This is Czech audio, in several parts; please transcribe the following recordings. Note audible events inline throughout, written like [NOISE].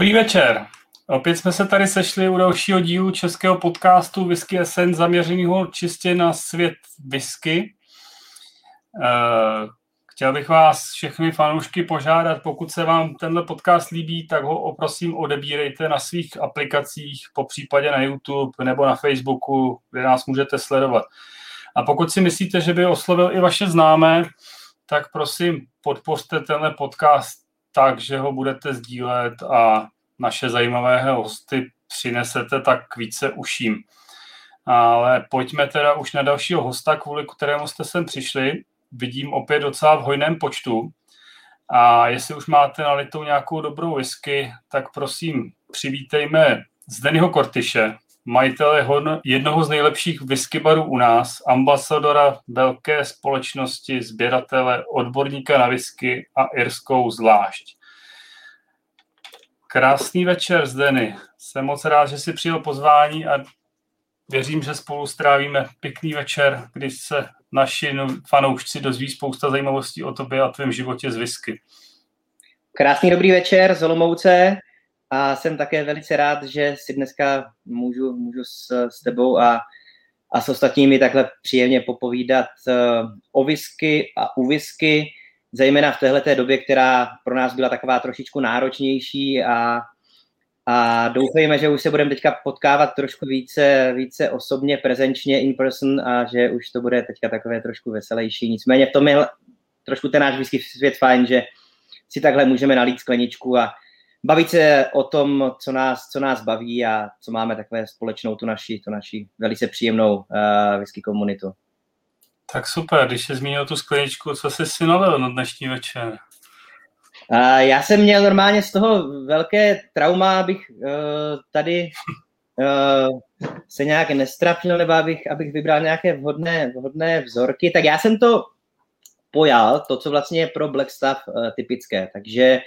Dobrý večer. Opět jsme se tady sešli u dalšího dílu českého podcastu Whisky Essence zaměřeného čistě na svět whisky. Eh, chtěl bych vás všechny fanoušky požádat, pokud se vám tenhle podcast líbí, tak ho oprosím odebírejte na svých aplikacích, po případě na YouTube nebo na Facebooku, kde nás můžete sledovat. A pokud si myslíte, že by oslovil i vaše známé, tak prosím podpořte tenhle podcast tak, že ho budete sdílet a naše zajímavé hosty přinesete tak více uším. Ale pojďme teda už na dalšího hosta, kvůli kterému jste sem přišli. Vidím opět docela v hojném počtu. A jestli už máte nalitou nějakou dobrou whisky, tak prosím přivítejme Zdenyho Kortyše, majitele jednoho z nejlepších whiskybarů u nás, ambasadora velké společnosti, sběratele, odborníka na whisky a irskou zvlášť. Krásný večer, Zdeny. Jsem moc rád, že jsi přijel pozvání a věřím, že spolu strávíme pěkný večer, kdy se naši fanoušci dozví spousta zajímavostí o tobě a tvém životě z whisky. Krásný dobrý večer z Olomouce a jsem také velice rád, že si dneska můžu, můžu s, s tebou a, a s ostatními takhle příjemně popovídat uh, o whisky a u whisky zejména v téhle době, která pro nás byla taková trošičku náročnější a, a doufejme, že už se budeme teďka potkávat trošku více, více osobně, prezenčně, in person a že už to bude teďka takové trošku veselější. Nicméně v tom je trošku ten náš whisky svět fajn, že si takhle můžeme nalít skleničku a bavit se o tom, co nás, co nás baví a co máme takové společnou tu naši, tu naši velice příjemnou uh, whisky komunitu. Tak super, když jsi zmínil tu skleničku, co jsi si nalil na dnešní večer? Uh, já jsem měl normálně z toho velké trauma, abych uh, tady uh, se nějak nestrapnil, nebo abych, abych vybral nějaké vhodné, vhodné vzorky. Tak já jsem to pojal, to, co vlastně je pro Black Stuff uh, typické. Takže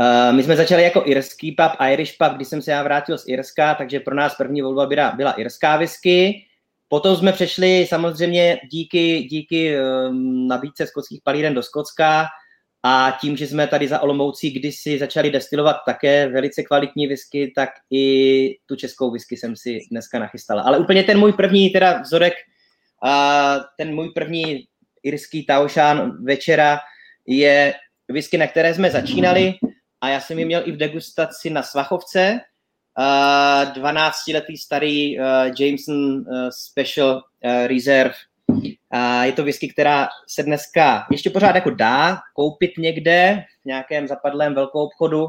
uh, my jsme začali jako irský pub, Irish pub, když jsem se já vrátil z Irska, takže pro nás první volba byla, byla irská whisky. Potom jsme přešli samozřejmě díky, díky um, nabídce skotských palíren do Skotska a tím, že jsme tady za Olomoucí kdysi začali destilovat také velice kvalitní whisky, tak i tu českou whisky jsem si dneska nachystala. Ale úplně ten můj první teda vzorek, a ten můj první irský Taošán večera je whisky, na které jsme začínali a já jsem ji měl i v degustaci na Svachovce, 12-letý starý uh, Jameson uh, Special uh, Reserve. Uh, je to whisky, která se dneska ještě pořád jako dá koupit někde v nějakém zapadlém velkou obchodu,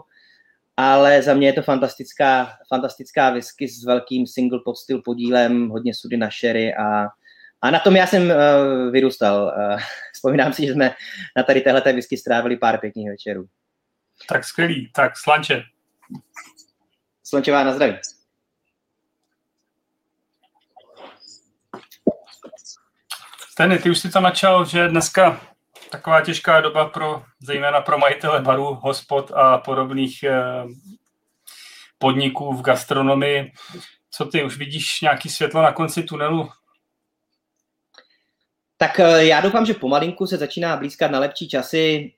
ale za mě je to fantastická, fantastická whisky s velkým single pot styl podílem, hodně sudy na sherry a, a na tom já jsem uh, vyrůstal. Uh, [LAUGHS] vzpomínám si, že jsme na tady téhle whisky strávili pár pěkných večerů. Tak skvělý. Tak slanče. Slunčová na zdraví. Steny, ty už si to načal, že dneska taková těžká doba pro, zejména pro majitele barů, hospod a podobných eh, podniků v gastronomii. Co ty, už vidíš nějaký světlo na konci tunelu? Tak eh, já doufám, že pomalinku se začíná blízkat na lepší časy.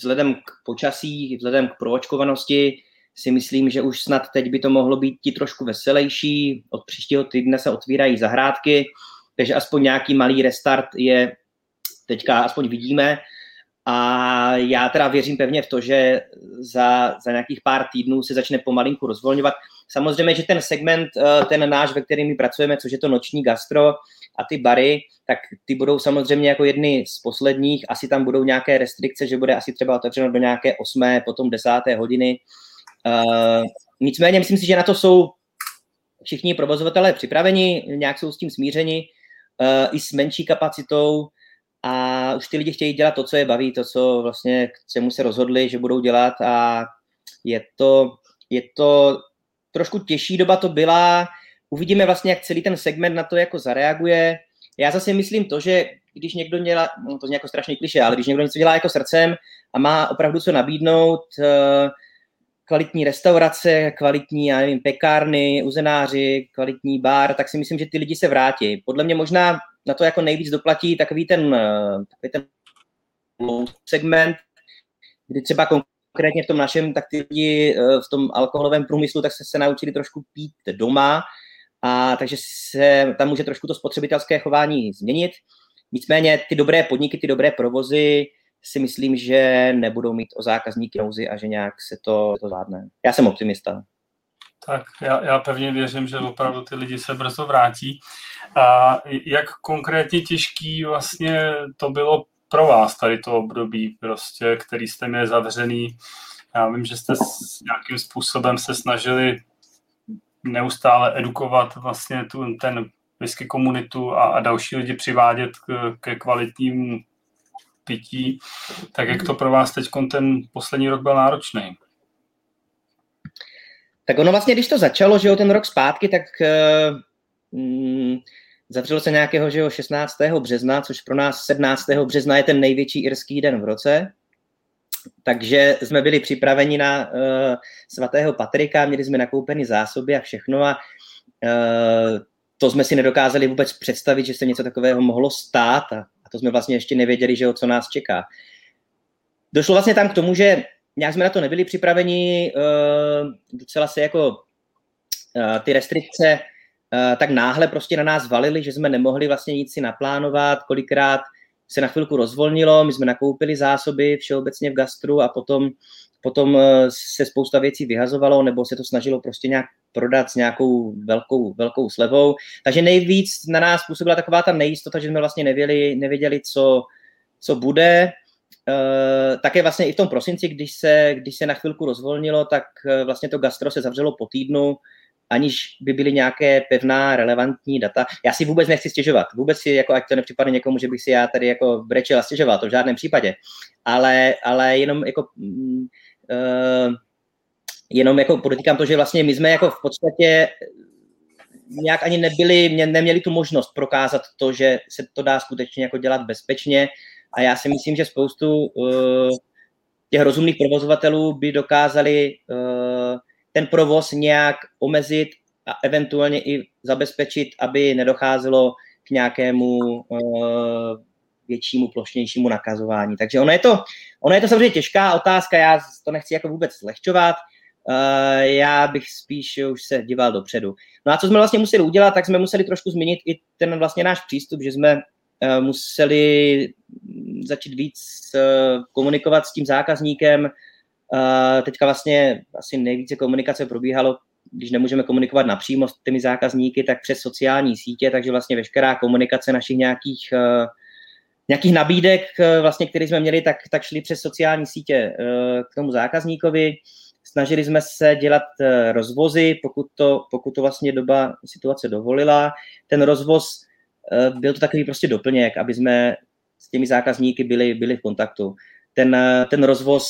Vzhledem k počasí, vzhledem k proočkovanosti, si myslím, že už snad teď by to mohlo být ti trošku veselější. Od příštího týdne se otvírají zahrádky, takže aspoň nějaký malý restart je teďka aspoň vidíme. A já teda věřím pevně v to, že za, za nějakých pár týdnů se začne pomalinku rozvolňovat. Samozřejmě, že ten segment, eh, ten náš, ve kterým my pracujeme, což je to noční gastro a ty bary, tak ty budou samozřejmě jako jedny z posledních. Asi tam budou nějaké restrikce, že bude asi třeba otevřeno do nějaké 8. potom 10. hodiny Uh, nicméně myslím si, že na to jsou všichni provozovatelé připraveni, nějak jsou s tím smířeni, uh, i s menší kapacitou a už ty lidi chtějí dělat to, co je baví, to, co vlastně k čemu se rozhodli, že budou dělat a je to, je to trošku těžší doba to byla, uvidíme vlastně, jak celý ten segment na to jako zareaguje. Já zase myslím to, že když někdo dělá, no to je jako strašně kliše, ale když někdo něco dělá jako srdcem a má opravdu co nabídnout, uh, kvalitní restaurace, kvalitní, já nevím, pekárny, uzenáři, kvalitní bar, tak si myslím, že ty lidi se vrátí. Podle mě možná na to jako nejvíc doplatí takový ten, eh, takový ten segment, kdy třeba konkrétně v tom našem, tak ty lidi v tom alkoholovém průmyslu, tak se, se naučili trošku pít doma, a takže se tam může trošku to spotřebitelské chování změnit. Nicméně ty dobré podniky, ty dobré provozy si myslím, že nebudou mít o zákazníky nouzy a že nějak se to, to zvládne. Já jsem optimista. Tak já, já pevně věřím, že opravdu ty lidi se brzo vrátí. A jak konkrétně těžký vlastně to bylo pro vás tady to období, prostě, který jste měli zavřený. Já vím, že jste s nějakým způsobem se snažili neustále edukovat vlastně tu, ten whisky komunitu a, a další lidi přivádět k, ke kvalitnímu pití. Tak jak to pro vás teď ten poslední rok byl náročný? Tak ono vlastně, když to začalo, že jo, ten rok zpátky, tak uh, zavřelo se nějakého, že jo, 16. března, což pro nás 17. března je ten největší irský den v roce. Takže jsme byli připraveni na uh, svatého Patrika, měli jsme nakoupeny zásoby a všechno a uh, to jsme si nedokázali vůbec představit, že se něco takového mohlo stát a, a to jsme vlastně ještě nevěděli, že o co nás čeká. Došlo vlastně tam k tomu, že nějak jsme na to nebyli připraveni, uh, docela se jako uh, ty restrikce tak náhle prostě na nás valily, že jsme nemohli vlastně nic si naplánovat, kolikrát se na chvilku rozvolnilo, my jsme nakoupili zásoby všeobecně v gastru a potom, potom se spousta věcí vyhazovalo nebo se to snažilo prostě nějak prodat s nějakou velkou, velkou slevou. Takže nejvíc na nás působila taková ta nejistota, že jsme vlastně nevěděli, nevěděli co, co bude. E, také vlastně i v tom prosinci, když se, když se na chvilku rozvolnilo, tak eh, vlastně to gastro se zavřelo po týdnu, aniž by byly nějaké pevná, relevantní data. Já si vůbec nechci stěžovat. Vůbec si, jako, ať to nepřipadne někomu, že bych si já tady jako brečel a stěžoval, to v žádném případě. Ale, ale jenom jako uh, jenom jako podotýkám to, že vlastně my jsme jako v podstatě nějak ani nebyli, neměli tu možnost prokázat to, že se to dá skutečně jako dělat bezpečně a já si myslím, že spoustu uh, těch rozumných provozovatelů by dokázali uh, ten provoz nějak omezit a eventuálně i zabezpečit, aby nedocházelo k nějakému uh, většímu, plošnějšímu nakazování. Takže ono je to, ono je to samozřejmě těžká otázka, já to nechci jako vůbec zlehčovat, Uh, já bych spíš už se díval dopředu. No a co jsme vlastně museli udělat, tak jsme museli trošku změnit i ten vlastně náš přístup, že jsme uh, museli začít víc komunikovat s tím zákazníkem. Teďka vlastně asi nejvíce komunikace probíhalo, když nemůžeme komunikovat napřímo s těmi zákazníky, tak přes sociální sítě, takže vlastně veškerá komunikace našich nějakých uh, nějakých nabídek, vlastně, které jsme měli, tak, tak šli přes sociální sítě k tomu zákazníkovi. Snažili jsme se dělat eh, rozvozy, pokud to, pokud to vlastně doba situace dovolila. Ten rozvoz eh, byl to takový prostě doplněk, aby jsme s těmi zákazníky byli, byli v kontaktu. Ten, eh, ten rozvoz,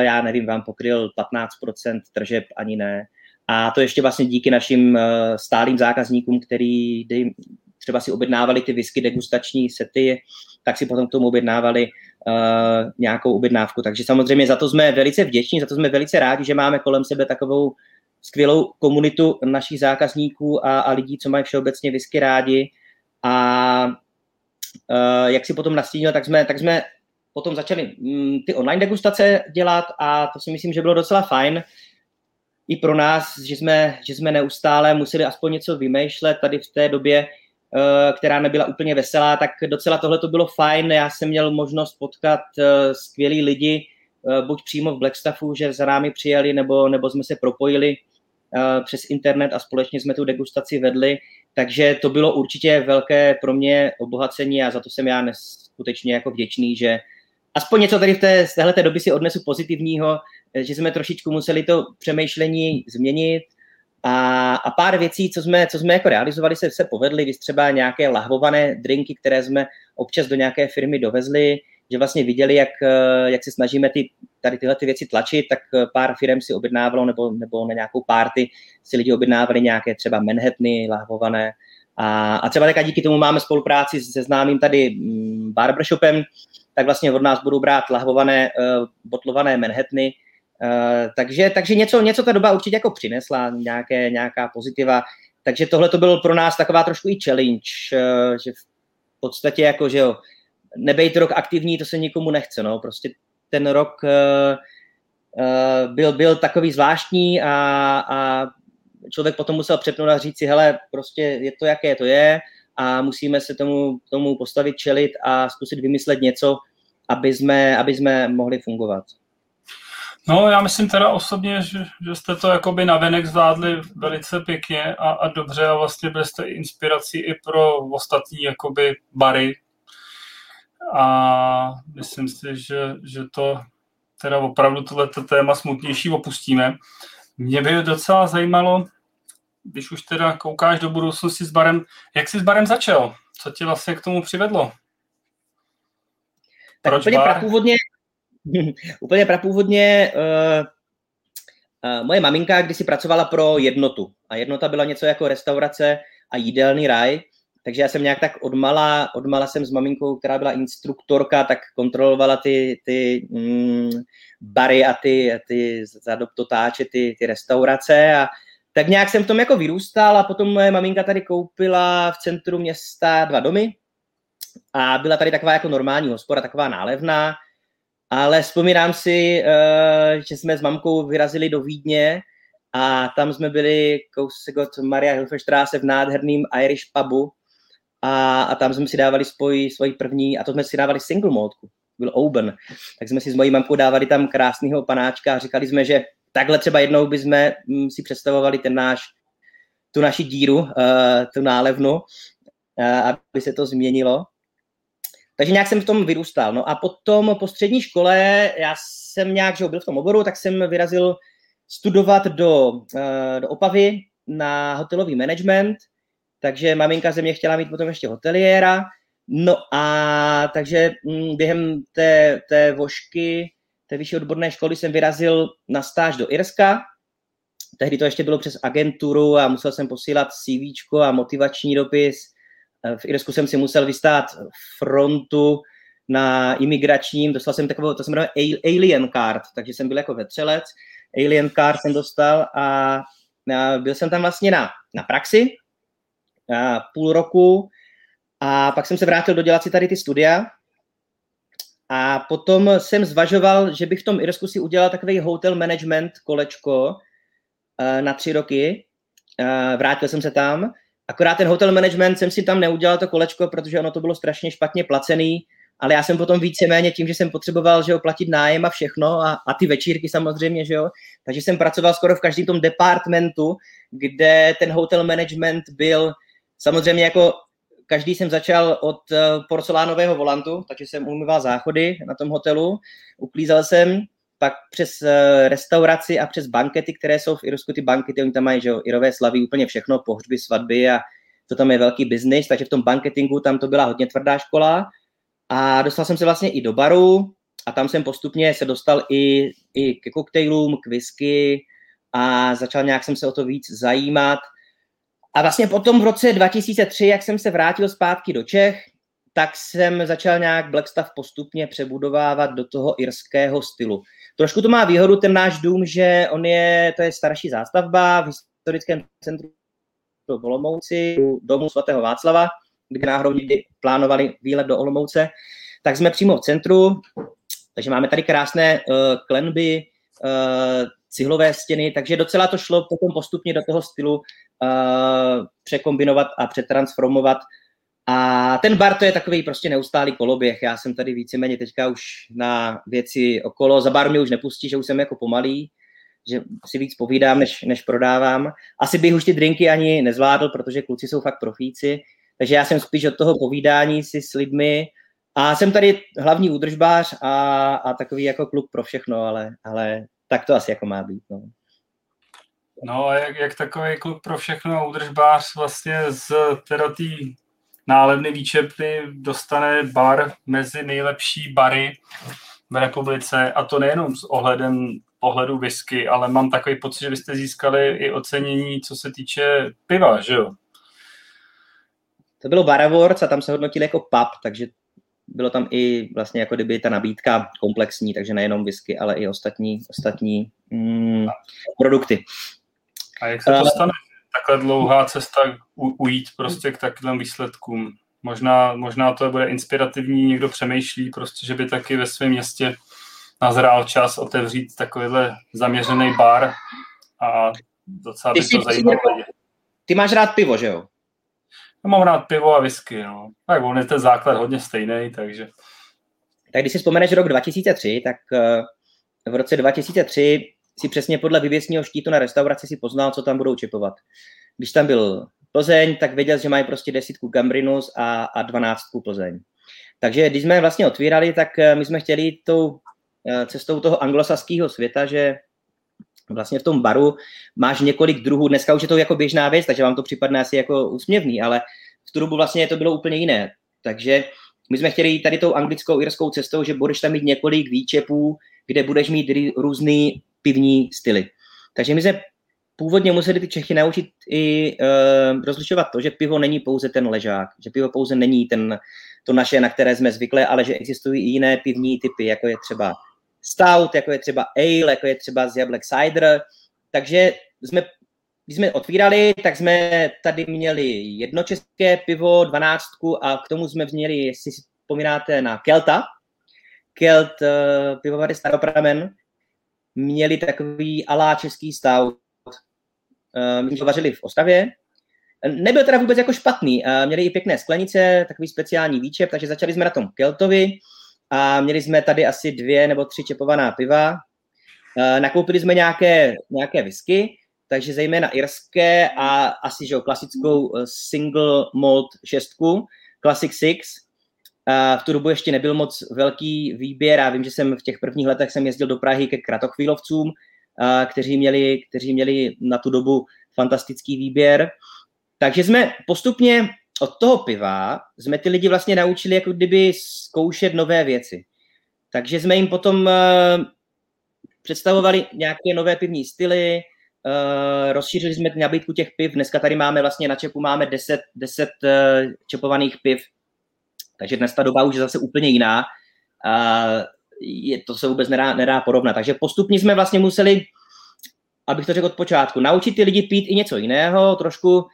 já nevím, vám pokryl 15% tržeb, ani ne. A to ještě vlastně díky našim stálým zákazníkům, který třeba si objednávali ty whisky degustační sety, tak si potom k tomu objednávali nějakou objednávku. Takže samozřejmě za to jsme velice vděční, za to jsme velice rádi, že máme kolem sebe takovou skvělou komunitu našich zákazníků a, a lidí, co mají všeobecně whisky rádi. A uh, jak si potom nastínil, tak jsme, tak jsme potom začali mm, ty online degustace dělat a to si myslím, že bylo docela fajn i pro nás, že jsme, že jsme neustále museli aspoň něco vymýšlet tady v té době, Eh, která nebyla úplně veselá, tak docela tohle to bylo fajn. Já jsem měl možnost potkat eh, skvělý lidi, eh, buď přímo v Blackstaffu, že za námi přijeli, nebo, nebo jsme se propojili přes internet a společně jsme tu degustaci vedli. Takže to bylo určitě velké pro mě obohacení a za to jsem já neskutečně jako vděčný, že aspoň něco tady v té, z téhleté doby si odnesu pozitivního, že jsme trošičku museli to přemýšlení změnit, a, a pár věcí, co jsme, co jsme jako realizovali, se, se povedly, když třeba nějaké lahvované drinky, které jsme občas do nějaké firmy dovezli, že vlastně viděli, jak, jak se snažíme ty, tady tyhle ty věci tlačit, tak pár firm si objednávalo, nebo, nebo na nějakou party si lidi objednávali nějaké třeba Manhattany lahvované. A, a třeba taká díky tomu máme spolupráci se známým tady mm, barbershopem, tak vlastně od nás budou brát lahvované, uh, botlované Manhattany, Uh, takže, takže něco, něco ta doba určitě jako přinesla, nějaké, nějaká pozitiva. Takže tohle to bylo pro nás taková trošku i challenge, uh, že v podstatě jako, že jo, nebejt rok aktivní, to se nikomu nechce, no, prostě ten rok uh, byl, byl takový zvláštní a, a člověk potom musel přepnout a říct si, hele, prostě je to, jaké to je a musíme se tomu, tomu postavit, čelit a zkusit vymyslet něco, aby jsme, aby jsme mohli fungovat. No, já myslím teda osobně, že, že jste to jakoby navenek zvládli velice pěkně a, a dobře a vlastně byli jste inspirací i pro ostatní jakoby bary. A myslím si, že, že to teda opravdu tohleto téma smutnější opustíme. Mě by docela zajímalo, když už teda koukáš do budoucnosti s barem, jak jsi s barem začal? Co tě vlastně k tomu přivedlo? Tak Proč úplně bar? prapůvodně, [LAUGHS] úplně prapůvodně uh, uh, moje maminka kdysi pracovala pro jednotu. A jednota byla něco jako restaurace a jídelný raj, takže já jsem nějak tak odmala, odmala jsem s maminkou, která byla instruktorka, tak kontrolovala ty, ty mm, bary a ty, ty zadototáče, ty, ty restaurace. A tak nějak jsem v tom jako vyrůstal a potom moje maminka tady koupila v centru města dva domy a byla tady taková jako normální hospoda, taková nálevná, ale vzpomínám si, eh, že jsme s mamkou vyrazili do Vídně a tam jsme byli kousek od Maria Hilfenstraße v nádherným Irish pubu. A, a tam jsme si dávali svoj, svoj první, a to jsme si dávali single módku, byl Oben, tak jsme si s mojí mamkou dávali tam krásného panáčka a říkali jsme, že takhle třeba jednou bychom mm, si představovali ten náš, tu naši díru, uh, tu nálevnu, uh, aby se to změnilo. Takže nějak jsem v tom vyrůstal. No a potom po střední škole, já jsem nějak, že byl v tom oboru, tak jsem vyrazil studovat do, uh, do Opavy na hotelový management, takže maminka ze mě chtěla mít potom ještě hoteliéra, no a takže mm, během té, té vošky té vyšší odborné školy jsem vyrazil na stáž do Irska. Tehdy to ještě bylo přes agenturu a musel jsem posílat CV a motivační dopis. V Irsku jsem si musel vystát frontu na imigračním, dostal jsem takovou, to se jmenuje Alien Card, takže jsem byl jako vetřelec. Alien Card jsem dostal a byl jsem tam vlastně na, na praxi a půl roku a pak jsem se vrátil dodělat si tady ty studia a potom jsem zvažoval, že bych v tom Irsku si udělal takový hotel management kolečko uh, na tři roky. Uh, vrátil jsem se tam. Akorát ten hotel management jsem si tam neudělal to kolečko, protože ono to bylo strašně špatně placený, ale já jsem potom víceméně tím, že jsem potřeboval že jo, platit nájem a všechno a, a ty večírky samozřejmě, že jo, takže jsem pracoval skoro v každém tom departmentu, kde ten hotel management byl samozřejmě jako Každý jsem začal od eh, porcelánového volantu, takže jsem umýval záchody na tom hotelu, uklízel jsem, pak přes eh, restauraci a přes bankety, které jsou v Irsku, ty bankety, oni tam mají, že jo, Irové slaví úplně všechno, pohřby, svatby a to tam je velký biznis, takže v tom banketingu tam to byla hodně tvrdá škola. A dostal jsem se vlastně i do baru a tam jsem postupně se dostal i, i ke koktejlům, k whisky a začal nějak jsem se o to víc zajímat. A vlastně potom v roce 2003, jak jsem se vrátil zpátky do Čech, tak jsem začal nějak Blackstaff postupně přebudovávat do toho irského stylu. Trošku to má výhodu ten náš dům, že on je, to je starší zástavba v historickém centru v Olomouci, domu svatého Václava, kde náhodou plánovali výlet do Olomouce, tak jsme přímo v centru, takže máme tady krásné uh, klenby, uh, cihlové stěny, takže docela to šlo potom postupně do toho stylu uh, překombinovat a přetransformovat. A ten bar to je takový prostě neustálý koloběh. Já jsem tady víceméně teďka už na věci okolo. Za bar mě už nepustí, že už jsem jako pomalý, že si víc povídám, než, než prodávám. Asi bych už ty drinky ani nezvládl, protože kluci jsou fakt profíci. Takže já jsem spíš od toho povídání si s lidmi a jsem tady hlavní údržbář a, a takový jako kluk pro všechno, ale, ale tak to asi jako má být. No. No a jak, jak takový klub pro všechno údržbář vlastně z teda té nálevny výčepny dostane bar mezi nejlepší bary v republice a to nejenom s ohledem pohledu whisky, ale mám takový pocit, že byste získali i ocenění, co se týče piva, že jo? To bylo Bar Awards a tam se hodnotil jako pub, takže bylo tam i vlastně jako kdyby ta nabídka komplexní, takže nejenom whisky, ale i ostatní, ostatní mm, produkty. A jak se to eh, stane? Takhle dlouhá cesta u, ujít prostě k takovým výsledkům. Možná, možná to bude inspirativní, někdo přemýšlí prostě, že by taky ve svém městě nazrál čas otevřít takovýhle zaměřený bar a docela by to zajímalo Ty máš rád pivo, že jo? Já mám rád pivo a whisky, no. Tak on je ten základ hodně stejný, takže... Tak když si vzpomeneš rok 2003, tak eh, v roce 2003 si přesně podle vyvěsního štítu na restauraci si poznal, co tam budou čepovat. Když tam byl Plzeň, tak věděl, že mají prostě desítku Gambrinus a, a dvanáctku Plzeň. Takže když jsme vlastně otvírali, tak eh, my jsme chtěli tou eh, cestou toho anglosaského světa, že vlastně v tom baru máš několik druhů, dneska už je to jako běžná věc, takže vám to připadne asi jako úsměvný, ale v tu dobu vlastně to bylo úplně jiné. Takže my jsme chtěli jít tady tou anglickou irskou cestou, že budeš tam mít několik výčepů, kde budeš mít různý pivní styly. Takže my jsme původně museli ty Čechy naučit i uh, rozlišovat to, že pivo není pouze ten ležák, že pivo pouze není ten, to naše, na které jsme zvyklé, ale že existují i jiné pivní typy, jako je třeba stout, jako je třeba ale, jako je třeba z jablek cider. Takže jsme, když jsme otvírali, tak jsme tady měli jedno české pivo, dvanáctku a k tomu jsme měli, jestli si vzpomínáte na Kelta, Kelt uh, pivovary Staropramen, měli takový alá český stout. Uh, my jsme vařili v Ostravě. Nebyl teda vůbec jako špatný. Uh, měli i pěkné sklenice, takový speciální výčep, takže začali jsme na tom Keltovi a měli jsme tady asi dvě nebo tři čepovaná piva. Nakoupili jsme nějaké, nějaké whisky, takže zejména irské a asi že klasickou single malt šestku, Classic Six, v tu dobu ještě nebyl moc velký výběr. Já vím, že jsem v těch prvních letech jsem jezdil do Prahy ke kratochvílovcům, kteří měli, kteří měli na tu dobu fantastický výběr. Takže jsme postupně od toho piva jsme ty lidi vlastně naučili jako kdyby zkoušet nové věci. Takže jsme jim potom uh, představovali nějaké nové pivní styly, uh, rozšířili jsme nabídku těch piv. Dneska tady máme vlastně na čepu máme 10, 10 uh, čepovaných piv takže dnes ta doba už je zase úplně jiná. A je, to se vůbec nedá, nedá porovnat. Takže postupně jsme vlastně museli, abych to řekl od počátku, naučit ty lidi pít i něco jiného, trošku uh,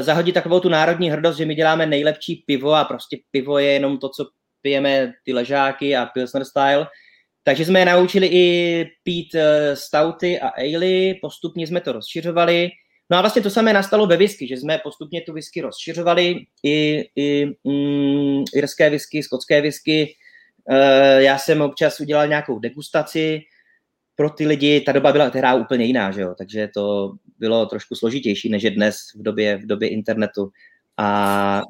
zahodit takovou tu národní hrdost, že my děláme nejlepší pivo a prostě pivo je jenom to, co pijeme ty ležáky a Pilsner style. Takže jsme je naučili i pít uh, stouty a ale, postupně jsme to rozšiřovali. No a vlastně to samé nastalo ve whisky, že jsme postupně tu whisky rozšiřovali, i, i mm, irské whisky, skotské whisky. E, já jsem občas udělal nějakou degustaci pro ty lidi, ta doba byla tehdy úplně jiná, že jo? takže to bylo trošku složitější než je dnes v době, v době internetu. A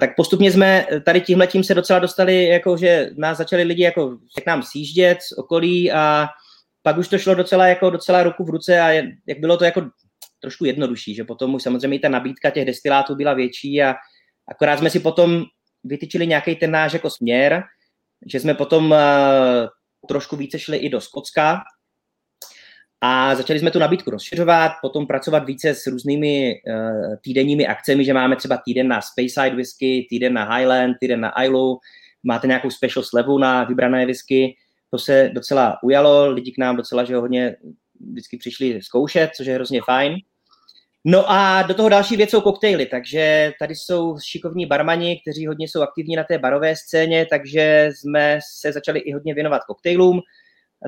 tak postupně jsme tady tímhletím se docela dostali, jako že nás začali lidi jako k nám sjíždět z okolí a pak už to šlo docela, jako docela ruku v ruce a jak bylo to jako trošku jednodušší, že potom už samozřejmě i ta nabídka těch destilátů byla větší a akorát jsme si potom vytyčili nějaký ten náš jako směr, že jsme potom uh, trošku více šli i do Skotska a začali jsme tu nabídku rozšiřovat, potom pracovat více s různými uh, týdenními akcemi, že máme třeba týden na Speyside whisky, týden na Highland, týden na Islu, máte nějakou special slevu na vybrané whisky, to se docela ujalo, lidi k nám docela, že hodně vždycky přišli zkoušet, což je hrozně fajn. No a do toho další věc jsou koktejly, takže tady jsou šikovní barmani, kteří hodně jsou aktivní na té barové scéně, takže jsme se začali i hodně věnovat koktejlům,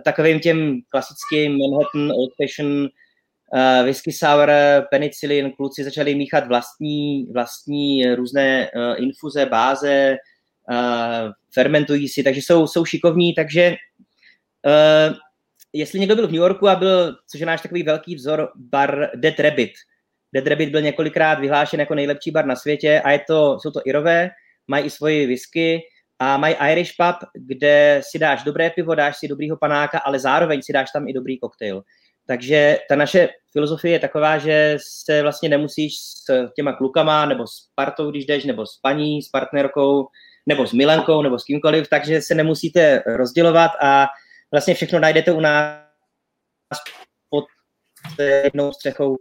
takovým těm klasickým Manhattan, Old Fashion, uh, whisky sour, penicillin, kluci začali míchat vlastní, vlastní různé uh, infuze, báze, uh, fermentují si, takže jsou, jsou šikovní, takže uh, jestli někdo byl v New Yorku a byl, což je náš takový velký vzor, bar Dead Rabbit, Dead Rabbit byl několikrát vyhlášen jako nejlepší bar na světě a je to, jsou to Irové, mají i svoji whisky a mají Irish pub, kde si dáš dobré pivo, dáš si dobrýho panáka, ale zároveň si dáš tam i dobrý koktejl. Takže ta naše filozofie je taková, že se vlastně nemusíš s těma klukama, nebo s partou, když jdeš, nebo s paní, s partnerkou, nebo s milenkou, nebo s kýmkoliv, takže se nemusíte rozdělovat a vlastně všechno najdete u nás pod jednou střechou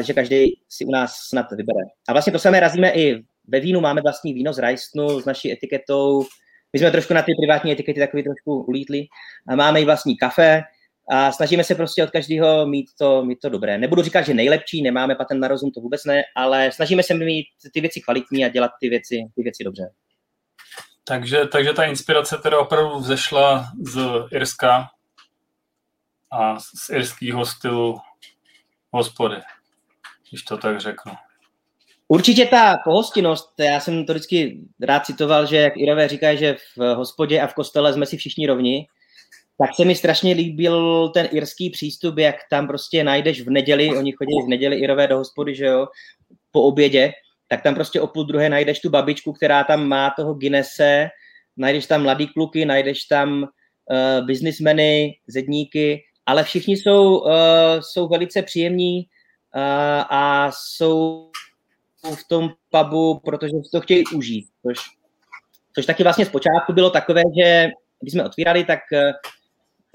že každý si u nás snad vybere. A vlastně to samé razíme i ve vínu, máme vlastní víno z Rajstnu s naší etiketou. My jsme trošku na ty privátní etikety takový trošku ulítli. A máme i vlastní kafe a snažíme se prostě od každého mít to, mít to dobré. Nebudu říkat, že nejlepší, nemáme patent na rozum, to vůbec ne, ale snažíme se mít ty věci kvalitní a dělat ty věci, ty věci dobře. Takže, takže ta inspirace teda opravdu vzešla z Irska a z irského stylu hospody, když to tak řeknu. Určitě ta pohostinnost, já jsem to vždycky rád citoval, že jak Irové říkají, že v hospodě a v kostele jsme si všichni rovni, tak se mi strašně líbil ten irský přístup, jak tam prostě najdeš v neděli, oni chodí v neděli Irové do hospody, že jo, po obědě, tak tam prostě o půl druhé najdeš tu babičku, která tam má toho Guinnesse, najdeš tam mladý kluky, najdeš tam uh, biznismeny, zedníky, ale všichni jsou, uh, jsou velice příjemní uh, a jsou v tom pubu, protože si to chtějí užít. Což, což taky vlastně zpočátku bylo takové, že když jsme otvírali, tak uh,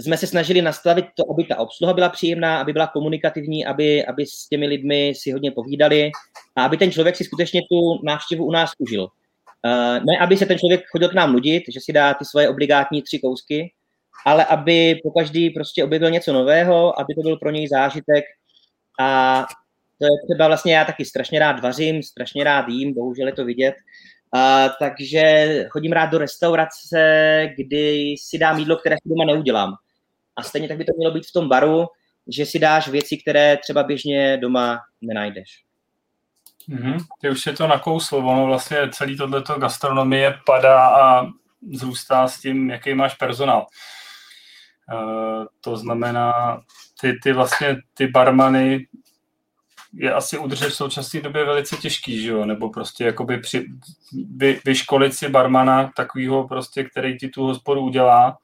jsme se snažili nastavit to, aby ta obsluha byla příjemná, aby byla komunikativní, aby, aby s těmi lidmi si hodně povídali a aby ten člověk si skutečně tu návštěvu u nás užil. Uh, ne, aby se ten člověk chodil k nám nudit, že si dá ty svoje obligátní tři kousky, ale aby po každý prostě objevil něco nového, aby to byl pro něj zážitek a to je třeba vlastně já taky strašně rád vařím, strašně rád jím, bohužel je to vidět, uh, takže chodím rád do restaurace, kdy si dám jídlo, které si doma neudělám. A stejně tak by to mělo být v tom baru, že si dáš věci, které třeba běžně doma nenajdeš. Mm-hmm. Ty už je to nakousl, ono vlastně celý tohleto gastronomie padá a zrůstá s tím, jaký máš personál. Uh, to znamená, ty, ty vlastně ty barmany je asi udržet v současné době velice těžký, že jo? nebo prostě jakoby při, vy, vyškolit si barmana takového prostě, který ti tu hospodu udělá,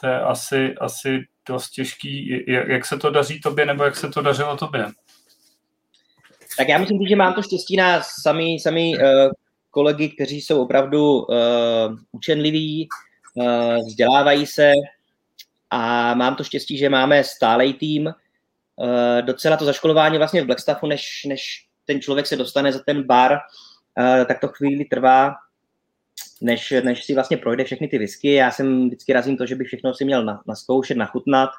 to je asi, asi dost těžký. Jak, jak se to daří tobě, nebo jak se to dařilo tobě? Tak já myslím, že mám to štěstí na sami, sami uh, kolegy, kteří jsou opravdu uh, učenliví, uh, vzdělávají se a mám to štěstí, že máme stálej tým. Uh, docela to zaškolování vlastně v Blackstaffu, než, než ten člověk se dostane za ten bar, uh, tak to chvíli trvá než, než si vlastně projde všechny ty whisky. Já jsem vždycky razím to, že bych všechno si měl na, naskoušet, nachutnat,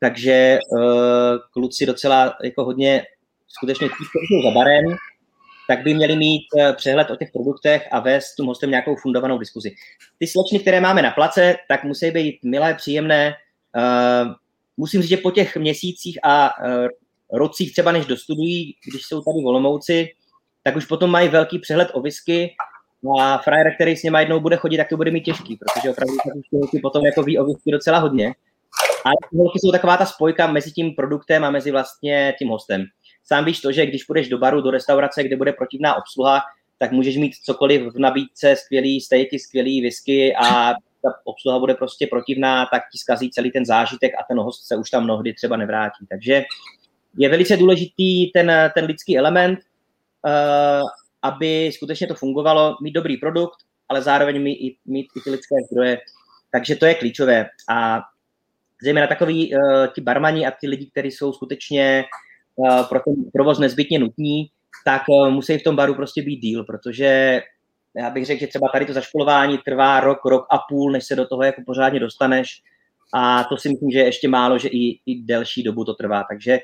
takže uh, kluci docela jako hodně skutečně kteří jsou za barem, tak by měli mít přehled o těch produktech a vést tím hostem nějakou fundovanou diskuzi. Ty slečny, které máme na place, tak musí být milé, příjemné. Musím říct, že po těch měsících a uh, rocích třeba než dostudují, když jsou tady volomouci, tak už potom mají velký přehled o whisky a frajer, který s něma jednou bude chodit, tak to bude mít těžký, protože opravdu ty potom jako ví o whisky docela hodně. A holky jsou taková ta spojka mezi tím produktem a mezi vlastně tím hostem. Sám víš to, že když půjdeš do baru, do restaurace, kde bude protivná obsluha, tak můžeš mít cokoliv v nabídce, skvělý stejky, skvělý whisky a ta obsluha bude prostě protivná, tak ti zkazí celý ten zážitek a ten host se už tam mnohdy třeba nevrátí. Takže je velice důležitý ten, ten lidský element uh, aby skutečně to fungovalo, mít dobrý produkt, ale zároveň mít, mít i ty lidské zdroje. Takže to je klíčové. A zejména takový uh, ti barmani a ty lidi, kteří jsou skutečně uh, pro ten provoz nezbytně nutní, tak uh, musí v tom baru prostě být díl, protože já bych řekl, že třeba tady to zaškolování trvá rok, rok a půl, než se do toho jako pořádně dostaneš. A to si myslím, že je ještě málo, že i, i delší dobu to trvá. Takže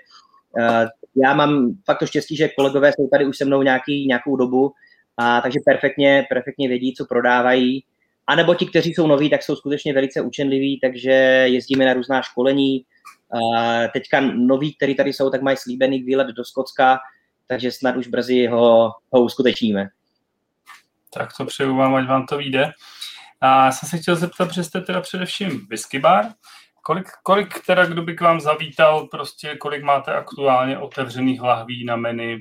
uh, já mám fakt to štěstí, že kolegové jsou tady už se mnou nějaký, nějakou dobu, a takže perfektně, perfektně vědí, co prodávají. A nebo ti, kteří jsou noví, tak jsou skutečně velice učenliví, takže jezdíme na různá školení. A teďka noví, kteří tady jsou, tak mají slíbený výlet do Skotska, takže snad už brzy ho, ho uskutečníme. Tak to přeju vám, ať vám to vyjde. A já jsem se chtěl zeptat, že jste teda především whisky bar, Kolik, kolik teda, kdo by k vám zavítal, prostě kolik máte aktuálně otevřených lahví na menu?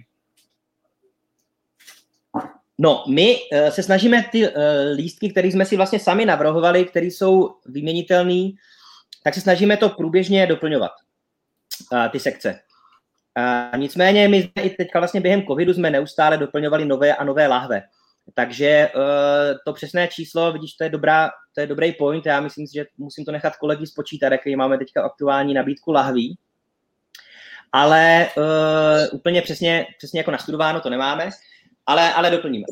No, my uh, se snažíme ty uh, lístky, které jsme si vlastně sami navrhovali, které jsou vyměnitelné, tak se snažíme to průběžně doplňovat, uh, ty sekce. Uh, nicméně my jsme i teďka vlastně během covidu jsme neustále doplňovali nové a nové lahve. Takže uh, to přesné číslo, vidíš, to je, dobrá, to je dobrý point. Já myslím že musím to nechat kolegy spočítat, jaký máme teďka aktuální nabídku lahví. Ale uh, úplně přesně, přesně jako nastudováno to nemáme, ale, ale doplníme.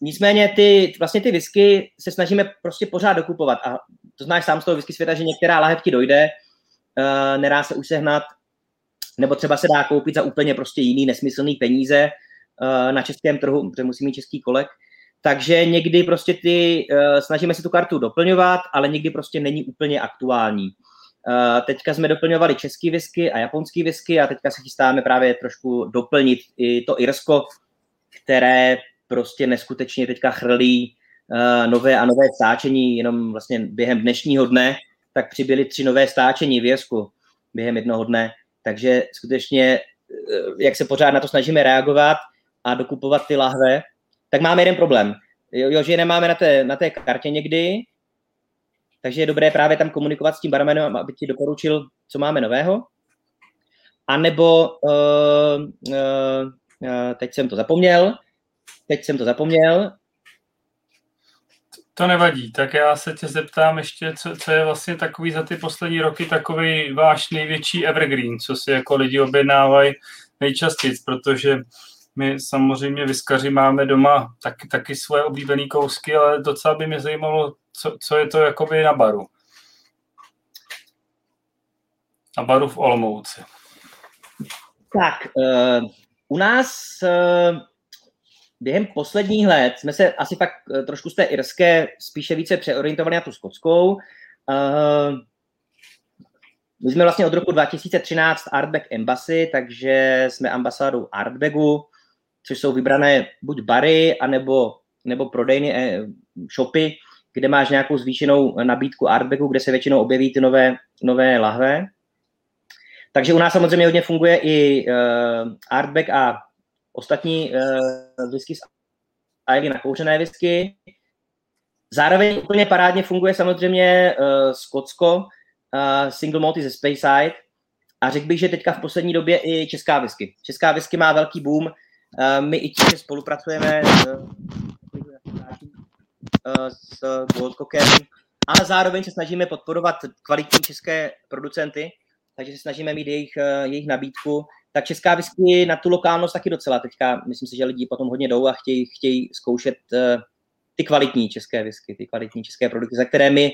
Nicméně ty, vlastně ty whisky se snažíme prostě pořád dokupovat. A to znáš sám z toho whisky světa, že některá lahev ti dojde, uh, nedá se už sehnat, nebo třeba se dá koupit za úplně prostě jiný nesmyslný peníze uh, na českém trhu, protože musí mít český kolek. Takže někdy prostě ty, uh, snažíme se tu kartu doplňovat, ale někdy prostě není úplně aktuální. Uh, teďka jsme doplňovali český whisky a japonský whisky a teďka se chystáme právě trošku doplnit i to Irsko, které prostě neskutečně teďka chrlí uh, nové a nové stáčení, jenom vlastně během dnešního dne, tak přibyly tři nové stáčení v Irsku během jednoho dne, takže skutečně, jak se pořád na to snažíme reagovat a dokupovat ty lahve, tak máme jeden problém. Jo, jo že je nemáme na té, na té kartě někdy, takže je dobré právě tam komunikovat s tím barmanem, aby ti doporučil, co máme nového. A nebo uh, uh, uh, teď jsem to zapomněl, teď jsem to zapomněl. To nevadí, tak já se tě zeptám ještě, co, co je vlastně takový za ty poslední roky takový váš největší evergreen, co si jako lidi objednávají nejčastěji, protože my samozřejmě vyskaři máme doma taky, taky svoje oblíbené kousky, ale docela by mě zajímalo, co, co je to jakoby na baru. Na baru v Olomouci. Tak, uh, u nás uh, během posledních let jsme se asi fakt uh, trošku z té irské spíše více přeorientovali na tu skotskou. Uh, my jsme vlastně od roku 2013 Artback Embassy, takže jsme ambasádou Artbagu což jsou vybrané buď bary, anebo, nebo prodejny, eh, shopy, kde máš nějakou zvýšenou nabídku artbagu, kde se většinou objeví ty nové, nové lahve. Takže u nás samozřejmě hodně funguje i uh, artbag a ostatní uh, whisky a na kouřené whisky. Zároveň úplně parádně funguje samozřejmě uh, Skotsko, uh, single malty ze Speyside a řekl bych, že teďka v poslední době i česká whisky. Česká whisky má velký boom, my i tím, že spolupracujeme s Goldcockem, ale zároveň se snažíme podporovat kvalitní české producenty, takže se snažíme mít jejich, eh, jejich nabídku. Tak česká whisky na tu lokálnost taky docela teďka, myslím si, že lidi potom hodně jdou a chtějí, chtějí zkoušet eh, ty kvalitní české whisky, ty kvalitní české produkty, za které my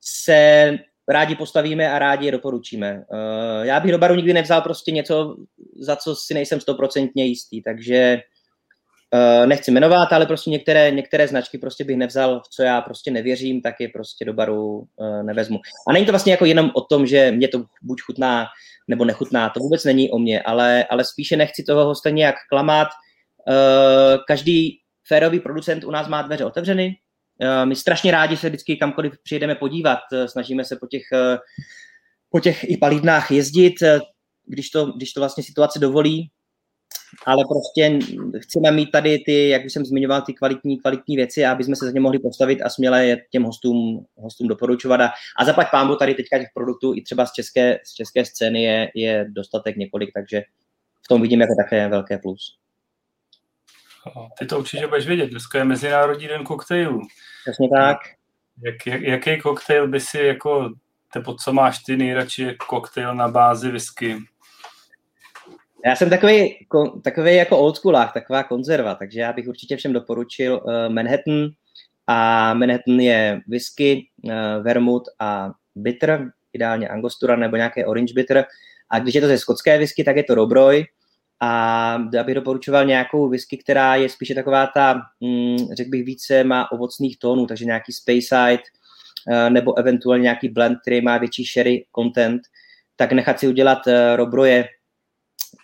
se rádi postavíme a rádi je doporučíme. Uh, já bych do baru nikdy nevzal prostě něco, za co si nejsem stoprocentně jistý, takže uh, nechci jmenovat, ale prostě některé, některé značky prostě bych nevzal, v co já prostě nevěřím, tak je prostě do baru uh, nevezmu. A není to vlastně jako jenom o tom, že mě to buď chutná nebo nechutná, to vůbec není o mě, ale, ale spíše nechci toho hosta nějak klamat. Každý férový producent u nás má dveře otevřeny, Eh, my strašně rádi se vždycky kamkoliv přijedeme podívat, eh, snažíme se po těch, eh, po těch i palidnách jezdit, když to, když to vlastně situace dovolí, ale prostě chceme mít tady ty, jak už jsem zmiňoval, ty kvalitní, kvalitní věci, aby jsme se za ně mohli postavit a směle je těm hostům, hostům doporučovat. A, a zaplať pámbu tady teďka těch produktů i třeba z české, z české scény je, je dostatek několik, takže v tom vidím jako také velké plus. Ty to určitě budeš vědět, dneska je Mezinárodní den koktejlů. Přesně tak. Jak, jak, jaký koktejl by si jako, nebo co máš ty nejradši koktejl na bázi whisky? Já jsem takový, takový jako old schoolách, taková konzerva, takže já bych určitě všem doporučil uh, Manhattan a Manhattan je whisky, uh, vermouth a bitter, ideálně angostura nebo nějaké orange bitter a když je to ze skotské whisky, tak je to Robroy, a já bych doporučoval nějakou whisky, která je spíše taková ta, mm, řekl bych více, má ovocných tónů, takže nějaký Speyside eh, nebo eventuálně nějaký blend, který má větší sherry content, tak nechat si udělat uh, robroje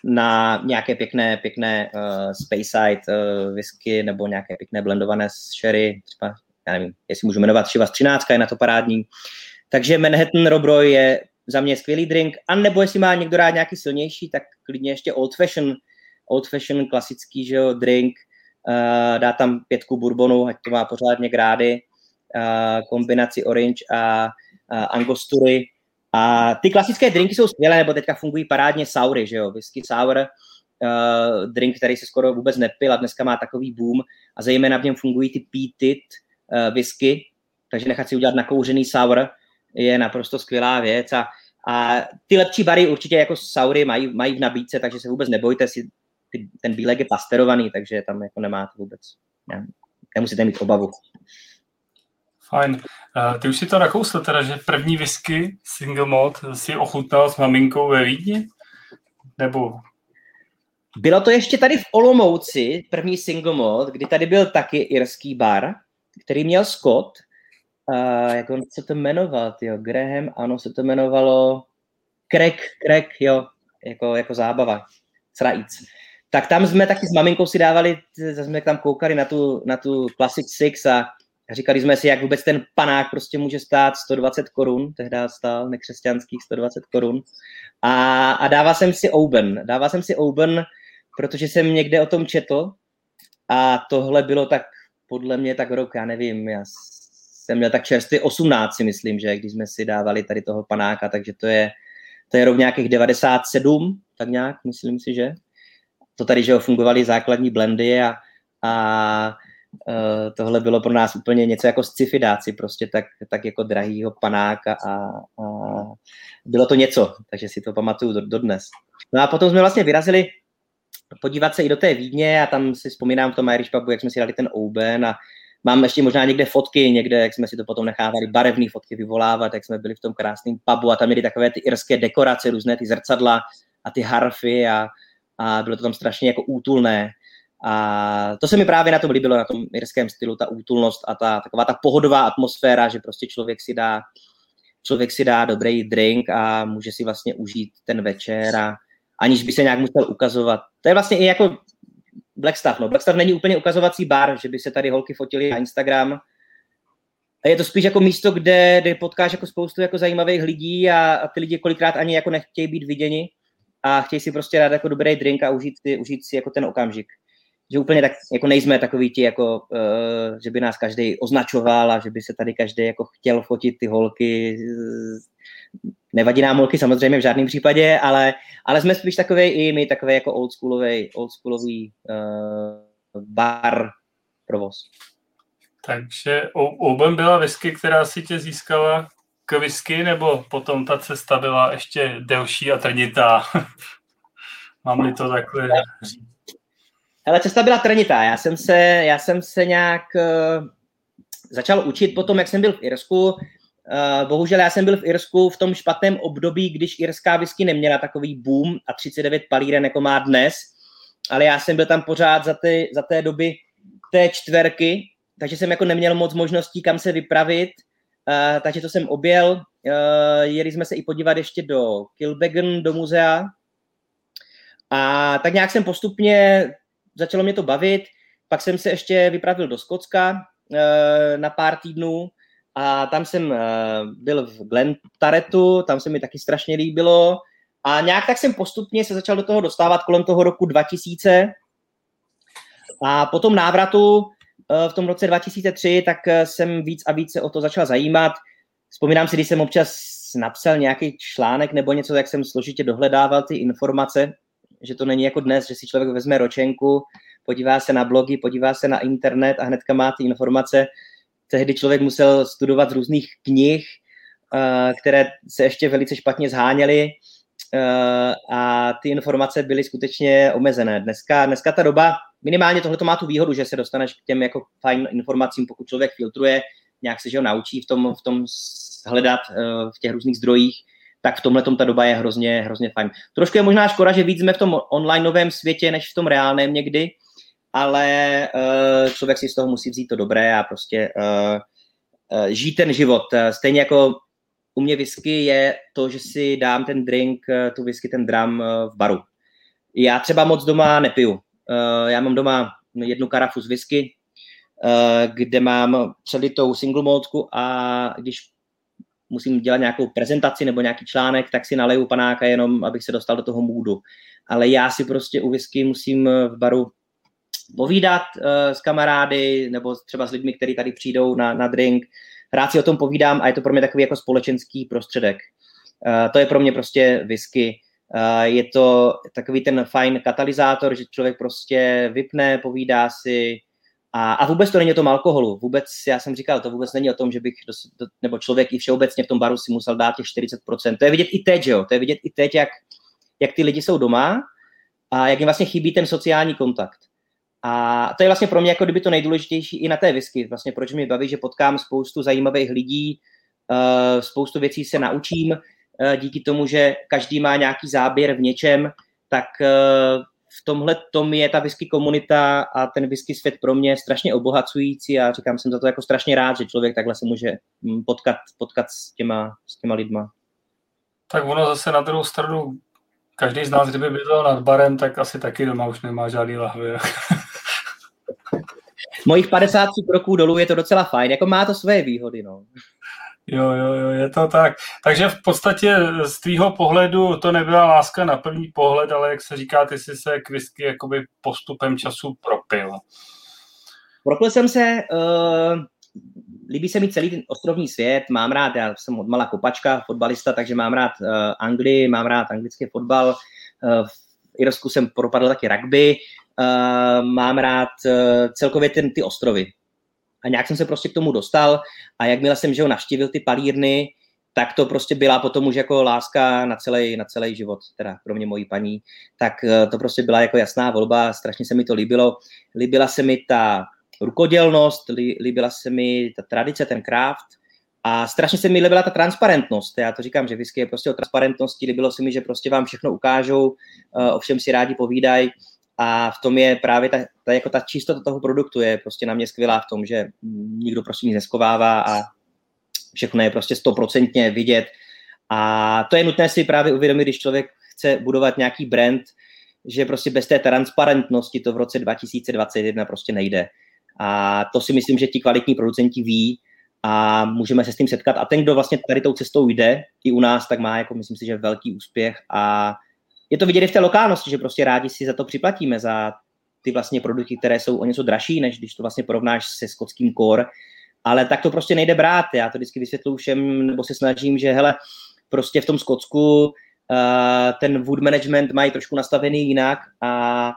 na nějaké pěkné, pěkné uh, Speyside uh, whisky nebo nějaké pěkné blendované s sherry, třeba, já nevím, jestli můžu jmenovat Chivas 13, je na to parádní. Takže Manhattan Robroj je za mě skvělý drink, a nebo jestli má někdo rád nějaký silnější, tak klidně ještě old fashion, old fashion klasický že jo, drink, uh, dá tam pětku bourbonu, ať to má pořádně grády, uh, kombinaci orange a uh, angostury. A ty klasické drinky jsou skvělé, nebo teďka fungují parádně saury, že jo, whisky sour, uh, drink, který se skoro vůbec nepil a dneska má takový boom. A zejména v něm fungují ty peated uh, whisky, takže nechat si udělat nakouřený sour je naprosto skvělá věc a a ty lepší bary určitě jako saury mají, mají v nabídce, takže se vůbec nebojte si, ty, ten bílek je pasterovaný, takže tam jako nemáte vůbec, ne, nemusíte mít obavu. Fajn. Uh, ty už si to nakousl teda, že první whisky single malt si ochutnal s maminkou ve Vídni? Nebo Bylo to ještě tady v Olomouci, první single mod, kdy tady byl taky irský bar, který měl Scott. Uh, jak on se to jmenoval, jo? Graham, ano, se to jmenovalo Crack, Crack, jo, jako, jako zábava, srajíc. Tak tam jsme taky s maminkou si dávali, jsme tam koukali na tu, na tu Classic Six a říkali jsme si, jak vůbec ten panák prostě může stát 120 korun, tehdy stál nekřesťanských 120 korun. A, a dával jsem si Oben, dával jsem si Oben, protože jsem někde o tom četl a tohle bylo tak podle mě tak rok, já nevím, já jsem měl tak čerstvý 18 si myslím, že když jsme si dávali tady toho panáka, takže to je, to je rok nějakých 97, tak nějak, myslím si, že. To tady, že fungovaly základní blendy a, a uh, tohle bylo pro nás úplně něco jako scifidáci, prostě tak, tak jako drahýho panáka a, a bylo to něco, takže si to pamatuju do, dodnes. No a potom jsme vlastně vyrazili podívat se i do té Vídně a tam si vzpomínám v tom Irish pubu, jak jsme si dali ten Oben a mám ještě možná někde fotky, někde, jak jsme si to potom nechávali, barevné fotky vyvolávat, jak jsme byli v tom krásném pubu a tam měli takové ty irské dekorace, různé ty zrcadla a ty harfy a, a bylo to tam strašně jako útulné. A to se mi právě na tom líbilo, na tom irském stylu, ta útulnost a ta taková ta pohodová atmosféra, že prostě člověk si dá člověk si dá dobrý drink a může si vlastně užít ten večer a aniž by se nějak musel ukazovat. To je vlastně i jako Blackstaff. No. Blackstaff není úplně ukazovací bar, že by se tady holky fotily na Instagram. A je to spíš jako místo, kde, kde potkáš jako spoustu jako zajímavých lidí a, a ty lidi kolikrát ani jako nechtějí být viděni a chtějí si prostě dát jako dobrý drink a užít si, užít si jako ten okamžik. Že úplně tak, jako nejsme takový ti, jako, uh, že by nás každý označoval a že by se tady každý jako chtěl fotit ty holky Nevadí nám holky samozřejmě v žádném případě, ale, ale jsme spíš takový i my, takový jako oldschoolový, oldschoolový uh, bar provoz. Takže Oben byla whisky, která si tě získala k whisky, nebo potom ta cesta byla ještě delší a trnitá? [LAUGHS] Mám-li to takhle říct? Hele, cesta byla trnitá. Já jsem se, já jsem se nějak uh, začal učit potom, jak jsem byl v Irsku. Uh, bohužel já jsem byl v Irsku v tom špatném období, když irská whisky neměla takový boom a 39 palíren, jako má dnes, ale já jsem byl tam pořád za, ty, za té doby té čtverky, takže jsem jako neměl moc možností, kam se vypravit, uh, takže to jsem objel. Uh, jeli jsme se i podívat ještě do Kilbeggan, do muzea. A tak nějak jsem postupně, začalo mě to bavit, pak jsem se ještě vypravil do Skotska uh, na pár týdnů, a tam jsem uh, byl v Glentaretu, tam se mi taky strašně líbilo. A nějak tak jsem postupně se začal do toho dostávat kolem toho roku 2000 a po tom návratu uh, v tom roce 2003, tak uh, jsem víc a víc o to začal zajímat. Vzpomínám si, když jsem občas napsal nějaký článek nebo něco, jak jsem složitě dohledával ty informace, že to není jako dnes, že si člověk vezme ročenku, podívá se na blogy, podívá se na internet a hnedka má ty informace tehdy člověk musel studovat z různých knih, eh, které se ještě velice špatně zháněly eh, a ty informace byly skutečně omezené. Dneska, dneska ta doba, minimálně tohle má tu výhodu, že se dostaneš k těm jako fajn informacím, pokud člověk filtruje, nějak se že ho naučí v tom, v tom hledat eh, v těch různých zdrojích, tak v tomhle ta doba je hrozně, hrozně fajn. Trošku je možná škoda, že víc jsme v tom online novém světě, než v tom reálném někdy, ale uh, člověk si z toho musí vzít to dobré a prostě uh, uh, žít ten život. Stejně jako u mě whisky je to, že si dám ten drink, tu whisky, ten dram v baru. Já třeba moc doma nepiju. Já mám doma jednu karafu z whisky, kde mám přelitou single maltku a když musím dělat nějakou prezentaci nebo nějaký článek, tak si naleju panáka jenom, abych se dostal do toho můdu. Ale já si prostě u whisky musím v baru povídat uh, s kamarády nebo třeba s lidmi, kteří tady přijdou na, na drink. Rád si o tom povídám a je to pro mě takový jako společenský prostředek. Uh, to je pro mě prostě whisky. Uh, je to takový ten fajn katalyzátor, že člověk prostě vypne, povídá si a, a vůbec to není o tom alkoholu. Vůbec, já jsem říkal, to vůbec není o tom, že bych, do, do, nebo člověk i všeobecně v tom baru si musel dát těch 40%. To je vidět i teď, jo? To je vidět i teď, jak, jak ty lidi jsou doma a jak jim vlastně chybí ten sociální kontakt. A to je vlastně pro mě jako kdyby to nejdůležitější i na té whisky. Vlastně proč mi baví, že potkám spoustu zajímavých lidí, uh, spoustu věcí se naučím uh, díky tomu, že každý má nějaký záběr v něčem, tak uh, v tomhle tom je ta whisky komunita a ten whisky svět pro mě strašně obohacující a říkám, jsem za to jako strašně rád, že člověk takhle se může hm, potkat, potkat s, těma, s těma lidma. Tak ono zase na druhou stranu, každý z nás, kdyby bydlel nad barem, tak asi taky doma už nemá žádný lahvy. [LAUGHS] Mojich 50 kroků dolů je to docela fajn, jako má to své výhody, no. Jo, jo, jo, je to tak. Takže v podstatě z tvýho pohledu to nebyla láska na první pohled, ale jak se říká, ty jsi se k whisky jakoby postupem času propil. Propil jsem se, uh, líbí se mi celý ten ostrovní svět, mám rád, já jsem od malá kopačka, fotbalista, takže mám rád uh, Anglii, mám rád anglický fotbal, uh, v Irsku jsem propadl taky rugby, uh, mám rád uh, celkově ten, ty ostrovy. A nějak jsem se prostě k tomu dostal a jakmile jsem že ho navštívil ty palírny, tak to prostě byla potom už jako láska na celý, na celý život, teda pro mě mojí paní, tak to prostě byla jako jasná volba, strašně se mi to líbilo. Líbila se mi ta rukodělnost, líbila se mi ta tradice, ten craft a strašně se mi líbila ta transparentnost. Já to říkám, že whisky je prostě o transparentnosti, líbilo se mi, že prostě vám všechno ukážou, o všem si rádi povídají a v tom je právě ta, ta, jako ta čistota toho produktu je prostě na mě skvělá v tom, že nikdo prostě nic neskovává a všechno je prostě stoprocentně vidět. A to je nutné si právě uvědomit, když člověk chce budovat nějaký brand, že prostě bez té transparentnosti to v roce 2021 prostě nejde. A to si myslím, že ti kvalitní producenti ví a můžeme se s tím setkat. A ten, kdo vlastně tady tou cestou jde, i u nás, tak má, jako myslím si, že velký úspěch a je to vidět i v té lokálnosti, že prostě rádi si za to připlatíme, za ty vlastně produkty, které jsou o něco dražší, než když to vlastně porovnáš se skotským core, ale tak to prostě nejde brát. Já to vždycky vysvětluji všem, nebo se snažím, že hele, prostě v tom Skotsku uh, ten wood management mají trošku nastavený jinak a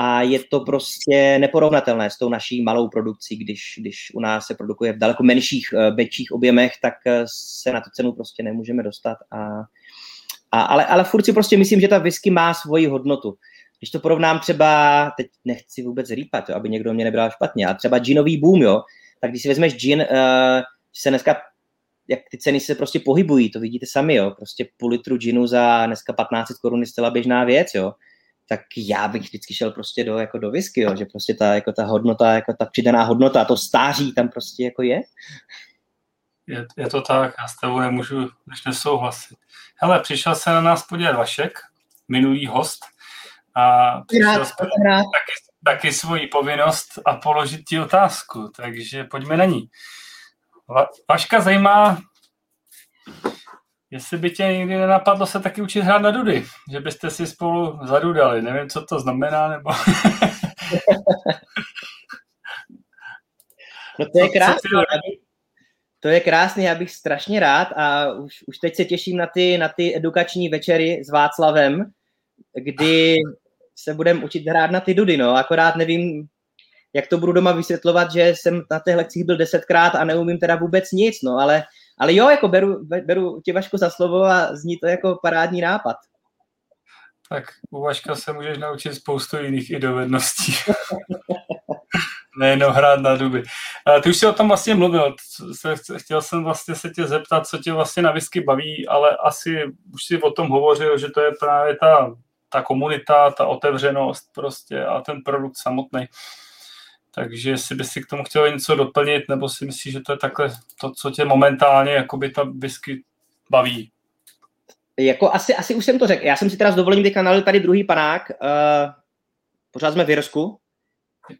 a je to prostě neporovnatelné s tou naší malou produkcí, když, když u nás se produkuje v daleko menších, větších objemech, tak eh, se na tu cenu prostě nemůžeme dostat. A, a, ale, ale furt si prostě myslím, že ta whisky má svoji hodnotu. Když to porovnám třeba, teď nechci vůbec rýpat, jo, aby někdo mě nebral špatně, a třeba ginový boom, jo, tak když si vezmeš gin, uh, se dneska jak ty ceny se prostě pohybují, to vidíte sami, jo, prostě půl litru ginu za dneska 15 korun je zcela běžná věc, jo tak já bych vždycky šel prostě do, jako do whisky, jo, že prostě ta, jako ta hodnota, jako ta přidaná hodnota, to stáří tam prostě jako je. Je, je to tak, já s tebou nemůžu než nesouhlasit. Hele, přišel se na nás podívat Vašek, minulý host, a přišel rád, taky, taky svoji povinnost a položit ti otázku, takže pojďme na ní. Va, Vaška zajímá, Jestli by tě nikdy nenapadlo se taky učit hrát na dudy, že byste si spolu zadudali, nevím, co to znamená, nebo... [LAUGHS] no to je krásné, to je krásný, já bych strašně rád a už, už teď se těším na ty, na ty edukační večery s Václavem, kdy se budeme učit hrát na ty dudy, no, akorát nevím, jak to budu doma vysvětlovat, že jsem na těch lekcích byl desetkrát a neumím teda vůbec nic, no, ale ale jo, jako beru, beru tě Vašku za slovo a zní to jako parádní nápad. Tak u Vaška se můžeš naučit spoustu jiných i dovedností. [LAUGHS] Nejenom hrát na duby. Ty už si o tom vlastně mluvil. Chtěl jsem vlastně se tě zeptat, co tě vlastně na whisky baví, ale asi už si o tom hovořil, že to je právě ta, ta komunita, ta otevřenost prostě a ten produkt samotný. Takže jestli bys si k tomu chtěl něco doplnit, nebo si myslíš, že to je takhle to, co tě momentálně jakoby ta whisky baví? Jako asi, asi už jsem to řekl. Já jsem si teda s dovolením teďka nalil tady druhý panák. Uh, pořád jsme v Jirsku.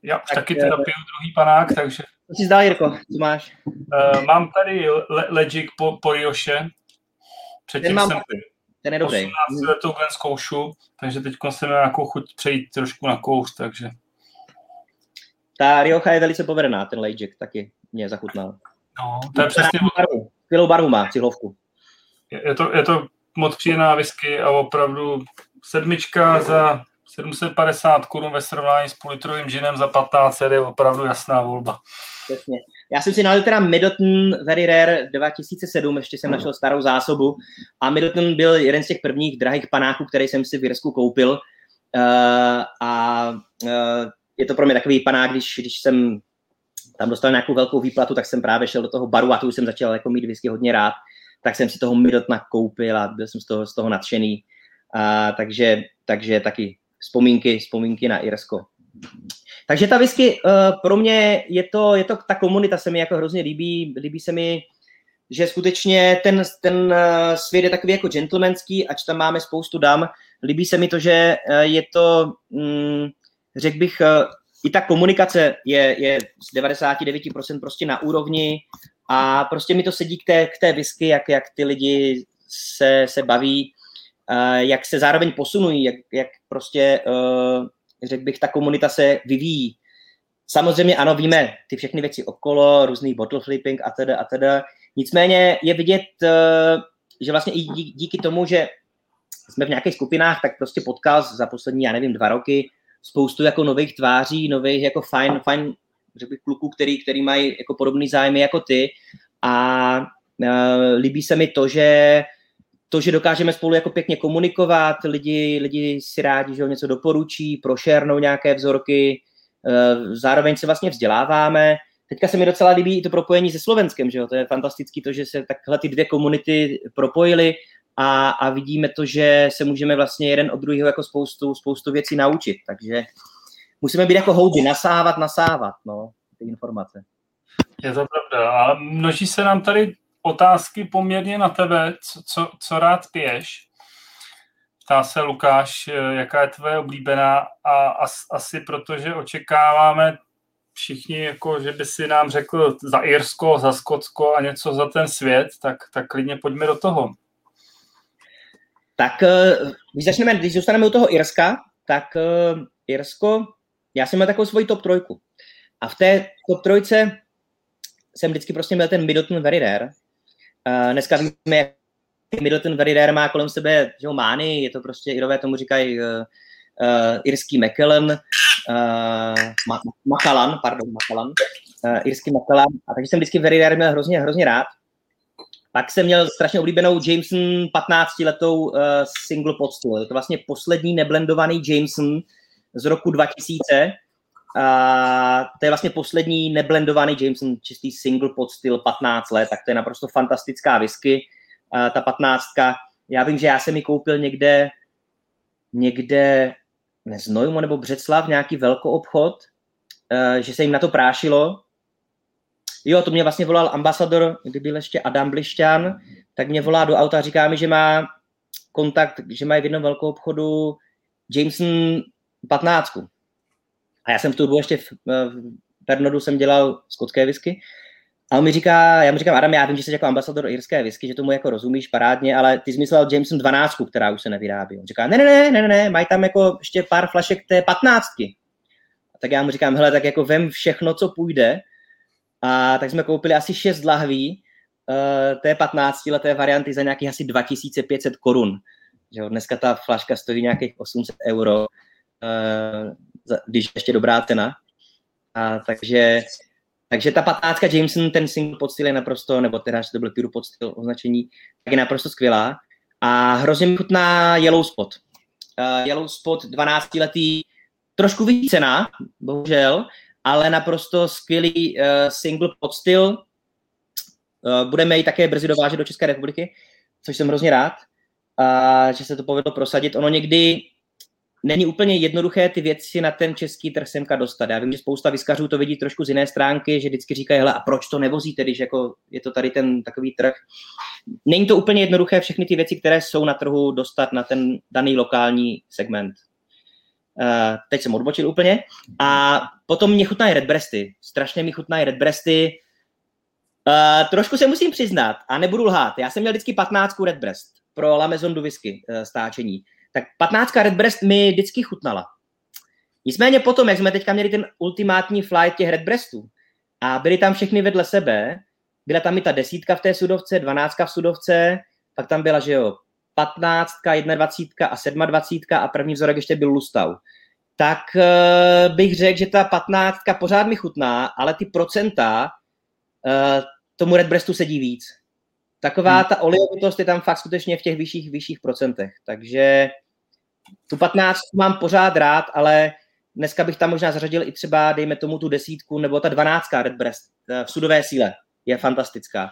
Já už tak, taky teda uh, piju druhý panák, takže... Co jsi zdal, Jirko? Co máš? Uh, mám tady le- Legic po, po Rioše. Předtím ten mám, jsem ten je dobrý. 18 letou zkoušu, takže teď jsem nějakou chuť přejít trošku na kouř, takže ta Rioja je velice povedená, ten Lejček taky mě zachutnal. No, to je přesně... Barvu. Skvělou barvu má, cihlovku. Je, je, to, je to moc příjemná whisky a opravdu sedmička za 750 korun ve srovnání s půlitrovým džinem za 15 je opravdu jasná volba. Přesně. Já jsem si nalil teda Middleton Very Rare 2007, ještě jsem našel starou zásobu a Middleton byl jeden z těch prvních drahých panáků, který jsem si v Jirsku koupil uh, a uh, je to pro mě takový panák, když, když jsem tam dostal nějakou velkou výplatu, tak jsem právě šel do toho baru a tu jsem začal jako mít whisky hodně rád, tak jsem si toho Midotna koupil a byl jsem z toho, z toho nadšený. A, takže, takže taky vzpomínky, vzpomínky na Irsko. Takže ta whisky uh, pro mě je to, je to, ta komunita se mi jako hrozně líbí, líbí se mi, že skutečně ten, ten uh, svět je takový jako gentlemanský, ač tam máme spoustu dam. Líbí se mi to, že uh, je to, um, řekl bych, i ta komunikace je, je z 99% prostě na úrovni a prostě mi to sedí k té, k té whisky, jak, jak ty lidi se, se baví, jak se zároveň posunují, jak, jak prostě uh, řekl bych, ta komunita se vyvíjí. Samozřejmě ano, víme ty všechny věci okolo, různý bottle flipping a teda a teda. Nicméně je vidět, eh, že vlastně i díky tomu, že jsme v nějakých skupinách, tak prostě potkal za poslední, já nevím, dva roky spoustu jako nových tváří, nových jako fajn, fajn řekl bych, kluků, který, který mají jako podobný zájmy jako ty a uh, líbí se mi to, že to, že dokážeme spolu jako pěkně komunikovat, lidi, lidi si rádi, že ho něco doporučí, prošernou nějaké vzorky, eh, zároveň se vlastně vzděláváme. Teďka se mi docela líbí i to propojení se Slovenskem, že jo? to je fantastický to, že se takhle ty dvě komunity propojily a, a vidíme to, že se můžeme vlastně jeden od druhého jako spoustu, spoustu věcí naučit, takže musíme být jako houby, nasávat, nasávat, no, ty informace. Je to pravda. A množí se nám tady otázky poměrně na tebe, co, co, co rád piješ. Ptá se Lukáš, eh, jaká je tvoje oblíbená a as, asi protože očekáváme všichni, jako, že by si nám řekl za Irsko, za Skotsko a něco za ten svět, tak, tak klidně pojďme do toho. Tak eh, když začneme, když zůstaneme u toho Irska, tak uh, Irsko, já jsem měl takovou svoji top trojku. A v té top trojce jsem vždycky prostě měl ten Middleton Very Rare, Uh, dneska víme, jak Middleton very rare má kolem sebe že mány, je to prostě, Irové tomu říkají uh, uh, irský Macallan, uh, Ma- Macallan, pardon, Macallan, uh, irský Macallan, a takže jsem vždycky very rare měl hrozně, hrozně rád. Pak jsem měl strašně oblíbenou Jameson 15-letou uh, single stůl. Je to vlastně poslední neblendovaný Jameson z roku 2000, a to je vlastně poslední neblendovaný Jameson, čistý single pod styl 15 let, tak to je naprosto fantastická whisky. A ta 15. Já vím, že já jsem ji koupil někde, někde Neznojmu nebo Břeclav, nějaký velkou obchod, e, že se jim na to prášilo. Jo, to mě vlastně volal ambasador, kdy byl ještě Adam Blišťan, tak mě volá do auta a říká mi, že má kontakt, že mají v jednom velkou obchodu Jameson 15. A já jsem v tu dobu ještě v, v Pernodu jsem dělal skotské whisky. A on mi říká, já mu říkám, Adam, já vím, že jsi jako ambasador irské whisky, že tomu jako rozumíš parádně, ale ty jsi myslel Jameson 12, která už se nevyrábí. On říká, ne, ne, ne, ne, ne, mají tam jako ještě pár flašek té 15. A tak já mu říkám, hele, tak jako vem všechno, co půjde. A tak jsme koupili asi 6 lahví uh, té 15 leté varianty za nějakých asi 2500 korun. Dneska ta flaška stojí nějakých 800 euro. Uh, když ještě dobrá cena. A takže, takže ta 15 Jameson, ten single podstyl je naprosto, nebo teda, že to byl pure podstyl označení, tak je naprosto skvělá. A hrozně mi chutná Yellow Spot. Uh, Yellow Spot 12 letý, trošku víc cena, bohužel, ale naprosto skvělý uh, single podstyl. Uh, budeme ji také brzy dovážet do České republiky, což jsem hrozně rád, uh, že se to povedlo prosadit. Ono někdy není úplně jednoduché ty věci na ten český trh semka dostat. Já vím, že spousta vyskařů to vidí trošku z jiné stránky, že vždycky říkají, hele, a proč to nevozíte, když jako je to tady ten takový trh. Není to úplně jednoduché všechny ty věci, které jsou na trhu, dostat na ten daný lokální segment. Uh, teď jsem odbočil úplně. A potom mě chutnají redbreasty. Strašně mi chutnají redbreasty. Uh, trošku se musím přiznat a nebudu lhát. Já jsem měl vždycky 15 redbreast pro La Maison du Whisky uh, stáčení tak 15 Redbreast mi vždycky chutnala. Nicméně potom, jak jsme teďka měli ten ultimátní flight těch Redbreastů a byly tam všechny vedle sebe, byla tam i ta desítka v té sudovce, dvanáctka v sudovce, pak tam byla, že jo, 15, 21 a 27 a první vzorek ještě byl Lustau. Tak uh, bych řekl, že ta 15 pořád mi chutná, ale ty procenta uh, tomu Redbreastu sedí víc taková hmm. ta olejovitost je tam fakt skutečně v těch vyšších, vyšších procentech. Takže tu 15 mám pořád rád, ale dneska bych tam možná zařadil i třeba, dejme tomu, tu desítku nebo ta 12 Red Breast eh, v sudové síle. Je fantastická.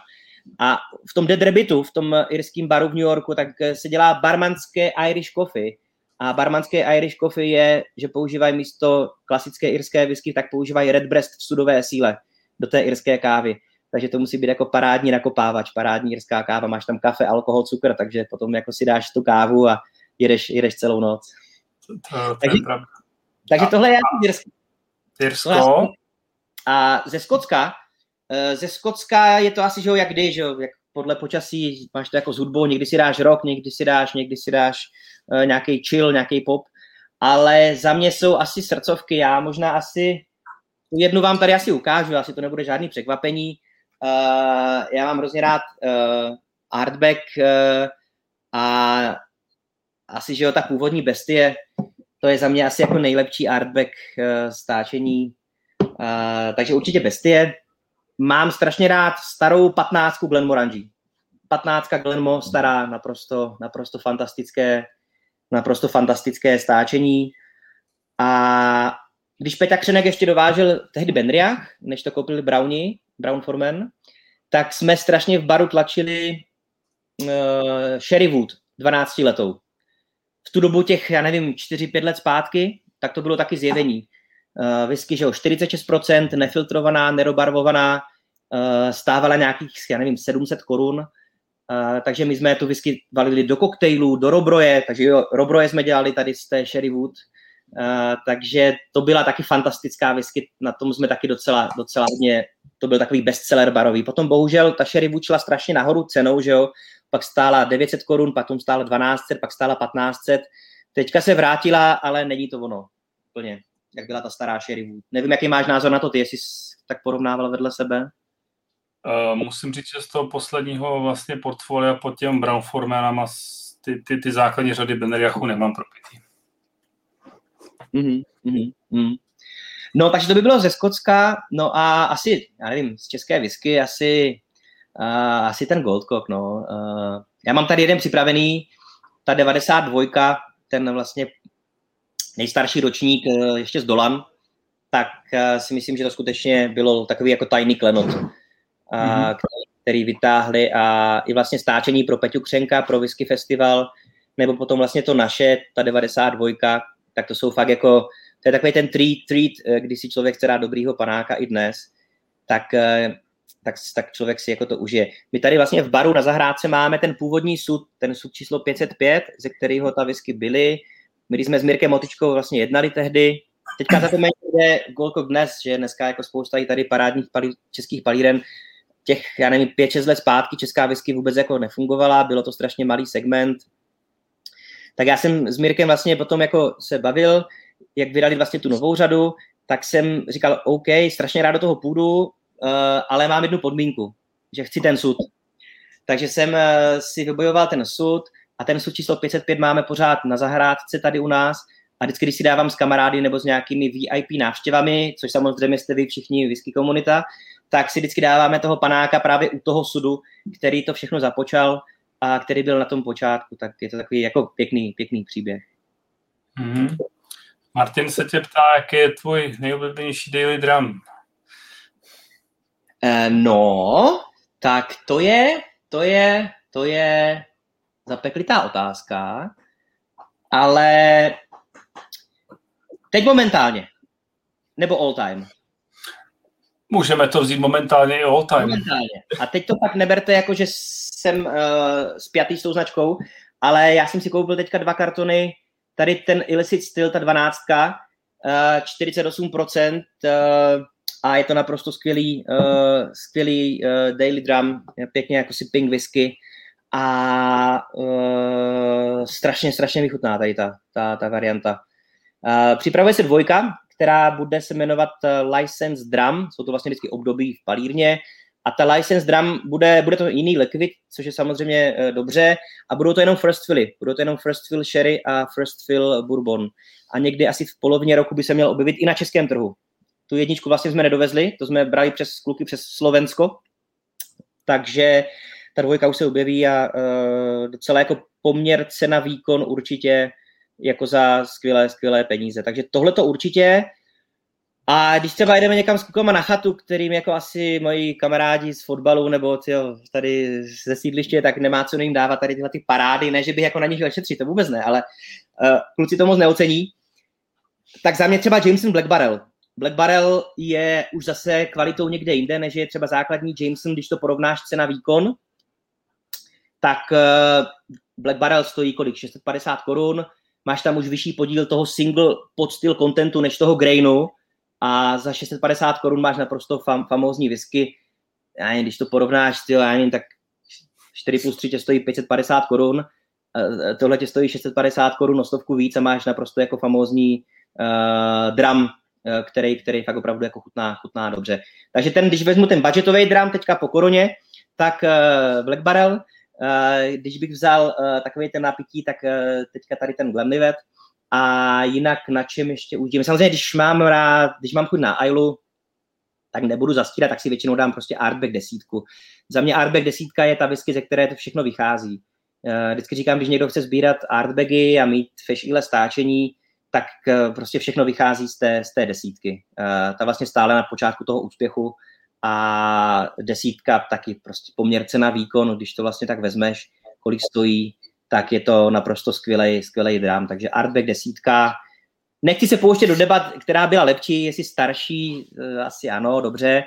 A v tom Dead Rabbitu, v tom irském baru v New Yorku, tak se dělá barmanské Irish coffee. A barmanské Irish coffee je, že používají místo klasické irské whisky, tak používají Redbreast v sudové síle do té irské kávy. Takže to musí být jako parádní nakopávač, parádní irská káva. Máš tam kafe, alkohol, cukr, takže potom jako si dáš tu kávu a jedeš, jedeš celou noc. To, to, to takže, je takže a, tohle je Irsko. Irsko. A ze Skotska, eh, ze Skotska je to asi, že jo, jak kdy, že jo, jak podle počasí máš to jako s hudbou, někdy si dáš rock, někdy si dáš, někdy si dáš uh, nějaký chill, nějaký pop, ale za mě jsou asi srdcovky, já možná asi, jednu vám tady asi ukážu, asi to nebude žádný překvapení, uh, já mám hrozně rád uh, Artback uh, a asi, že jo, ta původní bestie, to je za mě asi jako nejlepší artback uh, stáčení, uh, takže určitě bestie, Mám strašně rád starou patnáctku Glenmorangie. Patnáctka Glenmo, stará, naprosto, naprosto fantastické, naprosto fantastické stáčení. A když Peťa Křenek ještě dovážel tehdy Benriach, než to koupili Browni, Brown Forman, tak jsme strašně v baru tlačili uh, Sherry Wood, 12 letou. V tu dobu těch, já nevím, 4-5 let zpátky, tak to bylo taky zjevení. Uh, whisky, že jo, 46%, nefiltrovaná, nerobarvovaná, uh, stávala nějakých, já nevím, 700 korun, uh, takže my jsme tu whisky valili do koktejlů, do robroje, takže jo, robroje jsme dělali tady z té Sherry Wood, uh, takže to byla taky fantastická whisky, na tom jsme taky docela, docela hodně, to byl takový bestseller barový. Potom bohužel ta Sherry Wood šla strašně nahoru cenou, že jo, pak stála 900 korun, potom stála 1200, pak stála 1500, teďka se vrátila, ale není to ono úplně jak byla ta stará Sherry Wood. Nevím, jaký máš názor na to, ty, jestli jsi tak porovnával vedle sebe. Uh, musím říct, že z toho posledního vlastně portfolia pod těm Brown Formanama ty, ty, ty základní řady Beneriachu nemám propitý. Mm-hmm, mm-hmm. No, takže to by bylo ze Skocka, no a asi, já nevím, z české whisky asi, uh, asi ten Goldcock, no. Uh, já mám tady jeden připravený, ta 92, ten vlastně nejstarší ročník uh, ještě z Dolan, tak uh, si myslím, že to skutečně bylo takový jako tajný klenot mm-hmm. který vytáhli a i vlastně stáčení pro Peťu Křenka, pro Whisky Festival, nebo potom vlastně to naše, ta 92, tak to jsou fakt jako, to je takový ten treat, treat, když si člověk chce dát dobrýho panáka i dnes, tak, tak, tak člověk si jako to užije. My tady vlastně v baru na zahrádce máme ten původní sud, ten sud číslo 505, ze kterého ta whisky byly. My jsme s Mirkem Motičkou vlastně jednali tehdy, Teďka za to méně jde Golko dnes, že dneska jako spousta tady parádních palí, českých palíren, těch, já nevím, pět, šest let zpátky česká whisky vůbec jako nefungovala, bylo to strašně malý segment. Tak já jsem s Mirkem vlastně potom jako se bavil, jak vydali vlastně tu novou řadu, tak jsem říkal, OK, strašně rád do toho půjdu, ale mám jednu podmínku, že chci ten sud. Takže jsem uh, si vybojoval ten sud a ten sud číslo 505 máme pořád na zahrádce tady u nás a vždycky, když si dávám s kamarády nebo s nějakými VIP návštěvami, což samozřejmě jste vy všichni whisky komunita, tak si vždycky dáváme toho panáka právě u toho sudu, který to všechno započal a který byl na tom počátku, tak je to takový jako pěkný, pěkný příběh. Mm-hmm. Martin se tě ptá, jaký je tvůj nejoblíbenější daily drum? Eh, no, tak to je, to je, to je zapeklitá otázka, ale teď momentálně, nebo all time. Můžeme to vzít momentálně i all time. Momentálně. A teď to pak neberte jako, že jsem uh, spjatý s tou značkou, ale já jsem si koupil teďka dva kartony, tady ten Illicit Styl, ta 12, uh, 48%, uh, a je to naprosto skvělý, uh, skvělý uh, daily drum, pěkně jako si pink whisky a uh, strašně, strašně vychutná tady ta, ta, ta varianta. Uh, připravuje se dvojka, která bude se jmenovat License Drum, jsou to vlastně vždycky období v palírně, a ta license drum bude, bude to jiný liquid, což je samozřejmě uh, dobře, a budou to jenom first filly, budou to jenom first fill sherry a first fill bourbon. A někdy asi v polovině roku by se měl objevit i na českém trhu. Tu jedničku vlastně jsme nedovezli, to jsme brali přes kluky přes Slovensko, takže ta dvojka už se objeví a uh, docela jako poměr cena výkon určitě jako za skvělé, skvělé peníze. Takže tohle to určitě. A když třeba jdeme někam s klukama na chatu, kterým jako asi moji kamarádi z fotbalu nebo tyjo, tady ze sídliště, tak nemá co jim dávat tady tyhle ty parády, ne, že bych jako na nich šetřit, to vůbec ne, ale uh, kluci to moc neocení. Tak za mě třeba Jameson Black Barrel. Black Barrel je už zase kvalitou někde jinde, než je třeba základní Jameson, když to porovnáš cena výkon, tak uh, Black Barrel stojí kolik? 650 korun, máš tam už vyšší podíl toho single podstyl contentu než toho grainu, a za 650 korun máš naprosto fam, famózní whisky. Já nevím, když to porovnáš, tyjo, já nevím, tak 4 plus 3 tě stojí 550 korun, tohle tě stojí 650 korun o stovku víc a máš naprosto jako famózní uh, drum, uh, který, který fakt opravdu jako chutná, chutná dobře. Takže ten, když vezmu ten budgetový drum teďka po koroně, tak uh, Black Barrel, uh, když bych vzal takový ten napití, tak teďka tady ten Glenlivet, a jinak na čem ještě uvidíme. Samozřejmě, když mám rád, když mám chuť na Ailu, tak nebudu zastírat, tak si většinou dám prostě Artback desítku. Za mě Artback desítka je ta whisky, ze které to všechno vychází. Eh, vždycky říkám, když někdo chce sbírat artbagy a mít fešíle stáčení, tak eh, prostě všechno vychází z té, z té desítky. Eh, ta vlastně stále na počátku toho úspěchu a desítka taky prostě poměr cena výkon, když to vlastně tak vezmeš, kolik stojí, tak je to naprosto skvělý, skvělý drám. Takže Artback desítka. Nechci se pouštět do debat, která byla lepší, jestli starší, eh, asi ano, dobře,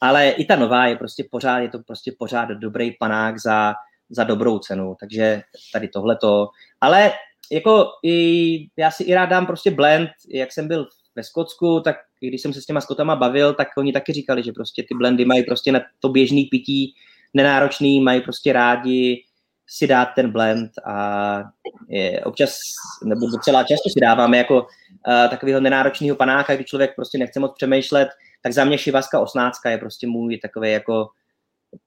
ale i ta nová je prostě pořád, je to prostě pořád dobrý panák za, za dobrou cenu, takže tady tohleto. Ale jako i, já si i rád dám prostě blend, jak jsem byl ve Skotsku, tak když jsem se s těma Skotama bavil, tak oni taky říkali, že prostě ty blendy mají prostě na to běžný pití nenáročný, mají prostě rádi si dát ten blend a je, občas, nebo docela často si dáváme jako uh, takového nenáročného panáka, kdy člověk prostě nechce moc přemýšlet, tak za mě šivaska osnácka je prostě můj takový jako,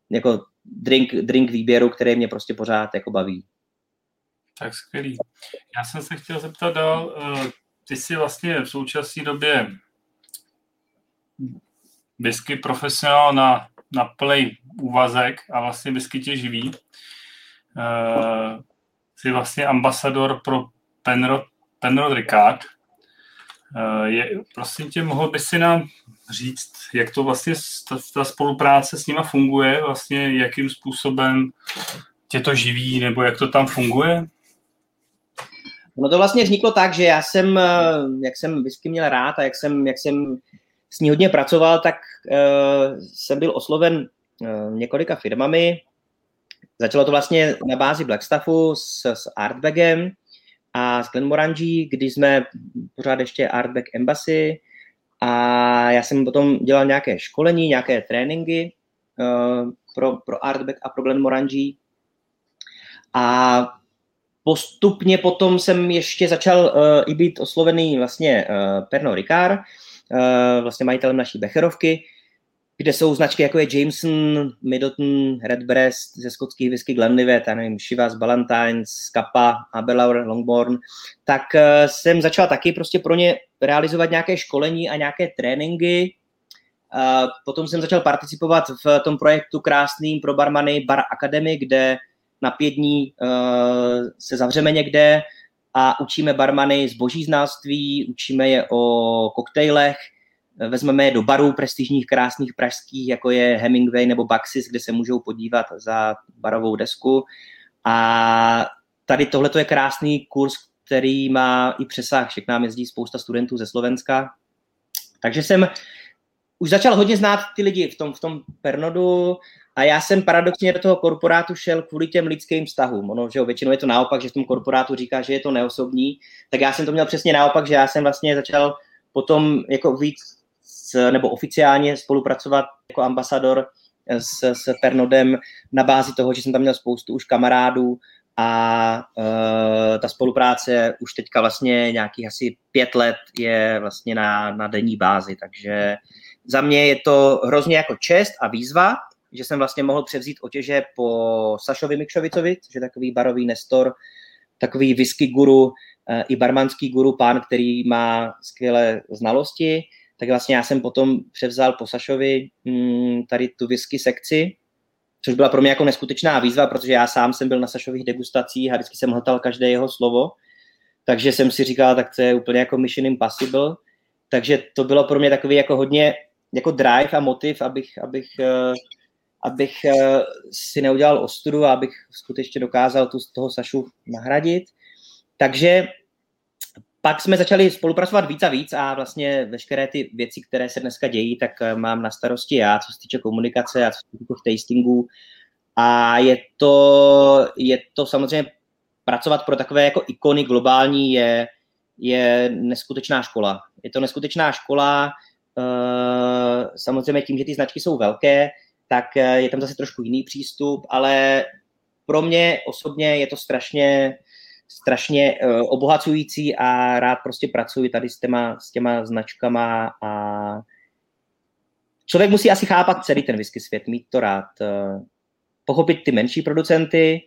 jako drink, drink výběru, který mě prostě pořád jako baví. Tak skvělý. Já jsem se chtěl zeptat dál, uh, ty jsi vlastně v současné době whisky profesionál na, na play úvazek a vlastně whisky tě živí uh, jsi vlastně ambasador pro Penrod, Penrod Ricard. Uh, je, prosím tě, mohl by si nám říct, jak to vlastně ta, ta spolupráce s nima funguje, vlastně jakým způsobem tě to živí, nebo jak to tam funguje? No to vlastně vzniklo tak, že já jsem, eh, jak jsem whisky měl rád a jak jsem, jak jsem s ní hodně pracoval, tak uh, jsem byl osloven uh, několika firmami, Začalo to vlastně na bázi Blackstaffu s, s Artbagem a s Glenmorangie, kdy jsme pořád ještě Artbag Embassy. A já jsem potom dělal nějaké školení, nějaké tréninky uh, pro, pro Artbag a pro Glenmorangie a postupně potom jsem ještě začal uh, i být oslovený vlastně uh, Pernod Ricard, uh, vlastně majitelem naší Becherovky, kde jsou značky jako je Jameson, Middleton, Redbreast, ze skotských whisky Glenlivet, já nevím, Chivas, Ballantines, Kappa, Abelauer, Longborn, tak uh, jsem začal taky prostě pro ně realizovat nějaké školení a nějaké tréninky. Uh, potom jsem začal participovat v tom projektu krásným pro barmany Bar Academy, kde na pět dní uh, se zavřeme někde a učíme barmany zboží znalství, učíme je o koktejlech, vezmeme je do barů prestižních, krásných pražských, jako je Hemingway nebo Baxis, kde se můžou podívat za barovou desku. A tady tohle je krásný kurz, který má i přesah, že k nám jezdí spousta studentů ze Slovenska. Takže jsem už začal hodně znát ty lidi v tom, v tom Pernodu a já jsem paradoxně do toho korporátu šel kvůli těm lidským vztahům. Ono, že jo, většinou je to naopak, že v tom korporátu říká, že je to neosobní, tak já jsem to měl přesně naopak, že já jsem vlastně začal potom jako víc nebo oficiálně spolupracovat jako ambasador s, s Pernodem na bázi toho, že jsem tam měl spoustu už kamarádů a uh, ta spolupráce už teďka vlastně nějakých asi pět let je vlastně na, na denní bázi, takže za mě je to hrozně jako čest a výzva, že jsem vlastně mohl převzít otěže po Sašovi Mikšovicovi, což je takový barový nestor, takový whisky guru uh, i barmanský guru, pán, který má skvělé znalosti tak vlastně já jsem potom převzal po Sašovi mm, tady tu whisky sekci, což byla pro mě jako neskutečná výzva, protože já sám jsem byl na Sašových degustacích a vždycky jsem hltal každé jeho slovo, takže jsem si říkal, tak to je úplně jako mission impossible. takže to bylo pro mě takový jako hodně jako drive a motiv, abych, abych, uh, abych uh, si neudělal ostudu a abych skutečně dokázal tu, toho Sašu nahradit. Takže pak jsme začali spolupracovat víc a víc a vlastně veškeré ty věci, které se dneska dějí, tak mám na starosti já, co se týče komunikace a co se týče tastingů. A je to, je to samozřejmě pracovat pro takové jako ikony globální je, je neskutečná škola. Je to neskutečná škola, samozřejmě tím, že ty značky jsou velké, tak eh, je tam zase trošku jiný přístup, ale pro mě osobně je to strašně, strašně uh, obohacující a rád prostě pracuji tady s těma, s těma značkama a člověk musí asi chápat celý ten whisky svět, mít to rád. Pochopit ty menší producenty,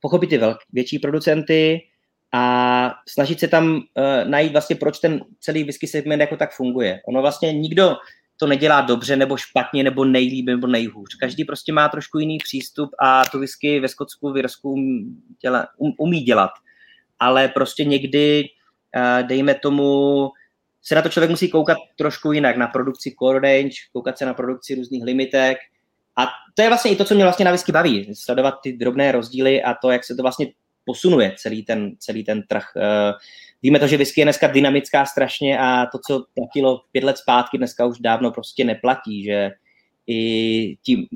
pochopit ty velk, větší producenty a snažit se tam uh, najít vlastně, proč ten celý whisky segment jako tak funguje. Ono vlastně nikdo to nedělá dobře nebo špatně nebo nejlíp nebo nejhůř. Každý prostě má trošku jiný přístup a tu whisky ve Skotsku, v um, umí dělat. Ale prostě někdy, uh, dejme tomu, se na to člověk musí koukat trošku jinak, na produkci core range, koukat se na produkci různých limitek, a to je vlastně i to, co mě vlastně na whisky baví, sledovat ty drobné rozdíly a to, jak se to vlastně posunuje celý ten, celý ten trh. Eh, víme to, že whisky je dneska dynamická strašně a to, co platilo pět let zpátky, dneska už dávno prostě neplatí, že i ti,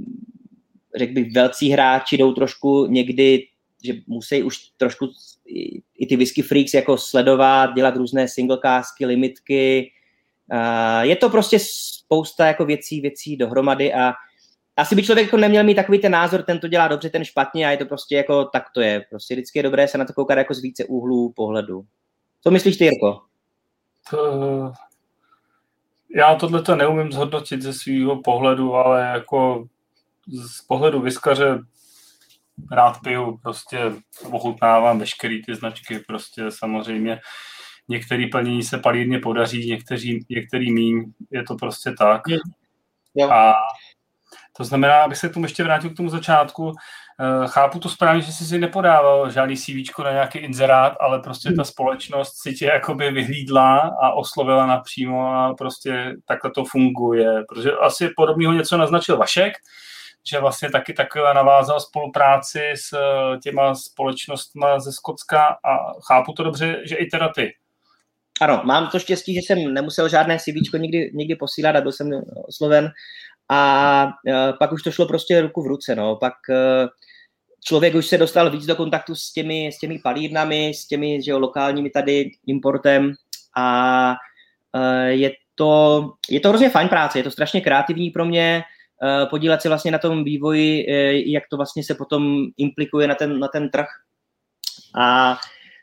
řekl bych, velcí hráči jdou trošku někdy, že musí už trošku i ty whisky freaks jako sledovat, dělat různé single casky, limitky. Eh, je to prostě spousta jako věcí, věcí dohromady a asi by člověk jako neměl mít takový ten názor, ten to dělá dobře, ten špatně a je to prostě jako tak to je. Prostě vždycky je dobré se na to koukat jako z více úhlů pohledu. Co myslíš ty, Jirko? To, já tohle to neumím zhodnotit ze svého pohledu, ale jako z pohledu vyskaře rád piju, prostě ochutnávám veškerý ty značky, prostě samozřejmě některý plnění se palírně podaří, někteří, některý míň, je to prostě tak. Jo. A to znamená, abych se k tomu ještě vrátil k tomu začátku, eh, chápu to správně, že jsi si nepodával žádný CV na nějaký inzerát, ale prostě ta společnost si tě jakoby vyhlídla a oslovila napřímo a prostě takhle to funguje. Protože asi podobného něco naznačil Vašek, že vlastně taky takhle navázal spolupráci s eh, těma společnostma ze Skotska a chápu to dobře, že i teda ty. Ano, mám to štěstí, že jsem nemusel žádné CV nikdy, nikdy posílat a byl jsem osloven a e, pak už to šlo prostě ruku v ruce, no. Pak e, člověk už se dostal víc do kontaktu s těmi, s těmi palírnami, s těmi že jo, lokálními tady importem a e, je to, je to hrozně fajn práce, je to strašně kreativní pro mě, podílet se vlastně na tom vývoji, jak to vlastně se potom implikuje na ten, na ten trh. A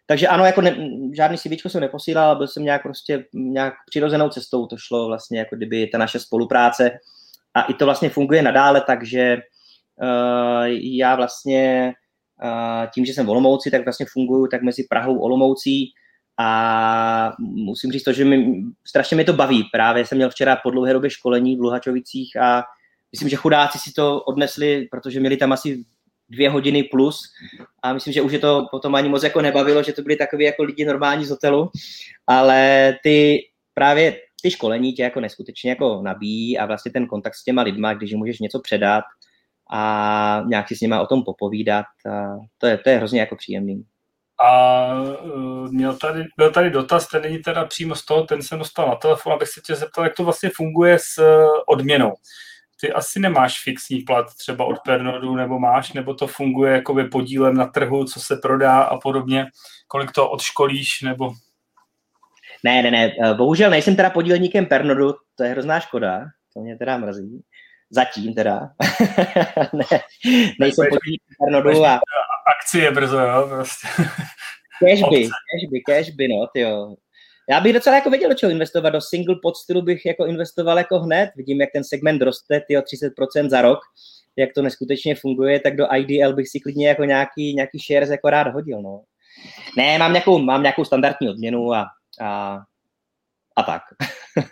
takže ano, jako ne, žádný CV jsem neposílal, byl jsem nějak prostě nějak přirozenou cestou, to šlo vlastně jako kdyby ta naše spolupráce a i to vlastně funguje nadále, takže uh, já vlastně uh, tím, že jsem v Olomouci, tak vlastně funguju tak mezi Prahou a Olomoucí. A musím říct to, že mi, strašně mi to baví. Právě jsem měl včera po dlouhé době školení v Luhačovicích a myslím, že chudáci si to odnesli, protože měli tam asi dvě hodiny plus. A myslím, že už je to potom ani moc jako nebavilo, že to byli takový jako lidi normální z hotelu, ale ty právě ty školení tě jako neskutečně jako nabíjí a vlastně ten kontakt s těma lidma, když jim můžeš něco předat a nějak si s nima o tom popovídat, to, je, to je hrozně jako příjemný. A uh, měl tady, byl tady dotaz, ten není teda přímo z toho, ten jsem dostal na telefon, abych se tě zeptal, jak to vlastně funguje s uh, odměnou. Ty asi nemáš fixní plat třeba od Pernodu, nebo máš, nebo to funguje jakoby podílem na trhu, co se prodá a podobně, kolik to odškolíš, nebo ne, ne, ne, eh, bohužel nejsem teda podílníkem Pernodu, to je hrozná škoda, to mě teda mrzí. Zatím teda. [LAUGHS] ne, nejsem podílníkem Pernodu a... Akcie brzo, jo, prostě. Cashby, cashby, cashby, no, tyjo. Já bych docela jako věděl, co investovat. Do single pod stylu bych jako investoval jako hned. Vidím, jak ten segment roste, ty o 30% za rok, jak to neskutečně funguje, tak do IDL bych si klidně jako nějaký, nějaký shares jako rád hodil, no. Ne, mám nějakou, mám nějakou standardní odměnu a a, a tak. [LAUGHS]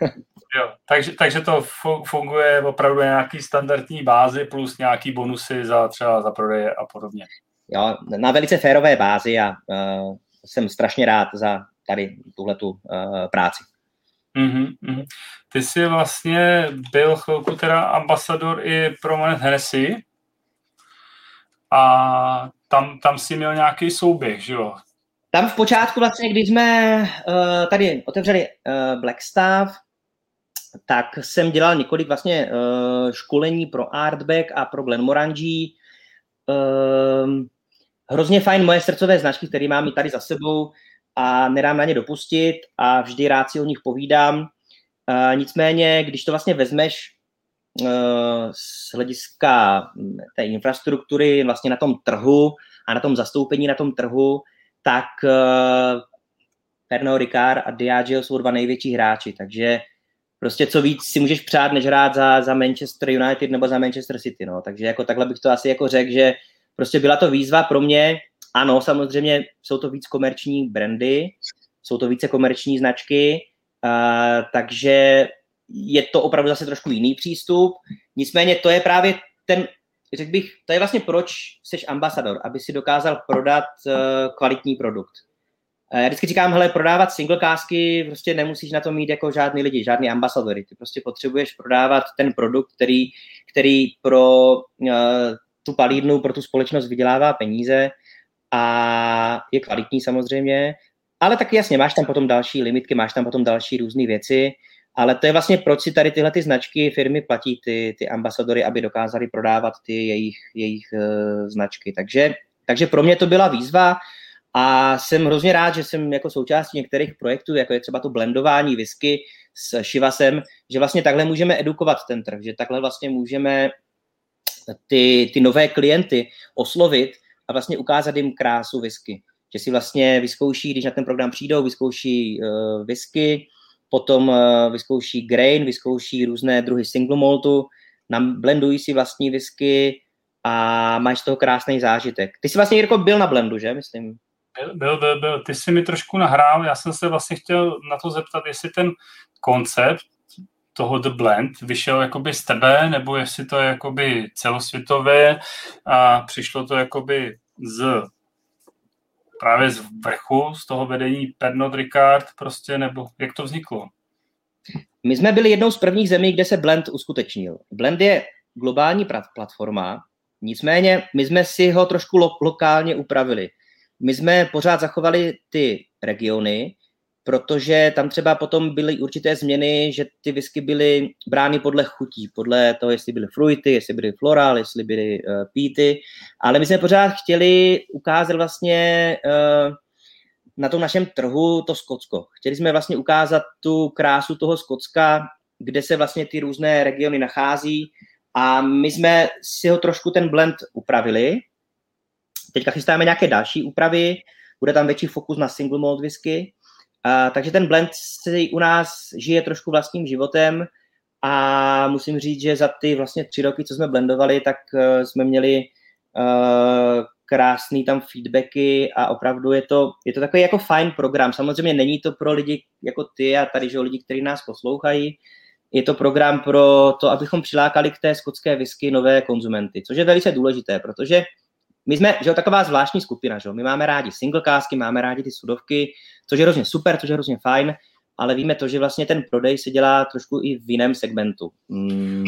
jo, takže, takže to funguje opravdu na nějaký standardní bázi plus nějaký bonusy za třeba za prodeje a podobně. Jo, na velice férové bázi a uh, jsem strašně rád za tady tuhletu uh, práci. Mm-hmm. Ty jsi vlastně byl chvilku teda ambasador i pro Monet Hennessy a tam, tam si měl nějaký souběh, že jo? Tam v počátku vlastně, když jsme uh, tady otevřeli uh, Blackstaff, tak jsem dělal několik vlastně uh, školení pro Artback a pro Glenmorangie. Uh, hrozně fajn moje srdcové značky, které mám i tady za sebou a nedám na ně dopustit a vždy rád si o nich povídám. Uh, nicméně, když to vlastně vezmeš uh, z hlediska té infrastruktury vlastně na tom trhu a na tom zastoupení na tom trhu, tak uh, Pernod Ricard a Diageo jsou dva největší hráči, takže prostě co víc si můžeš přát, než hrát za, za Manchester United nebo za Manchester City, no. Takže jako takhle bych to asi jako řekl, že prostě byla to výzva pro mě, ano, samozřejmě jsou to víc komerční brandy, jsou to více komerční značky, uh, takže je to opravdu zase trošku jiný přístup. Nicméně to je právě ten, řekl bych, to je vlastně proč jsi ambasador, aby si dokázal prodat uh, kvalitní produkt. Já vždycky říkám, hele, prodávat single kásky, prostě nemusíš na to mít jako žádný lidi, žádný ambasadory. Ty prostě potřebuješ prodávat ten produkt, který, který pro uh, tu palírnu, pro tu společnost vydělává peníze a je kvalitní samozřejmě, ale taky jasně, máš tam potom další limitky, máš tam potom další různé věci, ale to je vlastně, proč si tady tyhle ty značky firmy platí ty, ty ambasadory, aby dokázali prodávat ty jejich, jejich uh, značky. Takže, takže pro mě to byla výzva a jsem hrozně rád, že jsem jako součástí některých projektů, jako je třeba to blendování whisky s Shivasem, že vlastně takhle můžeme edukovat ten trh, že takhle vlastně můžeme ty, ty nové klienty oslovit a vlastně ukázat jim krásu whisky. Že si vlastně vyzkouší, když na ten program přijdou, vyzkouší uh, whisky, potom uh, vyzkouší grain, vyzkouší různé druhy single maltu, blendují si vlastní whisky a máš z toho krásný zážitek. Ty jsi vlastně, Jirko, byl na blendu, že, myslím? Byl, byl, byl, byl. Ty jsi mi trošku nahrál, já jsem se vlastně chtěl na to zeptat, jestli ten koncept toho The Blend vyšel jakoby z tebe, nebo jestli to je jakoby celosvětové a přišlo to jakoby z právě z vrchu, z toho vedení Pernod Ricard prostě, nebo jak to vzniklo? My jsme byli jednou z prvních zemí, kde se Blend uskutečnil. Blend je globální platforma, nicméně my jsme si ho trošku lo- lokálně upravili. My jsme pořád zachovali ty regiony, protože tam třeba potom byly určité změny, že ty whisky byly brány podle chutí, podle toho, jestli byly fruity, jestli byly floral, jestli byly uh, píty, ale my jsme pořád chtěli ukázat vlastně uh, na tom našem trhu to Skotsko. Chtěli jsme vlastně ukázat tu krásu toho Skotska, kde se vlastně ty různé regiony nachází a my jsme si ho trošku ten blend upravili. Teďka chystáme nějaké další úpravy, bude tam větší fokus na single malt whisky, a, takže ten blend si u nás žije trošku vlastním životem a musím říct, že za ty vlastně tři roky, co jsme blendovali, tak uh, jsme měli uh, krásný tam feedbacky a opravdu je to, je to takový jako fajn program. Samozřejmě není to pro lidi jako ty a tady, že lidi, kteří nás poslouchají, je to program pro to, abychom přilákali k té skotské whisky nové konzumenty, což je velice důležité, protože my jsme, že jo, taková zvláštní skupina, že jo, my máme rádi single kásky, máme rádi ty sudovky, což je hrozně super, což je hrozně fajn, ale víme to, že vlastně ten prodej se dělá trošku i v jiném segmentu. Mm.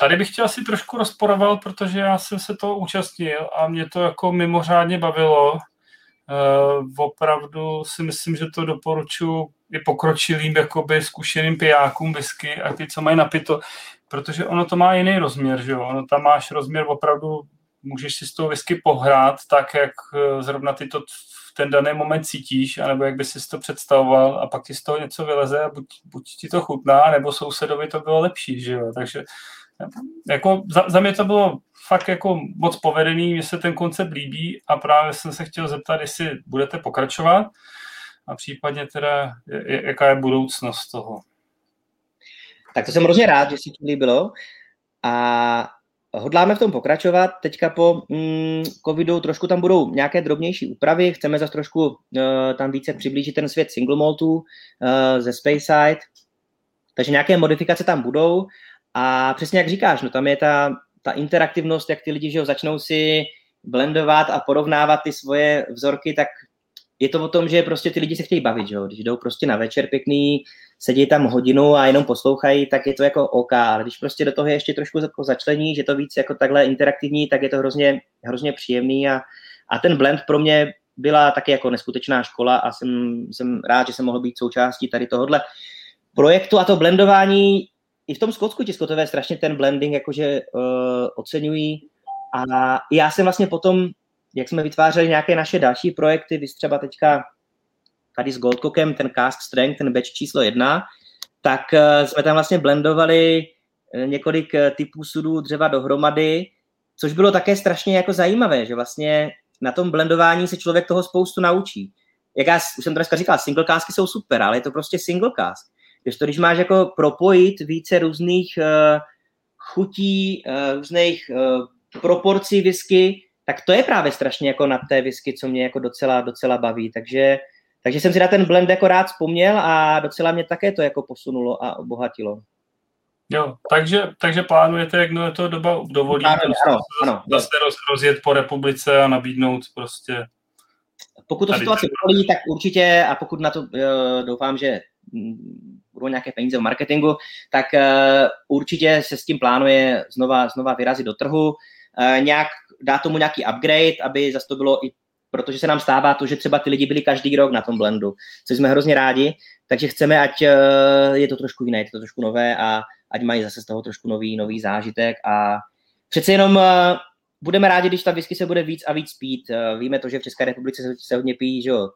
Tady bych tě asi trošku rozporoval, protože já jsem se toho účastnil a mě to jako mimořádně bavilo. Uh, opravdu si myslím, že to doporučuji i pokročilým jakoby zkušeným pijákům whisky a ty, co mají napito, protože ono to má jiný rozměr, že jo? Ono tam máš rozměr opravdu můžeš si s tou whisky pohrát tak, jak eh, zrovna ty to v ten daný moment cítíš, anebo jak by si to představoval a pak ti z toho něco vyleze a buď, buď ti to chutná, nebo sousedovi to bylo lepší, že jo, takže eh, jako za, za mě to bylo fakt jako moc povedený, mně se ten koncept líbí a právě jsem se chtěl zeptat, jestli budete pokračovat a případně teda, jaká je budoucnost toho. Tak to jsem hrozně rád, že si to líbilo. A Hodláme v tom pokračovat. Teďka po mm, covidu trošku tam budou nějaké drobnější úpravy. Chceme zase trošku uh, tam více přiblížit ten svět single maltu uh, ze Speyside. Takže nějaké modifikace tam budou. A přesně jak říkáš, no tam je ta, ta interaktivnost, jak ty lidi že jo, začnou si blendovat a porovnávat ty svoje vzorky, tak je to o tom, že prostě ty lidi se chtějí bavit, že jo? když jdou prostě na večer pěkný, sedí tam hodinu a jenom poslouchají, tak je to jako OK, ale když prostě do toho je ještě trošku jako začlení, že to víc jako takhle interaktivní, tak je to hrozně, hrozně příjemný a, a ten blend pro mě byla taky jako neskutečná škola a jsem, jsem rád, že jsem mohl být součástí tady tohohle projektu a to blendování i v tom Skotsku ti Skotové strašně ten blending jakože uh, oceňují a já jsem vlastně potom, jak jsme vytvářeli nějaké naše další projekty, vy třeba teďka tady s Goldcockem, ten Cast Strength, ten batch číslo jedna, tak uh, jsme tam vlastně blendovali eh, několik typů sudů dřeva dohromady, což bylo také strašně jako zajímavé, že vlastně na tom blendování se člověk toho spoustu naučí. Jak já už jsem dneska říkal, single casky jsou super, ale je to prostě single cask. Když to, když máš jako propojit více různých uh, chutí, uh, různých uh, proporcí whisky, tak to je právě strašně jako na té whisky, co mě jako docela, docela baví. Takže, takže jsem si na ten blend jako rád vzpomněl a docela mě také to jako posunulo a obohatilo. Jo, takže, takže plánujete, jak to doba dovolí, ano, prostě ano, ano, zase roz, rozjet po republice a nabídnout prostě... Pokud to situace dovolí, tak určitě, a pokud na to uh, doufám, že mm, budou nějaké peníze v marketingu, tak uh, určitě se s tím plánuje znova, znova vyrazit do trhu, uh, nějak dá tomu nějaký upgrade, aby zase to bylo i protože se nám stává to, že třeba ty lidi byli každý rok na tom blendu, což jsme hrozně rádi, takže chceme, ať uh, je to trošku jiné, je to trošku nové a ať mají zase z toho trošku nový, nový zážitek a přece jenom uh, budeme rádi, když ta whisky se bude víc a víc pít. Víme to, že v České republice se, hodně pijí, že jo,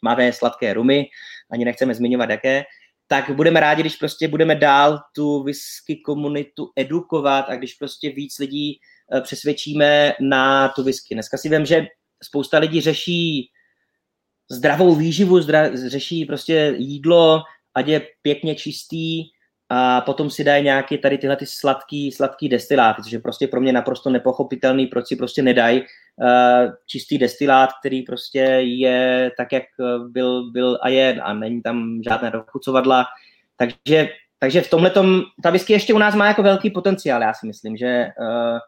tmavé, sladké rumy, ani nechceme zmiňovat jaké, tak budeme rádi, když prostě budeme dál tu whisky komunitu edukovat a když prostě víc lidí přesvědčíme na tu whisky. Dneska si vím, že spousta lidí řeší zdravou výživu, zdra, řeší prostě jídlo, ať je pěkně čistý, a potom si dají nějaké tady tyhle ty sladký, sladký destiláty, což je prostě pro mě naprosto nepochopitelný, proč si prostě nedají uh, čistý destilát, který prostě je tak, jak byl, byl a je a není tam žádné dochucovadla. Takže, takže v tomhle ta whisky ještě u nás má jako velký potenciál, já si myslím, že uh,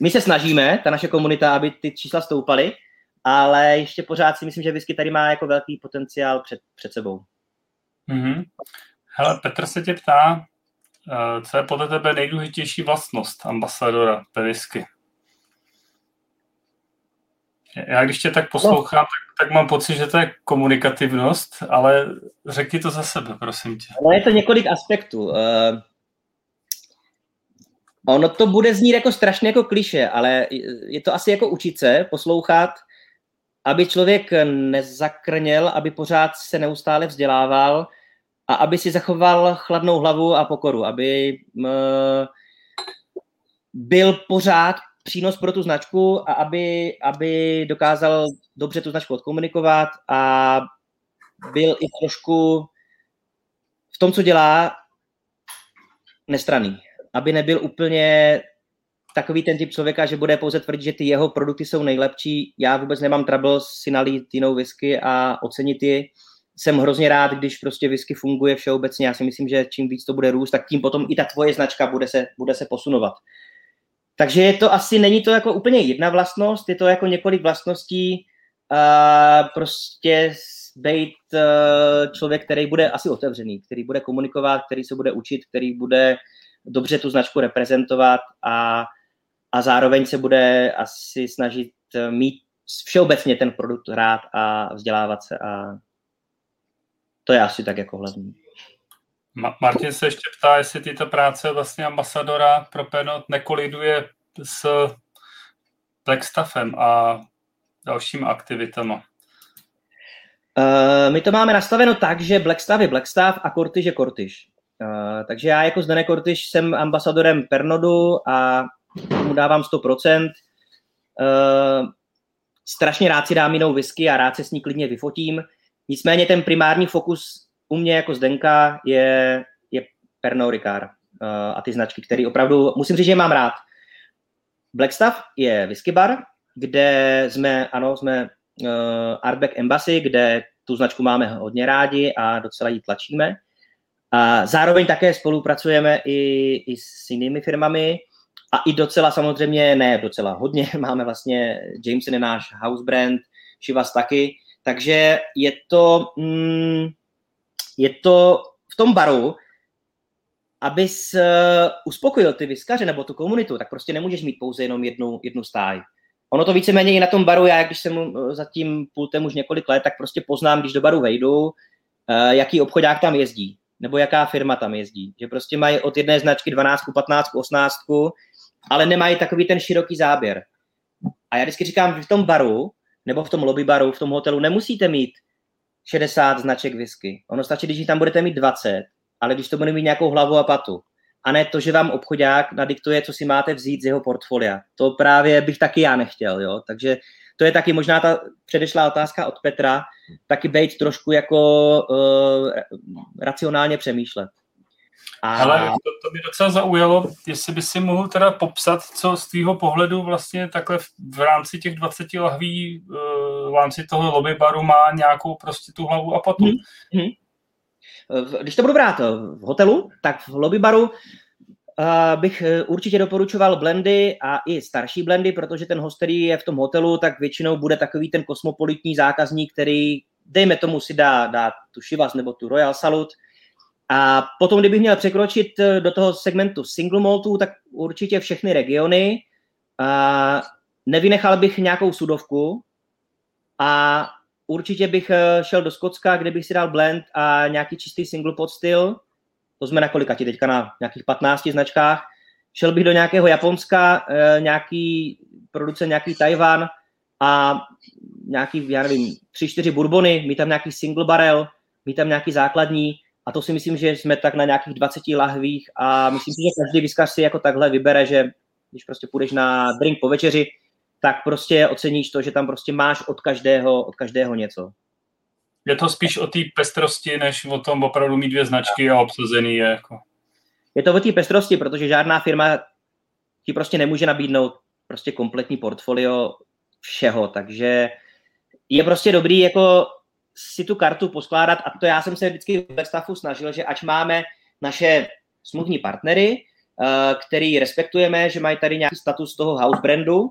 my se snažíme, ta naše komunita, aby ty čísla stoupaly, ale ještě pořád si myslím, že whisky tady má jako velký potenciál před, před sebou. Mm-hmm. Hele, Petr se tě ptá, eh, co je podle tebe nejdůležitější vlastnost ambasadora ve whisky? Já když tě tak poslouchám, no. tak, tak mám pocit, že to je komunikativnost, ale řekni to za sebe, prosím tě. No je to několik aspektů. Ono to bude znít jako strašně jako kliše, ale je to asi jako učit se, poslouchat, aby člověk nezakrněl, aby pořád se neustále vzdělával, a aby si zachoval chladnou hlavu a pokoru, aby byl pořád přínos pro tu značku a aby, aby dokázal dobře tu značku odkomunikovat a byl i trošku v tom, co dělá, nestraný. Aby nebyl úplně takový ten typ člověka, že bude pouze tvrdit, že ty jeho produkty jsou nejlepší. Já vůbec nemám trouble si nalít jinou whisky a ocenit ji jsem hrozně rád, když prostě whisky funguje všeobecně. Já si myslím, že čím víc to bude růst, tak tím potom i ta tvoje značka bude se, bude se posunovat. Takže je to asi, není to jako úplně jedna vlastnost, je to jako několik vlastností, uh, prostě být uh, člověk, který bude asi otevřený, který bude komunikovat, který se bude učit, který bude dobře tu značku reprezentovat a, a zároveň se bude asi snažit mít všeobecně ten produkt rád a vzdělávat se a to je asi tak jako hlavní. Ma- Martin se ještě ptá, jestli tyto práce vlastně ambasadora pro Penot nekoliduje s Blackstaffem a dalšími aktivitama. Uh, my to máme nastaveno tak, že Blackstaff je Blackstaff a Kortyž je Kortyž. Uh, takže já jako Zdene Kortyž jsem ambasadorem Pernodu a mu dávám 100%. Uh, strašně rád si dám jinou whisky a rád se s ní klidně vyfotím. Nicméně ten primární fokus u mě jako Zdenka je, je Pernod Ricard uh, a ty značky, které opravdu, musím říct, že mám rád. Blackstaff je whisky bar, kde jsme, ano, jsme uh, Arbeck Embassy, kde tu značku máme hodně rádi a docela ji tlačíme. A zároveň také spolupracujeme i, i s jinými firmami a i docela samozřejmě, ne docela hodně, [LAUGHS] máme vlastně Jameson je náš house brand, Chivas taky, Takže je to, mm, je to v tom baru, abys uh, uspokojil ty vyskaře nebo tu komunitu, tak prostě nemůžeš mít pouze jenom jednu, jednu stáj. Ono to víceméně i na tom baru, já když jsem uh, za tím pultem už několik let, tak prostě poznám, když do baru vejdu, uh, jaký obchodák tam jezdí, nebo jaká firma tam jezdí. Že prostě mají od jedné značky 12, 15, 18, ale nemají takový ten široký záběr. A já vždycky říkám, že v tom baru, nebo v tom lobby baru, v tom hotelu nemusíte mít 60 značek whisky. Ono stačí, když tam budete mít 20, ale když to bude mít nějakou hlavu a patu. A ne to, že vám obchodák nadiktuje, co si máte vzít z jeho portfolia. To právě bych taky já nechtěl, jo. Takže to je taky možná ta předešlá otázka od Petra, taky být trošku jako uh, racionálně přemýšlet. A... Ale to, to by docela zaujalo, jestli by si mohl teda popsat, co z tvýho pohledu vlastně takhle v, v rámci těch 20 lahví, uh, v rámci toho lobby baru má nějakou prostě tu hlavu a patu. Hmm. Když to budu brát v hotelu, tak v lobby baru Uh, bych e, určitě doporučoval blendy a i starší blendy, protože ten host, který je v tom hotelu, tak většinou bude takový ten kosmopolitní zákazník, který, dejme tomu, si dá, dá tu Shivas nebo tu Royal Salut. A potom, kdybych měl překročit do toho segmentu single maltu, tak určitě všechny regiony. Uh, nevynechal bych nějakou sudovku a určitě bych e, šel do Skotska, kde bych si dal blend a nějaký čistý single pot styl, to jsme na kolikati teďka na nějakých 15 značkách. Šel bych do nějakého Japonska, eh, nějaký producent, nějaký Tajvan a nějaký, já nevím, tři, čtyři bourbony, mít tam nějaký single barrel, mít tam nějaký základní a to si myslím, že jsme tak na nějakých 20 lahvích a myslím si, že každý vyskař si jako takhle vybere, že když prostě půjdeš na drink po večeři, tak prostě oceníš to, že tam prostě máš od každého, od každého něco. Je to spíš o té pestrosti, než o tom opravdu mít dvě značky a obsazený je jako... Je to o té pestrosti, protože žádná firma ti prostě nemůže nabídnout prostě kompletní portfolio všeho, takže je prostě dobrý jako si tu kartu poskládat a to já jsem se vždycky ve stavu snažil, že ať máme naše smluvní partnery, eh, který respektujeme, že mají tady nějaký status toho house brandu,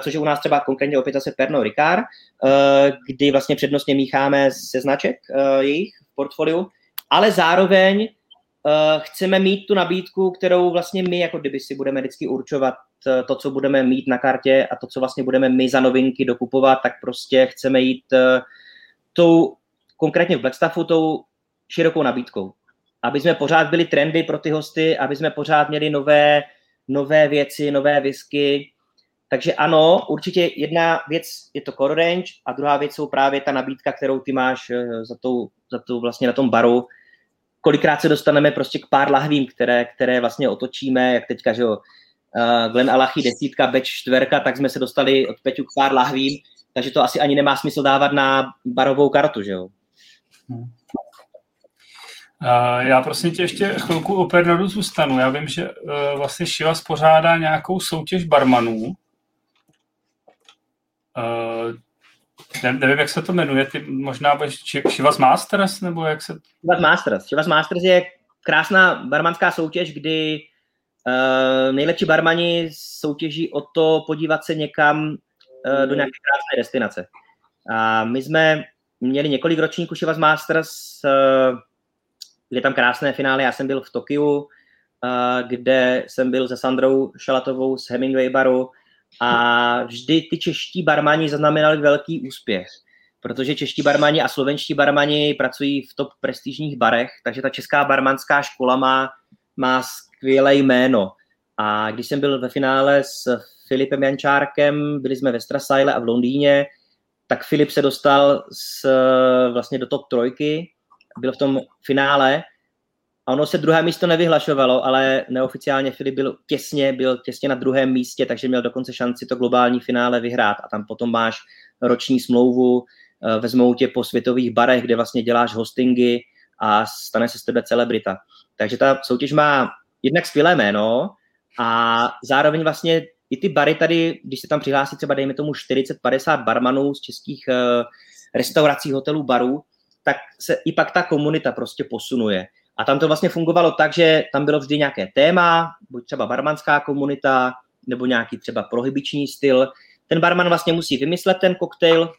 což je u nás třeba konkrétně opět zase Pernod Ricard, eh, kdy vlastně přednostně mícháme se značek eh, jejich portfoliu, ale zároveň chceme mít tu nabídku, kterou vlastně my jako kdyby si budeme vždycky určovat to, co budeme mít na kartě a to, co vlastně budeme my za novinky dokupovat, tak prostě chceme jít tou, konkrétně v Blackstaffu, tou širokou nabídkou. Aby jsme pořád byli trendy pro ty hosty, aby jsme pořád měli nové, nové věci, nové whisky, takže ano, určitě jedna věc je to core range a druhá věc jsou právě ta nabídka, kterou ty máš eh, za tou, za tou vlastně na tom baru. Kolikrát se dostaneme prostě k pár lahvím, které, které vlastně otočíme, jak teďka, že jo, uh, Glen Alachy desítka, Beč čtverka, tak jsme se dostali od Peťu k pár lahvím, takže to asi ani nemá smysl dávat na barovou kartu, že jo. Hmm. Já prosím tě ještě chvilku o Pernadu zůstanu. Já vím, že vlastně Šiva spořádá nějakou soutěž barmanů, Uh, ne, nevím, jak se to jmenuje, ty možná budeš Chivas Masters, nebo jak se... Chivas Masters. Chivas Masters je krásná barmanská soutěž, kdy uh, nejlepší barmani soutěží o to podívat se někam uh, do nějaké krásné destinace. A my jsme měli několik ročníků Chivas Masters, uh, kde tam krásné finále. Já jsem byl v Tokiu, uh, kde jsem byl se Sandrou Šalatovou z Hemingway baru, a vždy ty čeští barmani zaznamenali velký úspěch, protože čeští barmani a slovenští barmani pracují v top prestižních barech, takže ta česká barmanská škola má, má skvělé jméno. A když jsem byl ve finále s Filipem Jančárkem, byli jsme ve Strasajle a v Londýně, tak Filip se dostal s, vlastně do top trojky, byl v tom finále a ono se druhé místo nevyhlašovalo, ale neoficiálně Filip byl těsně, byl těsně na druhém místě, takže měl dokonce šanci to globální finále vyhrát. A tam potom máš roční smlouvu, eh, vezmou tě po světových barech, kde vlastně děláš hostingy a stane se z tebe celebrita. Takže ta soutěž má jednak skvělé jméno a zároveň vlastně i ty bary tady, když se tam přihlásí třeba dejme tomu 40-50 barmanů z českých eh, restaurací, hotelů, barů, tak se i pak ta komunita prostě posunuje. A tam to vlastně fungovalo tak, že tam bylo vždy nějaké téma, buď třeba barmanská komunita, nebo nějaký třeba prohybiční styl. Ten barman vlastně musí vymyslet ten koktejl,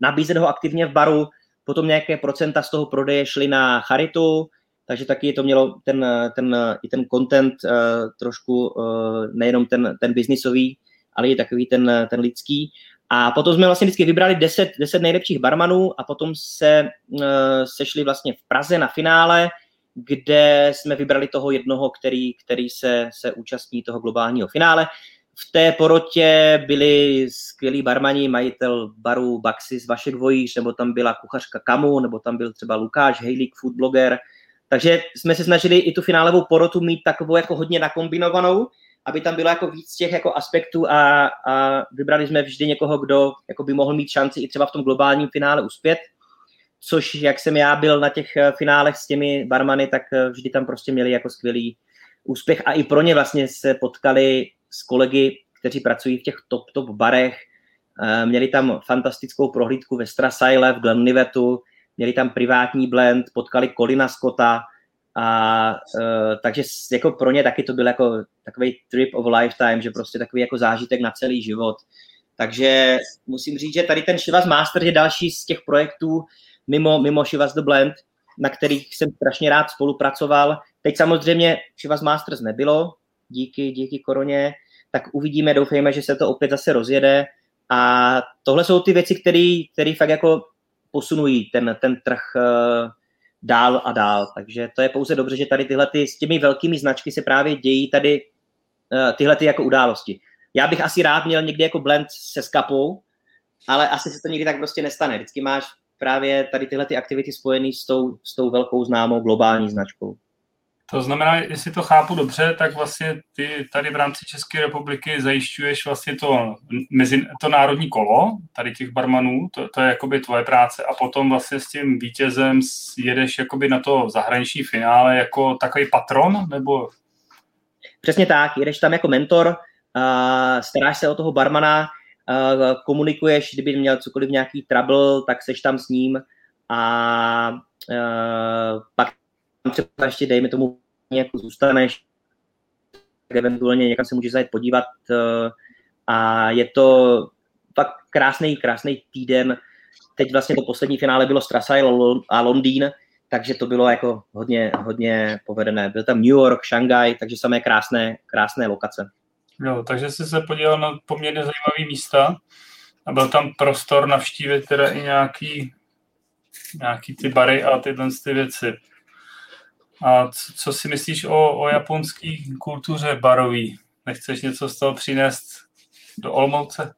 nabízet ho aktivně v baru, potom nějaké procenta z toho prodeje šly na charitu, takže taky to mělo ten, ten, i ten content uh, trošku, uh, nejenom ten, ten biznisový, ale i takový ten, ten lidský. A potom jsme vlastně vždycky vybrali 10, 10 nejlepších barmanů a potom se uh, sešli vlastně v Praze na finále, kde jsme vybrali toho jednoho, který, který se, se účastní toho globálního finále. V té porotě byli skvělí barmani, majitel baru Baxis Vašek Vojíř, nebo tam byla kuchařka Kamu, nebo tam byl třeba Lukáš Hejlík, food blogger. Takže jsme se snažili i tu finálovou porotu mít takovou jako hodně nakombinovanou, aby tam bylo jako víc těch jako aspektů a, a vybrali jsme vždy někoho, kdo jako by mohl mít šanci i třeba v tom globálním finále uspět což jak jsem já byl na těch eh, finálech s těmi barmany, tak eh, vždy tam prostě měli jako skvělý úspěch a i pro ně vlastně se potkali s kolegy, kteří pracují v těch top, top barech, eh, měli tam fantastickou prohlídku ve Strasajle v Glenlivetu, měli tam privátní blend, potkali Kolina Scotta, a uh, takže jako pro ně taky to byl jako takový trip of lifetime, že prostě takový jako zážitek na celý život. Takže musím říct, že tady ten Shivas Master je další z těch projektů, mimo, mimo Shivas The Blend, na kterých jsem strašně rád spolupracoval. Teď samozřejmě Shivas Masters nebylo, díky, díky koroně, tak uvidíme, doufejme, že se to opět zase rozjede. A tohle jsou ty věci, které fakt jako posunují ten, ten trh uh, dál a dál. Takže to je pouze dobře, že tady tyhle ty, s těmi velkými značky se právě dějí tady uh, tyhle ty jako události. Já bych asi rád měl někdy jako blend se skapou, ale asi se to nikdy tak prostě nestane. Vždycky máš právě tady tyhle ty aktivity spojené s tou, s tou velkou známou globální značkou. To znamená, jestli to chápu dobře, tak vlastně ty tady v rámci České republiky zajišťuješ vlastně to, mezi, to národní kolo, tady těch barmanů, to, to je jakoby tvoje práce a potom vlastně s tím vítězem jedeš jakoby na to zahraniční finále jako takový patron, nebo? Přesně tak, jedeš tam jako mentor, uh, staráš se o toho barmana, komunikuješ, kdyby měl cokoliv nějaký trouble, tak seš tam s ním a uh, pak třeba ještě dejme tomu jako zůstaneš, eventuálně někam se můžeš zajít podívat uh, a je to fakt krásný, krásný týden. Teď vlastně to poslední finále bylo Strasai a Londýn, takže to bylo jako hodně, hodně povedené. Byl tam New York, Shanghai, takže samé krásné, krásné lokace. Jo, takže jsi se podíval na poměrně zajímavé místa a byl tam prostor navštívit teda i nějaký, nějaký ty bary a tyhle ty věci. A co, co si myslíš o, o japonské kultuře barový? Nechceš něco z toho přinést do Olmouce?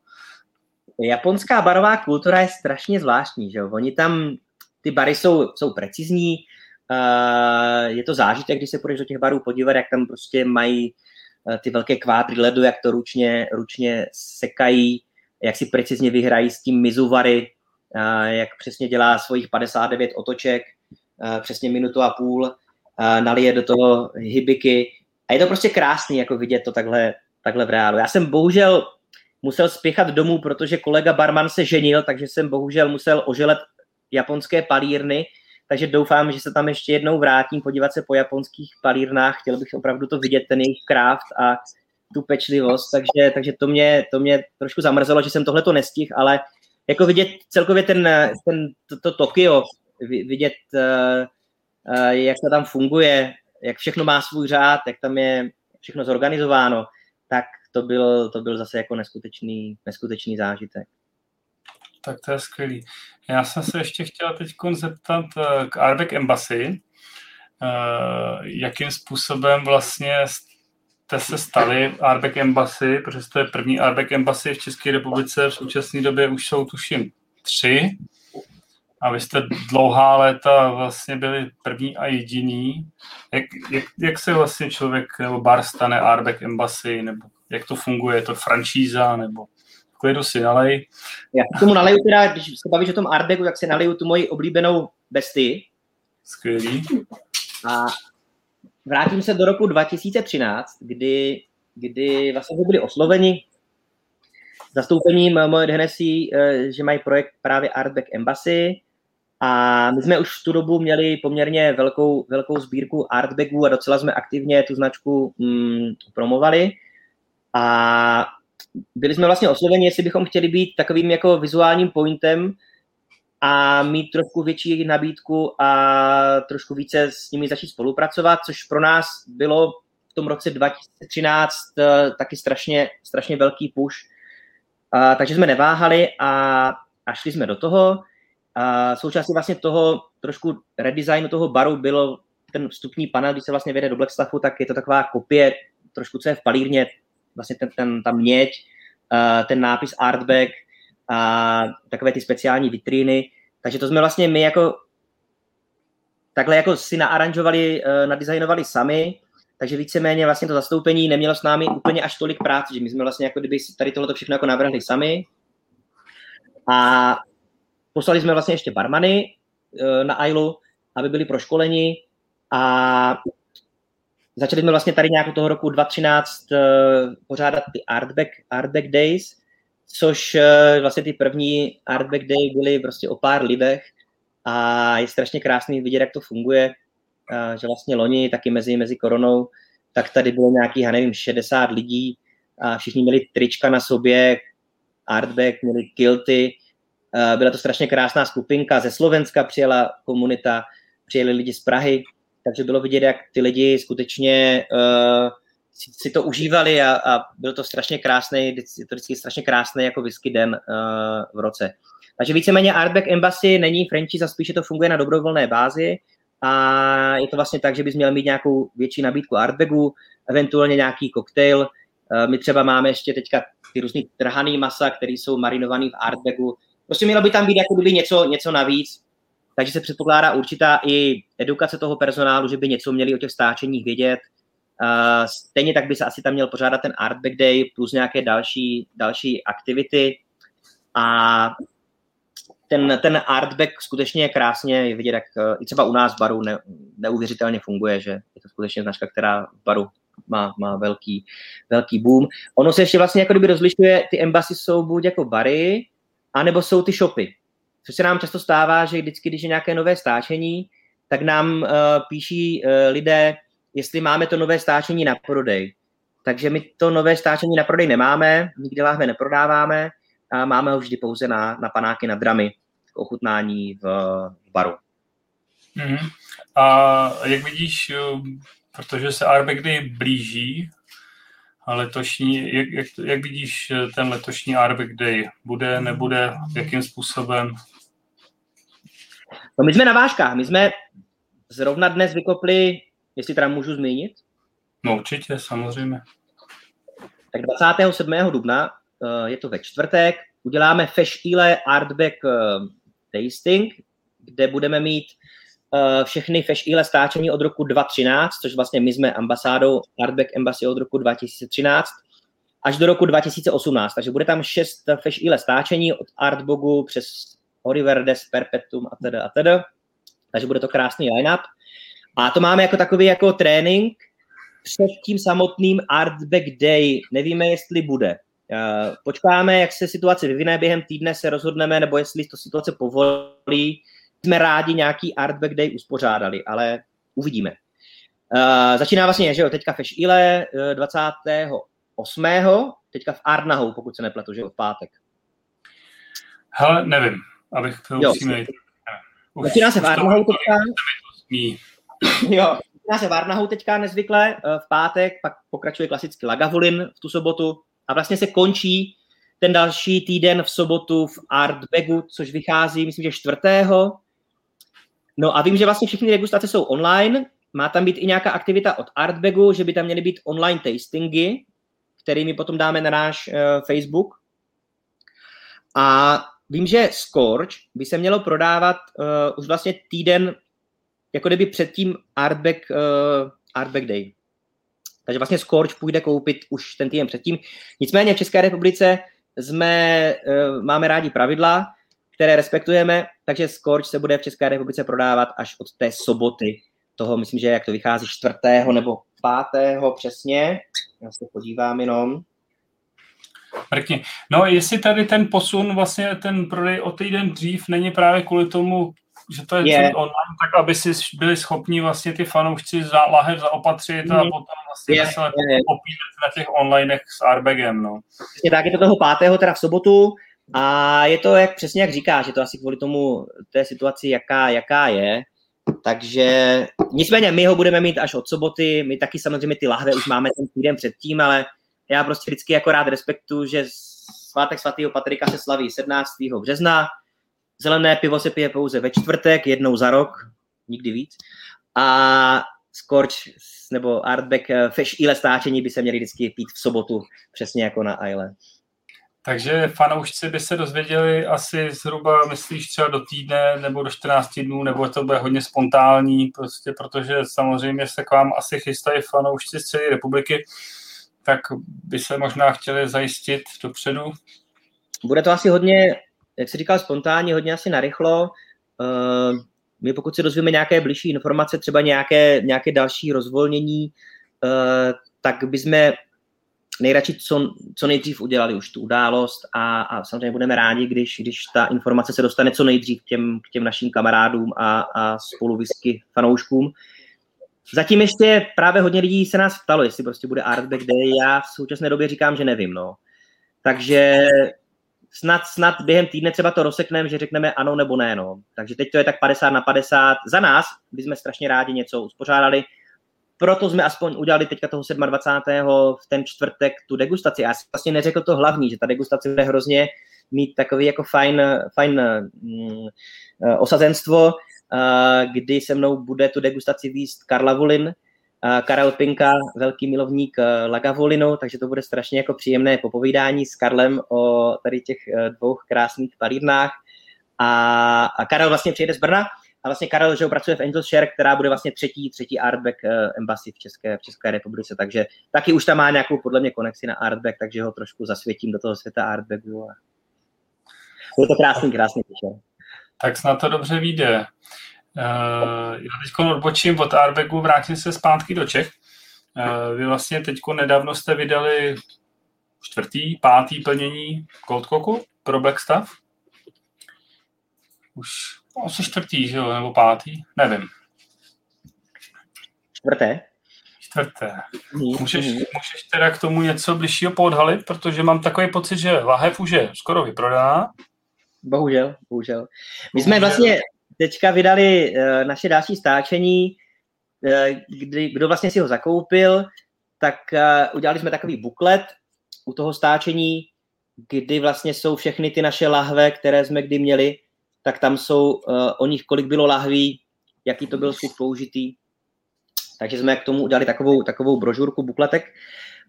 Japonská barová kultura je strašně zvláštní, že jo? Oni tam, ty bary jsou, jsou precizní, uh, je to zážitek, když se půjdeš do těch barů podívat, jak tam prostě mají Eh, ty velké kvádry ledu, jak to ručně, ručně sekají, jak si precizně vyhrají s tím Mizuvary, eh, jak přesně dělá svojich 59 otoček, eh, přesně minutu a půl, nalije do toho hybiky. A je to prostě krásný, jako vidět to takhle, takhle v reálu. Já jsem bohužel musel spěchat domů, protože kolega barman se ženil, takže jsem bohužel musel oželet japonské palírny, takže doufám, že se tam ještě jednou vrátím, podívat se po japonských palírnách, chtěl bych opravdu to vidět, ten jejich craft a tu pečlivost, takže, takže to, mě, to mě trošku zamrzelo, že jsem tohle to nestihl, ale jako vidět celkově ten, ten to, to Tokio, vidět, uh, uh, jak to tam funguje, jak všechno má svůj řád, jak tam je všechno zorganizováno, tak to byl, to byl zase jako neskutečný, neskutečný zážitek. Tak to je skvělý. Já jsem se ještě chtěl teď zeptat eh, k Arbeck Embassy. Eh, jakým způsobem vlastně jste se stali Arbeck Embassy, protože to je první Arbeck Embassy v České republice, v současné době už jsou tuším tři a vy jste dlouhá léta vlastně byli první a jediný. Jak, jak, jak se vlastně člověk nebo bar stane Arbeck Embassy, nebo jak to funguje, je to franšíza, nebo klidu si nalej. Já k tomu naleju teda, když se bavíš o tom Arbeku, tak si naleju tu moji oblíbenou besty. Skvělý. A vrátím se do roku 2013, kdy, kdy vlastně byli osloveni zastoupením Moje Hennessy, eh, že mají projekt právě Artback Embassy a my jsme už v tu dobu měli poměrně velkou, velkou sbírku artbagů a docela jsme aktivně tu značku mm, promovali. A byli jsme vlastně osloveni, jestli bychom chtěli být takovým jako vizuálním pointem a mít trošku větší nabídku a trošku více s nimi začít spolupracovat, což pro nás bylo v tom roce 2013 eh, taky strašně, strašně velký push. A, takže jsme neváhali a, a šli jsme do toho. A součástí vlastně toho trošku redesignu toho baru bylo ten vstupní panel, když se vlastně vede do Blackstaffu, tak je to taková kopie, trošku co je v palírně, vlastně ten, ten, ta měď, ten nápis Artback, a takové ty speciální vitríny. Takže to jsme vlastně my jako takhle jako si naaranžovali, e, nadizajnovali sami, takže víceméně vlastně to zastoupení nemělo s námi úplně až tolik práce, že my jsme vlastně jako kdyby tady tohle všechno jako navrhli sami. A poslali jsme vlastně ještě barmany e, na ILU, aby byli proškoleni a začali jsme vlastně tady nějak toho roku 2013 uh, e, pořádat ty Artback, Artback Days, což uh, vlastně ty první Artback Day byly prostě o pár lidech a je strašně krásný vidět, jak to funguje, uh, že vlastně loni taky mezi, mezi koronou, tak tady bylo nějaký, já nevím, 60 lidí a všichni měli trička na sobě, Artback, měli kilty, byla to strašně krásná skupinka, ze Slovenska přijela komunita, přijeli lidi z Prahy, takže bylo vidět, jak ty lidi skutečně uh, si, si to užívali a, a byl to strašně krásný, to vždycky strašně krásný jako whisky den uh, v roce. Takže víceméně Artback Embassy není franchise a spíše to funguje na dobrovolné bázi a je to vlastně tak, že bys měl mít nějakou větší nabídku Artbagu, eventuálně nějaký koktejl. Uh, my třeba máme ještě teďka ty různý trhaný masa, které jsou marinované v Artbagu. Prostě mělo by tam být jako kdyby něco, něco navíc, takže se předpokládá určitá i edukace toho personálu, že by něco měli o těch stáčeních vědět. Stejně tak by se asi tam měl pořádat ten Artback Day plus nějaké další, další aktivity. A ten, ten Artback skutečně je krásně je vidět, jak uh, i třeba u nás v baru ne, neuvěřitelně funguje, že je to skutečně značka, která v baru má, má velký, velký boom. Ono se ještě vlastně jako kdyby rozlišuje, ty embassy jsou buď jako bary, anebo jsou ty shopy což se nám často stává, že vždycky, když je nějaké nové stáčení, tak nám uh, píší uh, lidé, jestli máme to nové stáčení na prodej. Takže my to nové stáčení na prodej nemáme, nikdy láhve neprodáváme a máme ho vždy pouze na, na panáky, na dramy k ochutnání v, v baru. Mm-hmm. A jak vidíš, eh, protože se Arbeck Day blíží, letošní, jak, jak, jak vidíš ten letošní Arbeck Day? Bude, nebude, jakým způsobem? No my jsme na vážkách, my jsme zrovna dnes vykopli, jestli teda můžu zmínit? No určitě, samozřejmě. Tak 27. dubna, eh, je to ve čtvrtek, uděláme Feštíle Artback eh, Tasting, kde budeme mít eh, všechny Feštíle stáčení od roku 2013, což vlastně my jsme ambasádou Artback Embassy od roku 2013, až do roku 2018. Takže bude tam šest Feštíle stáčení od Artbogu přes Oriverdes, Perpetuum a teda a teda. Takže bude to krásný line-up. A to máme jako takový jako trénink před tím samotným Artback Day. Nevíme, jestli bude. Počkáme, jak se situace vyvine během týdne, se rozhodneme, nebo jestli to situace povolí. Jsme rádi nějaký Artback Day uspořádali, ale uvidíme. Uh, začíná vlastně, že jo, teďka Fesh Ile 28. teďka v Arnahou, pokud se nepletu, že jo, v pátek. Hele, nevím abych byl upřímný. Začíná se Varnahou teďka. Jo, začíná se Varnahou teďka nezvykle eh, v pátek, pak pokračuje klasicky Lagavulin v tu sobotu a vlastně se končí ten další týden v sobotu v Artbegu, což vychází, myslím, že čtvrtého. No a vím, že vlastně všechny degustace jsou online, má tam být i nějaká aktivita od Artbegu, že by tam měly být online tastingy, kterými potom dáme na náš uh, Facebook. A Vím, že Scorch by se mělo prodávat uh, už vlastně týden, jako kdyby předtím Artback, uh, Artback Day. Takže vlastně Scorch půjde koupit už ten týden předtím. Nicméně v České republice jsme, uh, máme rádi pravidla, které respektujeme, takže Scorch se bude v České republice prodávat až od té soboty. Toho myslím, že jak to vychází čtvrtého nebo pátého přesně. Já se podívám jenom. Mrkni. No, jestli tady ten posun, vlastně ten prodej o týden dřív není právě kvůli tomu, že to je, je. online, tak aby si byli schopni vlastně ty fanoušci za lahev zaopatřit mm. a potom vlastně je, se opírat na těch onlinech s Arbegem, no. Vlastně tak je to toho pátého, teda v sobotu, A je to jak, přesně jak říkáš, že to asi kvůli tomu té situaci, jaká, jaká je. Takže nicméně my ho budeme mít až od soboty, my taky samozřejmě ty lahve už máme ten týden předtím, ale já prostě vždycky jako rád respektu, že svátek svatého Patrika se slaví 17. března, zelené pivo se pije pouze ve čtvrtek, jednou za rok, nikdy víc. A Scorch nebo Artback eh, Fish Ile stáčení by se měli vždycky pít v sobotu, přesně jako na Isle. Takže fanoušci by se dozvěděli asi zhruba, myslíš, třeba do týdne nebo do 14 dnů, nebo to bude hodně spontánní, prostě, protože samozřejmě se k vám asi chystají fanoušci z celé republiky, tak by se možná chtěli zajistit dopředu. Bude to asi hodně, jak jsi říkal, spontánní, hodně asi narychlo. Uh, my pokud se dozvíme nějaké blížší informace, třeba nějaké, nějaké další rozvolnění, uh, tak bychom nejradši co, co nejdřív udělali už tu událost a, a samozřejmě budeme rádi, když, když ta informace se dostane co nejdřív k těm, k těm našim kamarádům a, a spoluvisky fanouškům. Zatím ještě právě hodně lidí se nás ptalo, jestli prostě bude Artback Day. Já v současné době říkám, že nevím. No. Takže snad, snad během týdne třeba to rozsekneme, že řekneme ano nebo ne. No. Takže teď to je tak 50 na 50. Za nás bychom strašně rádi něco uspořádali proto jsme aspoň udělali teďka toho 27. v ten čtvrtek tu degustaci. Já jsem vlastně neřekl to hlavní, že ta degustace bude hrozně mít takový jako fajn, fajn mm, eh, osazenstvo, kdy se mnou bude tu degustaci výst Karla Volin, Karel Pinka, velký milovník uh, Lagavolinu, takže to bude strašně jako příjemné popovídání s Karlem o tady těch dvou krásných palírnách. A, a Karel vlastně přijede z Brna, a vlastně Karel že pracuje v Angel Share, která bude vlastně třetí, třetí Artback uh, embassy v České, v České republice, takže taky už tam má nějakou podle mě konexi na Artback, takže ho trošku zasvětím do toho světa Artbacku. Je to krásný, krásný píše. Tak snad to dobře vyjde. Uh, já teď odbočím od Arbegu, vrátím se zpátky do Čech. Uh, vy vlastně teď nedávno jste vydali čtvrtý, pátý plnění Cold Coku pro Blackstaff. Už asi čtvrtý, že jo, nebo pátý, nevím. Čtvrté? Čtvrté. Mm, můžeš, mm. můžeš teda k tomu něco bližšího podhalit, protože mám takový pocit, že lahev už je skoro vyprodaná. Bohužel, bohužel. My jsme vlastně teďka vydali uh, naše další stáčení, uh, kdy, kdo vlastně si ho zakoupil, tak uh, udělali jsme takový buklet u toho stáčení, kdy vlastně jsou všechny ty naše lahve, které jsme kdy měli tak tam jsou o nich, kolik bylo lahví, jaký to byl sud použitý. Takže jsme k tomu udělali takovou, takovou brožurku, bukletek.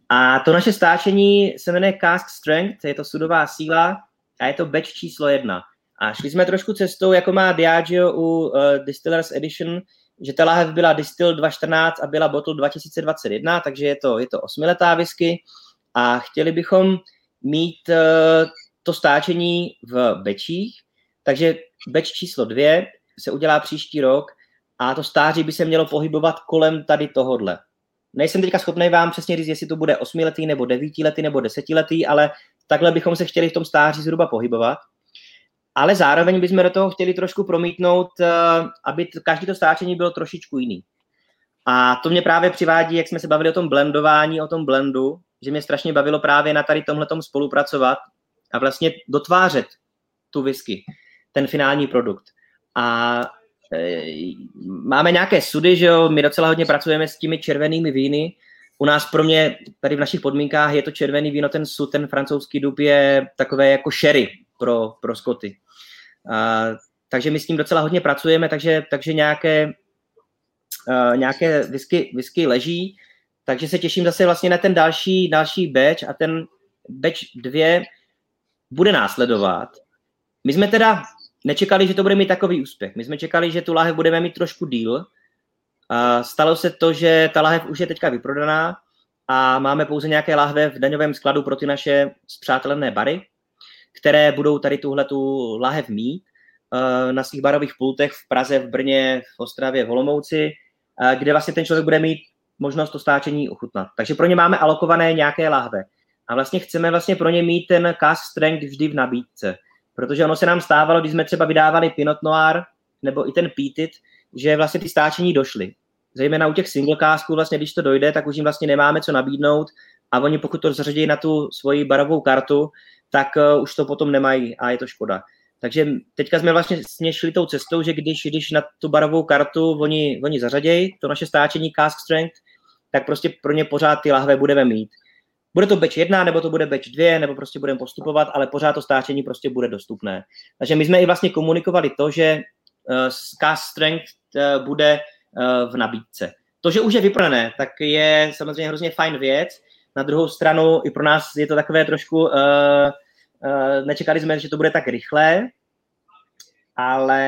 A to naše stáčení se jmenuje Cask Strength, je to sudová síla a je to batch číslo jedna. A šli jsme trošku cestou, jako má Diageo u uh, Distillers Edition, že ta lahev byla Distill 2014 a byla Bottle 2021, takže je to, je to osmiletá whisky a chtěli bychom mít uh, to stáčení v bečích, takže batch číslo dvě se udělá příští rok a to stáří by se mělo pohybovat kolem tady tohodle. Nejsem teďka schopný vám přesně říct, jestli to bude osmiletý, nebo devítiletý, nebo desetiletý, ale takhle bychom se chtěli v tom stáří zhruba pohybovat. Ale zároveň bychom do toho chtěli trošku promítnout, eh, aby každý to stáčení bylo trošičku jiný. A to mě právě přivádí, jak jsme se bavili o tom blendování, o tom blendu, že mě strašně bavilo právě na tady tomhle spolupracovat a vlastně dotvářet tu whisky ten finální produkt. A e, máme nějaké sudy, že jo, my docela hodně pracujeme s těmi červenými víny. U nás pro mě, tady v našich podmínkách, je to červený víno, ten sud, ten francouzský dub je takové jako sherry pro, pro Skoty. A, takže my s tím docela hodně pracujeme, takže, takže nějaké, uh, nějaké whisky, whisky leží, takže se těším zase vlastně na ten další, další batch a ten batch 2 bude následovat. My jsme teda nečekali, že to bude mít takový úspěch. My jsme čekali, že tu lahev budeme mít trošku díl. Stalo se to, že ta lahev už je teďka vyprodaná a máme pouze nějaké lahve v daňovém skladu pro ty naše zpřátelené bary, které budou tady tuhle tu lahev mít eh, na svých barových pultech v Praze, v Brně, v Ostravě, v Olomouci, eh, kde vlastně ten člověk bude mít možnost to stáčení ochutnat. Takže pro ně máme alokované nějaké lahve. A vlastně chceme vlastně pro ně mít ten cast strength vždy v nabídce. Protože ono se nám stávalo, když jsme třeba vydávali Pinot Noir nebo i ten Pítit, že vlastně ty stáčení došly. Zejména u těch single casků, vlastně, když to dojde, tak už jim vlastně nemáme co nabídnout, a oni pokud to zařadí na tu svoji barovou kartu, tak uh, už to potom nemají a je to škoda. Takže teďka jsme vlastně šli tou cestou, že když, když na tu barovou kartu oni, oni zařadějí to naše stáčení Cask Strength, tak prostě pro ně pořád ty lahve budeme mít. Bude to batch 1, nebo to bude batch 2, nebo prostě budeme postupovat, ale pořád to stáčení prostě bude dostupné. Takže my jsme i vlastně komunikovali to, že uh, Cask Strength bude uh, v nabídce. To, že už je vyplněné, tak je samozřejmě hrozně fajn věc. Na druhou stranu i pro nás je to takové trošku, uh, nečekali jsme, že to bude tak rychlé, ale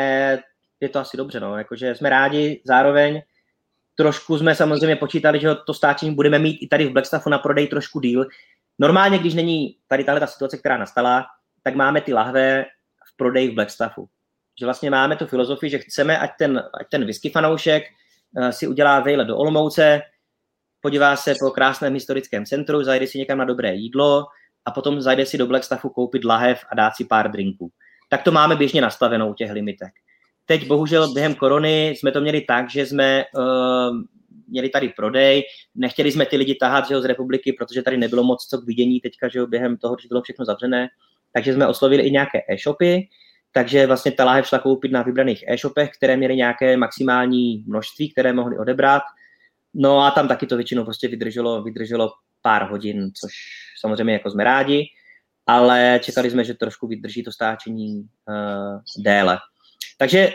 je to asi dobře, no, jakože jsme rádi, zároveň trošku jsme samozřejmě počítali, že to stáčení budeme mít i tady v Blackstaffu na prodej trošku díl. Normálně, když není tady tahle ta situace, která nastala, tak máme ty lahve v prodeji v Blackstaffu. Že vlastně máme tu filozofii, že chceme, ať ten, ať ten whisky fanoušek uh, si udělá vejlet do Olomouce, podívá se po krásném historickém centru, zajde si někam na dobré jídlo a potom zajde si do Blackstaffu koupit lahev a dát si pár drinků. Tak to máme běžně nastavenou těch limitek. Teď bohužel během korony jsme to měli tak, že jsme uh, měli tady prodej, nechtěli jsme ty lidi tahat že z republiky, protože tady nebylo moc co k vidění teďka, že během toho, že bylo všechno zavřené, takže jsme oslovili i nějaké e-shopy, takže vlastně ta láhev šla koupit na vybraných e-shopech, které měly nějaké maximální množství, které mohly odebrat. No a tam taky to většinou prostě vydrželo, vydrželo pár hodin, což samozřejmě jako jsme rádi, ale čekali jsme, že trošku vydrží to stáčení uh, déle. Takže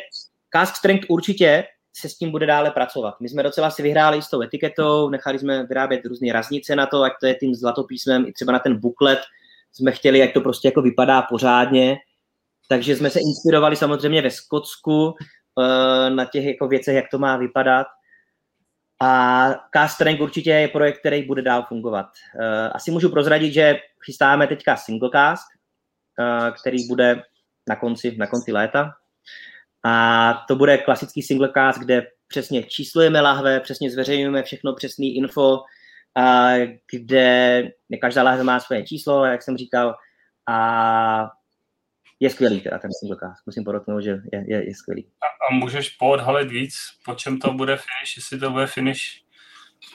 Cask Strength určitě se s tím bude dále pracovat. My jsme docela si vyhráli s tou etiketou, nechali jsme vyrábět různé raznice na to, ať to je tím zlatopísmem, i třeba na ten buklet jsme chtěli, jak to prostě jako vypadá pořádně. Takže jsme se inspirovali samozřejmě ve Skotsku eh, na těch jako věcech, jak to má vypadat. A Cast Strength určitě je projekt, který bude dál fungovat. Eh, asi můžu prozradit, že chystáme teďka single cast, eh, který bude na konci, na konci léta, a to bude klasický singlecast, kde přesně číslujeme lahve, přesně zveřejňujeme všechno přesný info, kde každá lahve má svoje číslo, jak jsem říkal, a je skvělý teda ten singlecast. Musím podotknout, že je, je, je skvělý. A, a můžeš poodhalit víc, po čem to bude finish, jestli to bude finish?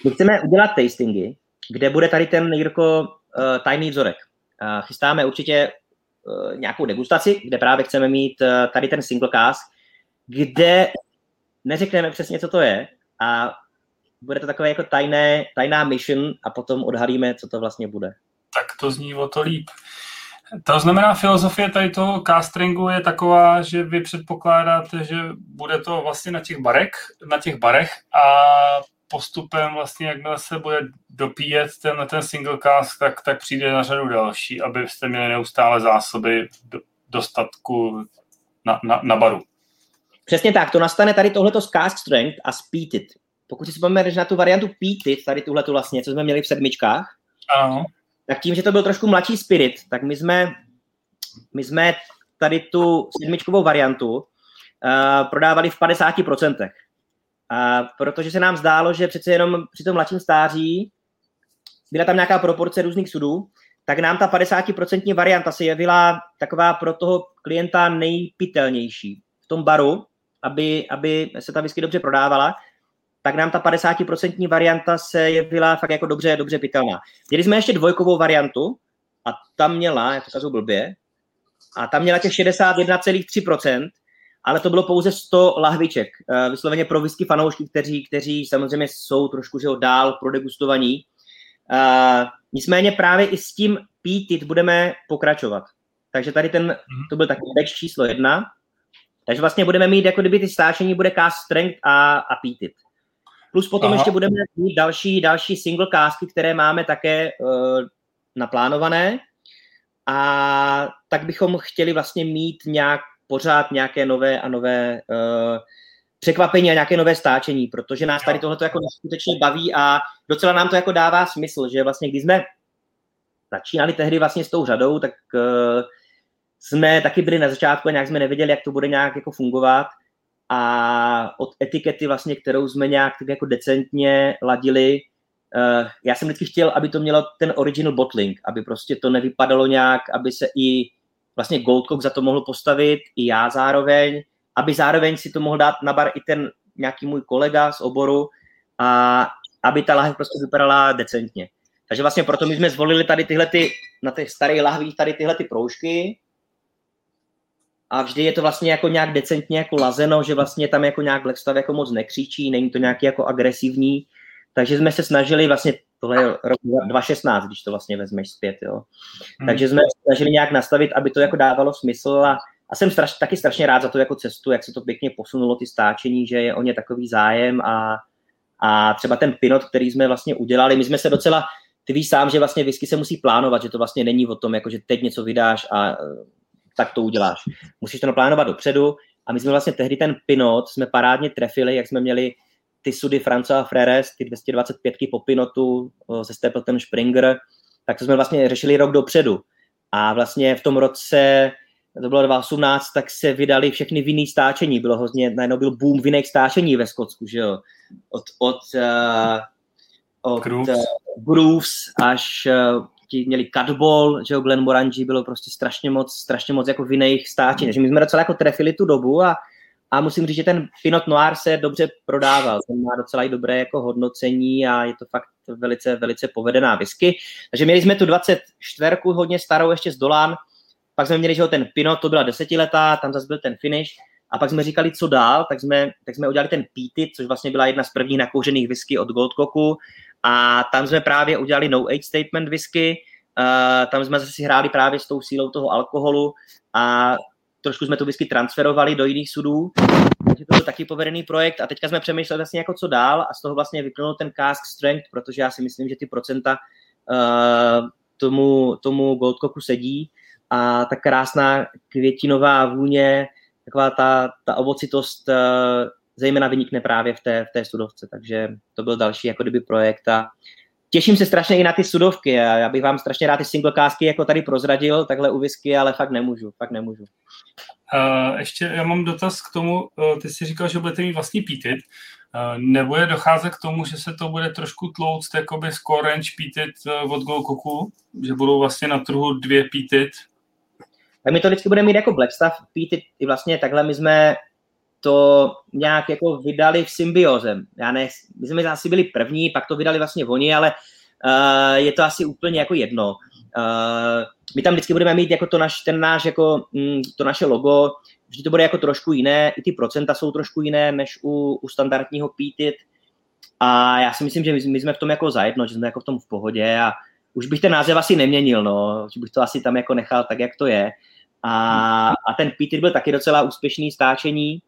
My chceme udělat tastingy, kde bude tady ten, Jirko, uh, tajný vzorek. Uh, chystáme určitě uh, nějakou degustaci, kde právě chceme mít uh, tady ten singlecast, kde neřekneme přesně, co to je a bude to takové jako tajné, tajná mission a potom odhalíme, co to vlastně bude. Tak to zní o to líp. To znamená, filozofie tady toho castringu je taková, že vy předpokládáte, že bude to vlastně na těch barek, na těch barech a postupem vlastně, jakmile se bude dopíjet ten, ten single cast, tak, tak přijde na řadu další, abyste měli neustále zásoby do, dostatku na, na, na baru. Přesně tak, to nastane tady tohleto z Cask Strength a Speed It. Pokud si vzpomeneš na tu variantu Peat It, tady tuhle vlastně, co jsme měli v sedmičkách, ano. Tak tím, že to byl trošku mladší Spirit, tak my jsme, my jsme tady tu sedmičkovou variantu uh, prodávali v 50%. Uh, protože se nám zdálo, že přece jenom při tom mladším stáří byla tam nějaká proporce různých sudů, tak nám ta 50% varianta se jevila taková pro toho klienta nejpitelnější v tom baru, aby, aby se ta whisky dobře prodávala, tak nám ta 50% varianta se jevila fakt jako dobře, dobře pitelná. Měli jsme ještě dvojkovou variantu a tam měla, já to kazu blbě, a tam měla těch 61,3%, ale to bylo pouze 100 lahviček, uh, vysloveně pro whisky fanoušky, kteří, kteří samozřejmě jsou trošku že dál pro degustovaní. Uh, nicméně právě i s tím pítit budeme pokračovat. Takže tady ten, mhm. to byl takový batch číslo jedna, takže vlastně budeme mít, jako kdyby ty stáčení bude cast strength a, a it. Plus potom Aha. ještě budeme mít další, další single casky, které máme také uh, naplánované. A tak bychom chtěli vlastně mít nějak pořád nějaké nové a nové uh, překvapení a nějaké nové stáčení, protože nás tady tohle jako skutečně baví a docela nám to jako dává smysl, že vlastně když jsme začínali tehdy vlastně s tou řadou, tak uh, jsme taky byli na začátku a nějak jsme nevěděli, jak to bude nějak jako fungovat a od etikety vlastně, kterou jsme nějak tak jako decentně ladili, uh, já jsem vždycky chtěl, aby to mělo ten original bottling, aby prostě to nevypadalo nějak, aby se i vlastně Goldcock za to mohl postavit, i já zároveň, aby zároveň si to mohl dát na bar i ten nějaký můj kolega z oboru a aby ta lahev prostě vypadala decentně. Takže vlastně proto my jsme zvolili tady tyhle ty, na těch starých lahvích tady tyhle ty proužky, a vždy je to vlastně jako nějak decentně jako lazeno, že vlastně tam jako nějak Blackstav jako moc nekřičí, není to nějaký jako agresivní, takže jsme se snažili vlastně, tohle je rok 2016, když to vlastně vezmeš zpět, jo. Hmm. Takže jsme se snažili nějak nastavit, aby to jako dávalo smysl a, a jsem straš, taky strašně rád za tu jako cestu, jak se to pěkně posunulo, ty stáčení, že je o ně takový zájem a, a třeba ten pinot, který jsme vlastně udělali, my jsme se docela, ty víš sám, že vlastně whisky se musí plánovat, že to vlastně není o tom, jako že teď něco vydáš a tak to uděláš. Musíš to naplánovat dopředu a my jsme vlastně tehdy ten Pinot jsme parádně trefili, jak jsme měli ty sudy Francois Freres, ty 225 po Pinotu se Stapleton Springer, tak to jsme vlastně řešili rok dopředu. A vlastně v tom roce, to bylo 2018, tak se vydali všechny vinný stáčení. Bylo hodně, najednou byl boom vinných stáčení ve Skotsku, že jo. Od, od, uh, od Grooves. Uh, Grooves až uh, ti měli cutball, že jo, Glen Morangi bylo prostě strašně moc, strašně moc jako vinných stáčí, takže my jsme docela jako trefili tu dobu a, a musím říct, že ten Pinot Noir se dobře prodával, ten má docela i dobré jako hodnocení a je to fakt velice, velice povedená whisky. Takže měli jsme tu 24, hodně starou ještě z Dolan, pak jsme měli, že jo, ten Pinot, to byla desetiletá, tam zase byl ten finish, a pak jsme říkali, co dál, tak jsme, tak jsme udělali ten Peaty, což vlastně byla jedna z prvních nakouřených whisky od Goldcocku a tam jsme právě udělali no age statement whisky, uh, tam jsme zase hráli právě s tou sílou toho alkoholu a trošku jsme tu whisky transferovali do jiných sudů, takže to byl taky povedený projekt a teďka jsme přemýšleli vlastně jako co dál a z toho vlastně vyplnul ten cask strength, protože já si myslím, že ty procenta uh, tomu, tomu Goldcocku sedí. A ta krásná květinová vůně, taková ta, ta ovocitost uh, zejména vynikne právě v té, v té studovce, takže to byl další jako kdyby projekt a těším se strašně i na ty sudovky a já bych vám strašně rád ty singlecásky jako tady prozradil, takhle u whisky, ale fakt nemůžu, fakt nemůžu. Uh, ještě já mám dotaz k tomu, uh, ty jsi říkal, že budete mít vlastní pítit, uh, nebude docházet k tomu, že se to bude trošku tlouct jakoby score range pítit uh, od Golkoku, že budou vlastně na trhu dvě pítit? Tak my to vždycky budeme mít jako Black Stuff pítit i vlastně takhle my jsme to nějak jako vydali v symbiozem. Já ne, my jsme asi byli první, pak to vydali vlastně oni, ale uh, je to asi úplně jako jedno. Uh, my tam vždycky budeme mít jako to naš, ten náš, jako, mm, to naše logo, vždy to bude jako trošku jiné, i ty procenta jsou trošku jiné než u, u standardního pítit. A já si myslím, že my, my jsme v tom jako zajedno, že jsme jako v tom v pohodě a už bych ten název asi neměnil, no, že bych to asi tam jako nechal tak, jak to je. A, a ten pítit byl taky docela úspěšný stáčení,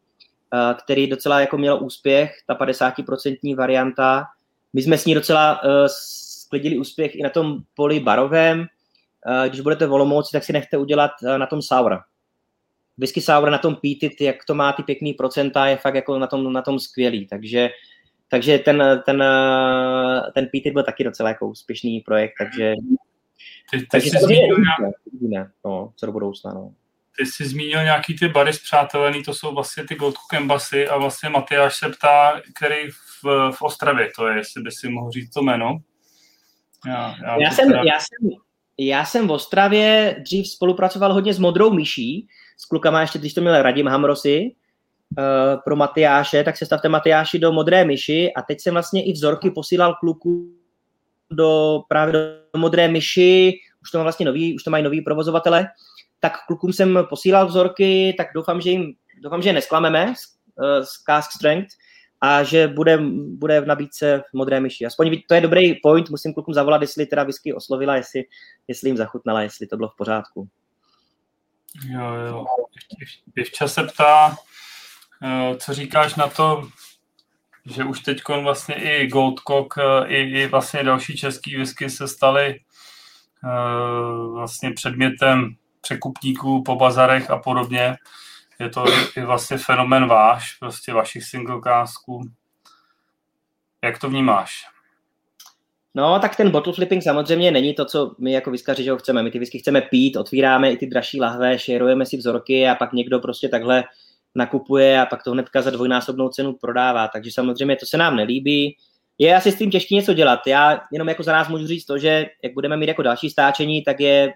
který docela jako měl úspěch, ta 50% varianta. My jsme s ní docela uh, sklidili úspěch i na tom poli barovém. Uh, když budete volomouci, tak si nechte udělat na tom sour. Whisky sour na tom pítit, jak to má ty pěkný procenta, je fakt jako na tom, na tom skvělý. Takže, takže ten, ten, ten pítit byl taky docela jako úspěšný projekt, takže ty, ty takže jsi zmínil nějak... no, co do budoucna, no ty jsi zmínil nějaký ty bary zpřátelený, to jsou vlastně ty Gold Cook Embassy a vlastně Matyáš se ptá, který v, v Ostravě to je, jestli by si mohl říct to jméno. Já, já, já, jsem, teda... já, jsem, já jsem v Ostravě dřív spolupracoval hodně s Modrou myší, s klukama ještě, když to měl Radim Hamrosy, uh, pro Matyáše, tak se stavte Matyáši do Modré myši. A teď jsem vlastně i vzorky posílal kluku do právě do Modré myši, už to má vlastně nový, už to mají nový provozovatele, tak klukům jsem posílal vzorky, tak doufám, že jim doufám, že nesklameme z, eh, z Cask Strength a že bude, bude v nabídce modré myši. Aspoň to je dobrý point, musím klukům zavolat, jestli teda whisky oslovila, jestli, jestli jim zachutnala, jestli to bylo v pořádku. Jo, jo. Pěvča se ptá, eh, co říkáš na to, že už teď vlastně i Goldcock, eh, i, i vlastně další český whisky se staly vlastně předmětem překupníků po bazarech a podobně. Je to i vlastně fenomen váš, prostě vašich singlekásků. Jak to vnímáš? No, tak ten bottle flipping samozřejmě není to, co my jako vyskaři, že ho chceme. My ty whisky chceme pít, otvíráme i ty dražší lahve, šerujeme si vzorky a pak někdo prostě takhle nakupuje a pak to hnedka za dvojnásobnou cenu prodává. Takže samozřejmě to se nám nelíbí. Je asi s tím těžké něco dělat. Já jenom jako za nás můžu říct to, že jak budeme mít jako další stáčení, tak je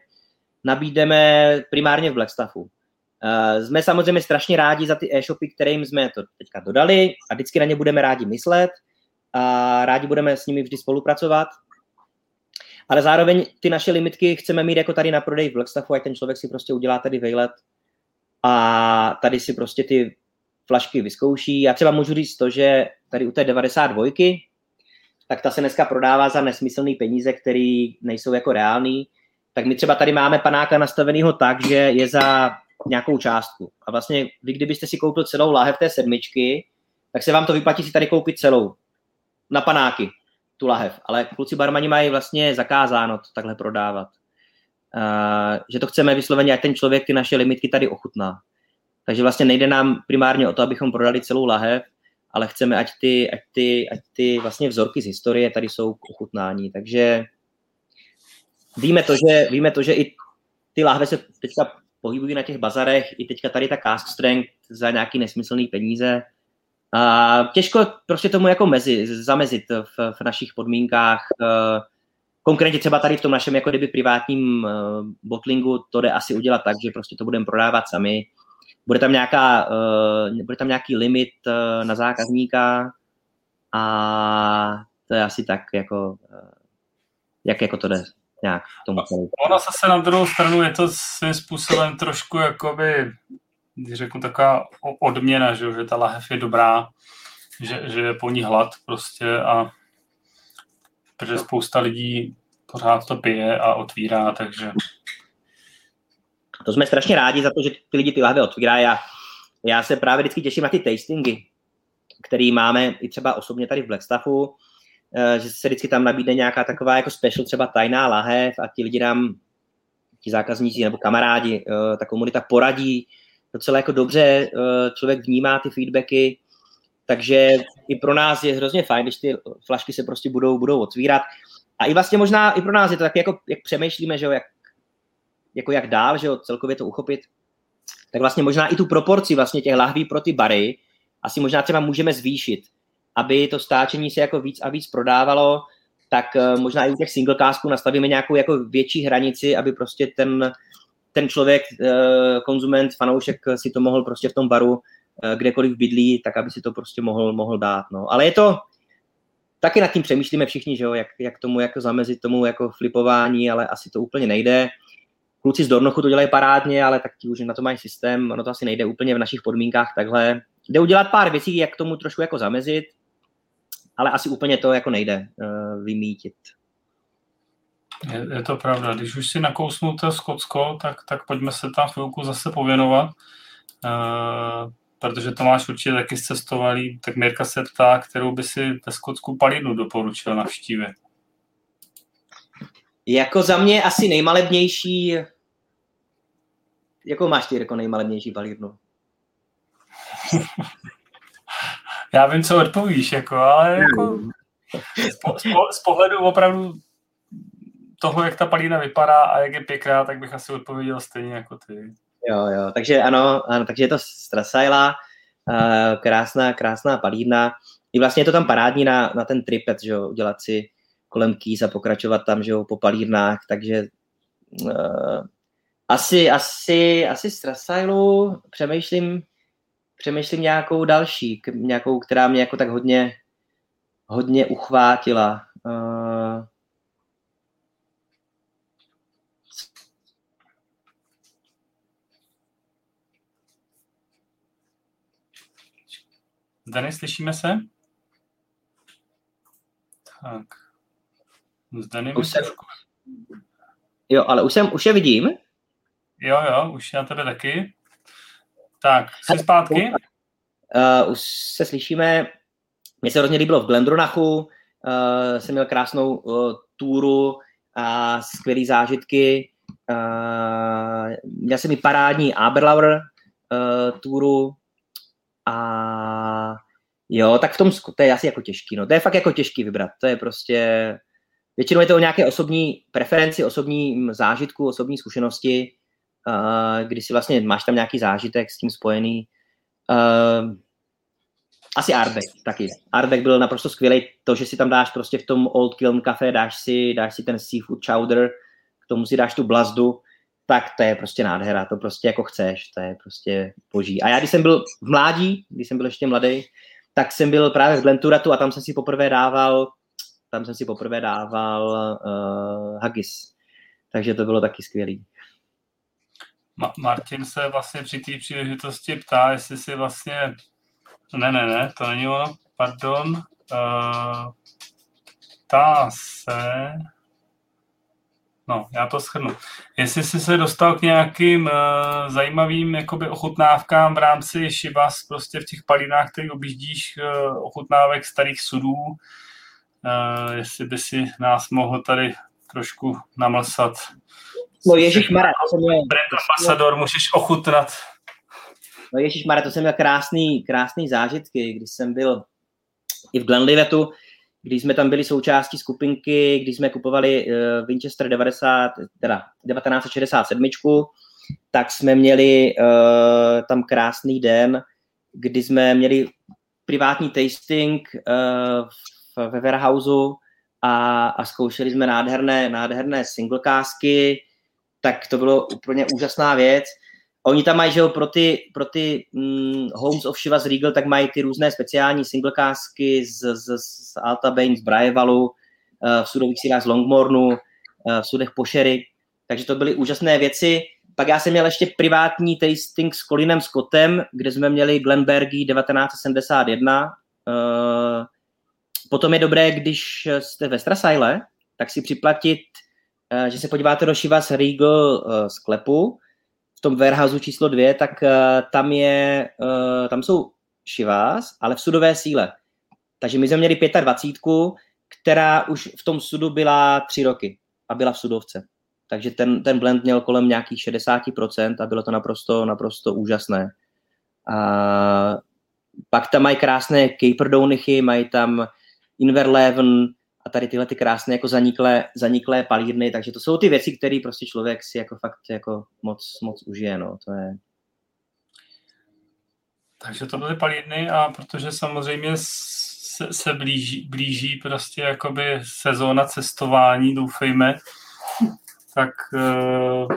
nabídeme primárně v Blackstaffu. Uh, jsme samozřejmě strašně rádi za ty e-shopy, kterým jsme to teďka dodali a vždycky na ně budeme rádi myslet a rádi budeme s nimi vždy spolupracovat. ale zároveň ty naše limitky chceme mít jako tady na prodej v Blackstaffu, ať ten člověk si prostě udělá tady vejlet a tady si prostě ty flašky vyzkouší. Já třeba můžu říct to, že tady u té 92, tak ta se dneska prodává za nesmyslné peníze, které nejsou jako reální. Tak my třeba tady máme panáka nastaveného tak, že je za nějakou částku. A vlastně vy, kdybyste si koupil celou láhev té sedmičky, tak se vám to vyplatí si tady koupit celou. Na panáky, tu lahev. Ale kluci barmani mají vlastně zakázáno to takhle prodávat. Uh, že to chceme vysloveně, ať ten člověk ty naše limitky tady ochutná. Takže vlastně nejde nám primárně o to, abychom prodali celou lahev, ale chceme, ať ty, ať ty, ať ty vlastně vzorky z historie tady jsou k ochutnání. Takže víme to, že, víme to, že i ty lahve se teďka pohybují na těch bazarech, i teďka tady ta cask strength za nějaký nesmyslný peníze. A těžko prostě tomu jako mezi, zamezit v, v našich podmínkách. Konkrétně třeba tady v tom našem jako kdyby privátním botlingu to jde asi udělat tak, že prostě to budeme prodávat sami bude tam, nějaká, uh, bude tam nějaký limit na zákazníka a to je asi tak, jako, jak jako to jde nějak tomu celou. Ono zase na druhou stranu je to svým způsobem trošku jakoby, když řeknu taková odměna, že, že ta lahev je dobrá, že, že je po ní hlad prostě a protože spousta lidí pořád to pije a otvírá, takže to jsme strašně rádi za to, že ty lidi ty lahve otvírají. Já, já se právě vždycky těším na ty tastingy, který máme i třeba osobně tady v Blackstaffu, že se vždycky tam nabídne nějaká taková jako special, třeba tajná lahev a ti lidi nám, ti zákazníci nebo kamarádi, eh, ta komunita poradí docela jako dobře, eh, člověk vnímá ty feedbacky, takže i pro nás je hrozně fajn, když ty flašky se prostě budou, budou otvírat. A i vlastně možná i pro nás je to tak, jako, jak přemýšlíme, že jo, jak jako jak dál, že jo, celkově to uchopit, tak vlastně možná i tu proporci vlastně těch lahví pro ty bary asi možná třeba můžeme zvýšit, aby to stáčení se jako víc a víc prodávalo, tak eh, možná i u těch single casků nastavíme nějakou jako větší hranici, aby prostě ten, ten člověk, eh, konzument, fanoušek si to mohl prostě v tom baru eh, kdekoliv bydlí, tak aby si to prostě mohl, mohl dát. No. Ale je to, taky nad tím přemýšlíme všichni, že jo, jak, jak tomu jako zamezit tomu jako flipování, ale asi to úplně nejde. Kluci z Dornochu to dělají parádně, ale tak ti už na to mají systém, ono to asi nejde úplně v našich podmínkách takhle. Jde udělat pár věcí, jak tomu trošku jako zamezit, ale asi úplně to jako nejde uh, vymítit. Je, je to pravda. Když už si nakousnu to Skotsko, tak, tak pojďme se tam chvilku zase pověnovat. Uh, protože to máš určitě taky zcestovalý, tak Mirka se ptá, kterou by si ve Skotsku palinu doporučil navštívit. Jako za mě asi nejmalebnější Jakou máš ty jako nejmalebnější palírnu? [LAUGHS] Já vím, co odpovíš, jako, ale jako z, po, z, po, z pohledu opravdu toho, jak ta palína vypadá a jak je pěkná, tak bych asi odpověděl stejně jako ty. Jo, jo, takže ano, ano takže je to Strasajla, uh, krásná, krásná palírna. I vlastně je to tam parádní na, na ten tripet, že jo, udělat si kolem kýs a pokračovat tam, že jo, po palírnách, takže uh, asi, asi, asi z Trasailu přemýšlím, přemýšlím nějakou další, nějakou, která mě jako tak hodně, hodně uchvátila. Uh, slyšíme se? Tak. Zdany už jsem... Jo, ale už, jsem, už je vidím. Jo, jo, už na tebe taky. Tak, jsi zpátky? Uh, už se slyšíme. Mně se hrozně líbilo v Glendronachu, uh, jsem měl krásnou uh, túru a skvělé zážitky. Uh, měl jsem i parádní Aberlauer uh, túru a jo, tak v tom to je asi jako těžký, no. To je fakt jako těžký vybrat, to je prostě, většinou je to o nějaké osobní preferenci, osobní zážitku, osobní zkušenosti, uh, kdy si vlastně máš tam nějaký zážitek s tím spojený. Uh, asi Ardbeg taky. Ardbeg byl naprosto skvělý. To, že si tam dáš prostě v tom Old Kiln Café, dáš si, dáš si ten seafood chowder, k tomu si dáš tu blazdu, tak to je prostě nádhera, to prostě jako chceš, to je prostě boží. A já, když jsem byl v mládí, když jsem byl ještě mladý, tak jsem byl právě v Glenturatu a tam jsem si poprvé dával tam jsem si poprvé dával uh, Haggis. Takže to bylo taky skvělý. Ma- Martin se vlastně při té příležitosti ptá, jestli si vlastně... Ne, ne, ne, to není ono, pardon. Uh, ptá se... No, já to schrnu. Jestli jsi se dostal k nějakým uh, zajímavým jakoby ochutnávkám v rámci Shivas, prostě v těch palinách, které objíždíš, uh, ochutnávek starých sudů, uh, jestli by si nás mohl tady trošku namlsat. No Ježíš Mara, to jsem měl... ambasador, můžeš ochutnat. No Ježíš Mara, to jsem měl krásný, krásný zážitky, když jsem byl i v Glenlivetu, když jsme tam byli součástí skupinky, když jsme kupovali uh, Winchester 90, teda 1967, tak jsme měli uh, tam krásný den, kdy jsme měli privátní tasting uh, ve warehouseu a, a zkoušeli jsme nádherné, nádherné singlecásky, tak to bylo úplně úžasná věc. Oni tam mají, že jo, pro ty, pro ty mm, Homes of Shivas Regal, tak mají ty různé speciální singlecásky z, z, z Alta Bane, z Brajevalu, uh, v sudových sílách z Longmornu, uh, v sudech Pošery. Takže to byly úžasné věci. Pak já jsem měl ještě privátní tasting s Colinem Scottem, kde jsme měli Glenbergy 1971. Uh, potom je dobré, když jste ve Strasajle, tak si připlatit, že se podíváte do Shivas Regal uh, sklepu, tom warehouse číslo dvě, tak uh, tam je, tam jsou šivás, ale v sudové síle. Takže my jsme měli 25, která už v tom sudu byla tři roky a byla v sudovce. Takže ten, ten blend měl kolem nějakých 60% a bylo to naprosto, naprosto úžasné. A pak tam mají krásné Caperdounichy, mají tam Inverleven, a tady tyhle ty krásné jako zaniklé, zaniklé palírny, takže to jsou ty věci, které prostě člověk si jako fakt jako moc, moc užije, no, to je... Takže to byly palírny a protože samozřejmě se, se blíží, blíží prostě jakoby sezóna cestování, doufejme, tak uh,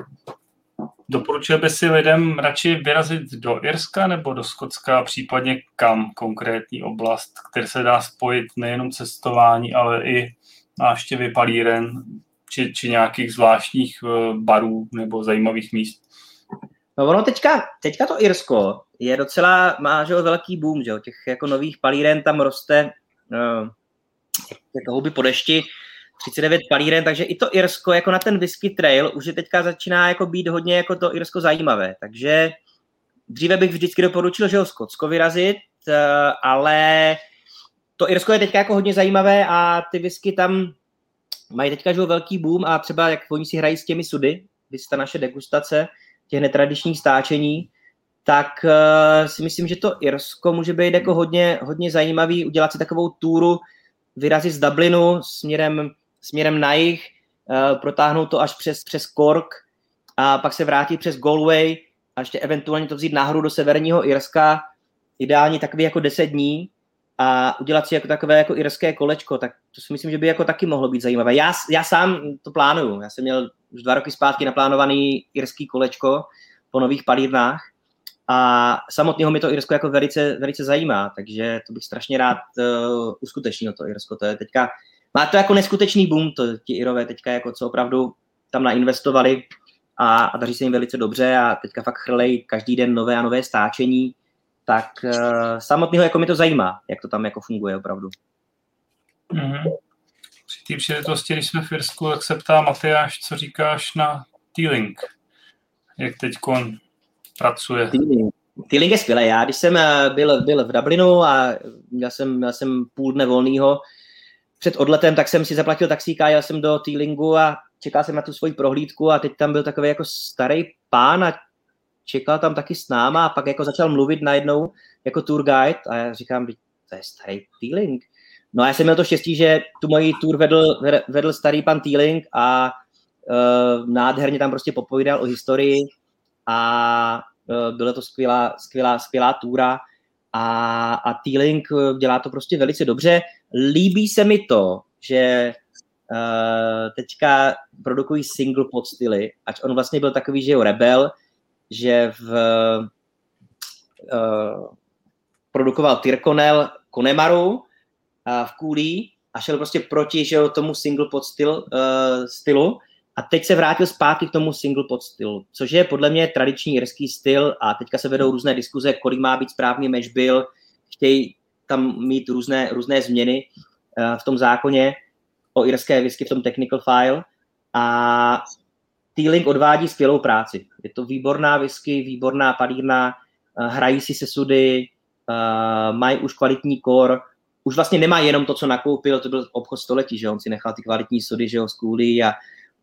doporučil by si lidem radši vyrazit do Irska nebo do Skotska, případně kam konkrétní oblast, které se dá spojit nejenom cestování, ale i návštěvy palíren či, či nějakých zvláštních eh, barů nebo zajímavých míst. No ono teďka, teďka to Irsko je docela, má že velký boom, že jo, těch jako nových palíren tam roste uh, jako houby po dešti, 39 palíren, takže i to Irsko jako na ten whisky trail už je teďka začíná jako být hodně jako to Irsko zajímavé, takže dříve bych vždycky doporučil, že ho Skotsko vyrazit, eh, ale to Irsko je teďka jako hodně zajímavé a ty whisky tam mají teďka že velký boom a třeba jak oni si hrají s těmi sudy, když ta naše degustace těch netradičních stáčení, tak uh, si myslím, že to Irsko může být jako hodně, hodně zajímavý, udělat si takovou túru, vyrazit z Dublinu směrem směrem na jih, uh, protáhnout to až přes, přes Cork a pak se vrátit přes Galway a ještě eventuálně to vzít nahoru do severního Irska, ideálně takový jako 10 dní a udělat si jako takové jako irské kolečko, tak to si myslím, že by jako taky mohlo být zajímavé. Já, já sám to plánuju, já jsem měl už dva roky zpátky naplánovaný irský kolečko po nových palírnách a samotného mi to Irsko jako velice, velice zajímá, takže to bych strašně rád uh, uskutečnil to Irsko. To je teďka má to jako neskutečný boom, to ti Irové teďka jako co opravdu tam nainvestovali a, a daří se jim velice dobře a teďka fakt chrlej každý den nové a nové stáčení, tak uh, samotného jako mi to zajímá, jak to tam jako funguje opravdu. Mm-hmm. Při té příležitosti, když jsme v Irsku, tak se ptá Matyáš, co říkáš na T-Link? Jak teď pracuje? T-Link je skvělé. Já, když jsem eh, byl, byl v Dublinu a měl jsem, měl jsem půl dne volného, před odletem, tak jsem si zaplatil taxíka, jel jsem do Teelingu a čekal jsem na tu svoji prohlídku a teď tam byl takový jako starý pán a čekal tam taky s náma a pak jako začal mluvit najednou jako tour guide a já říkám, to je starý Teeling. No a já jsem měl to štěstí, že tu moji tour vedl, vedl starý pan Teeling a uh, nádherně tam prostě popovídal o historii a uh, byla to skvělá, skvělá, skvělá túra a, a T-Link dělá to prostě velice dobře. Líbí se mi to, že uh, teďka produkují single pod styly, ať on vlastně byl takový, že jo, rebel, že v, uh, produkoval Tyrkonel Konemaru uh, v Kůlí a šel prostě proti že jo, tomu single pod styl, uh, stylu a teď se vrátil zpátky k tomu single pod stylu, což je podle mě tradiční irský styl a teďka se vedou různé diskuze, kolik má být správný match byl, chtějí tam mít různé, různé změny uh, v tom zákoně o irské whisky v tom technical file. A Teeling odvádí skvělou práci. Je to výborná whisky, výborná palírna, uh, hrají si se sudy, uh, mají už kvalitní kor, už vlastně nemá jenom to, co nakoupil, to byl obchod století, že on si nechal ty kvalitní sudy, že jo, z a,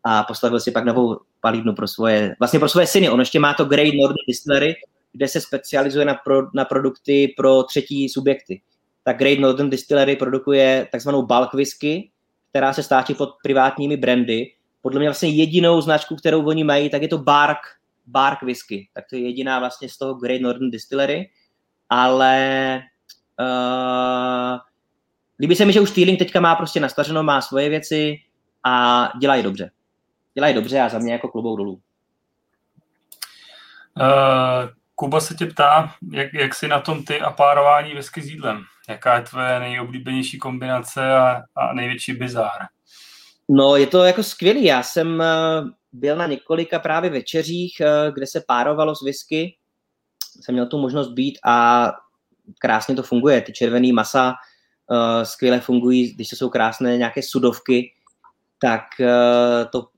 a postavil si pak novou palírnu pro svoje, vlastně pro svoje syny. On ještě má to Great Northern Distillery, kde se specializuje na, pro, na produkty pro třetí subjekty. Tak Great Northern Distillery produkuje takzvanou bulk whisky, která se stáčí pod privátními brandy. Podle mě vlastně jedinou značku, kterou oni mají, tak je to Bark, Bark whisky. Tak to je jediná vlastně z toho Great Northern Distillery. Ale uh, líbí se mi, že už Teeling teďka má prostě nastaženo, má svoje věci a dělají dobře. Dělají dobře a za mě jako klubou dolů. Uh, Kuba se tě ptá, jak, jak jsi na tom ty a párování whisky s jídlem. Jaká je tvoje nejoblíbenější kombinace a, a největší bizár? No, je to jako skvělý. Já jsem eh, byl na několika právě večeřích, eh, kde se párovalo s whisky. Jsem měl tu možnost být a krásně to funguje. Ty červený masa skvěle fungují, když to jsou krásné nějaké sudovky, tak to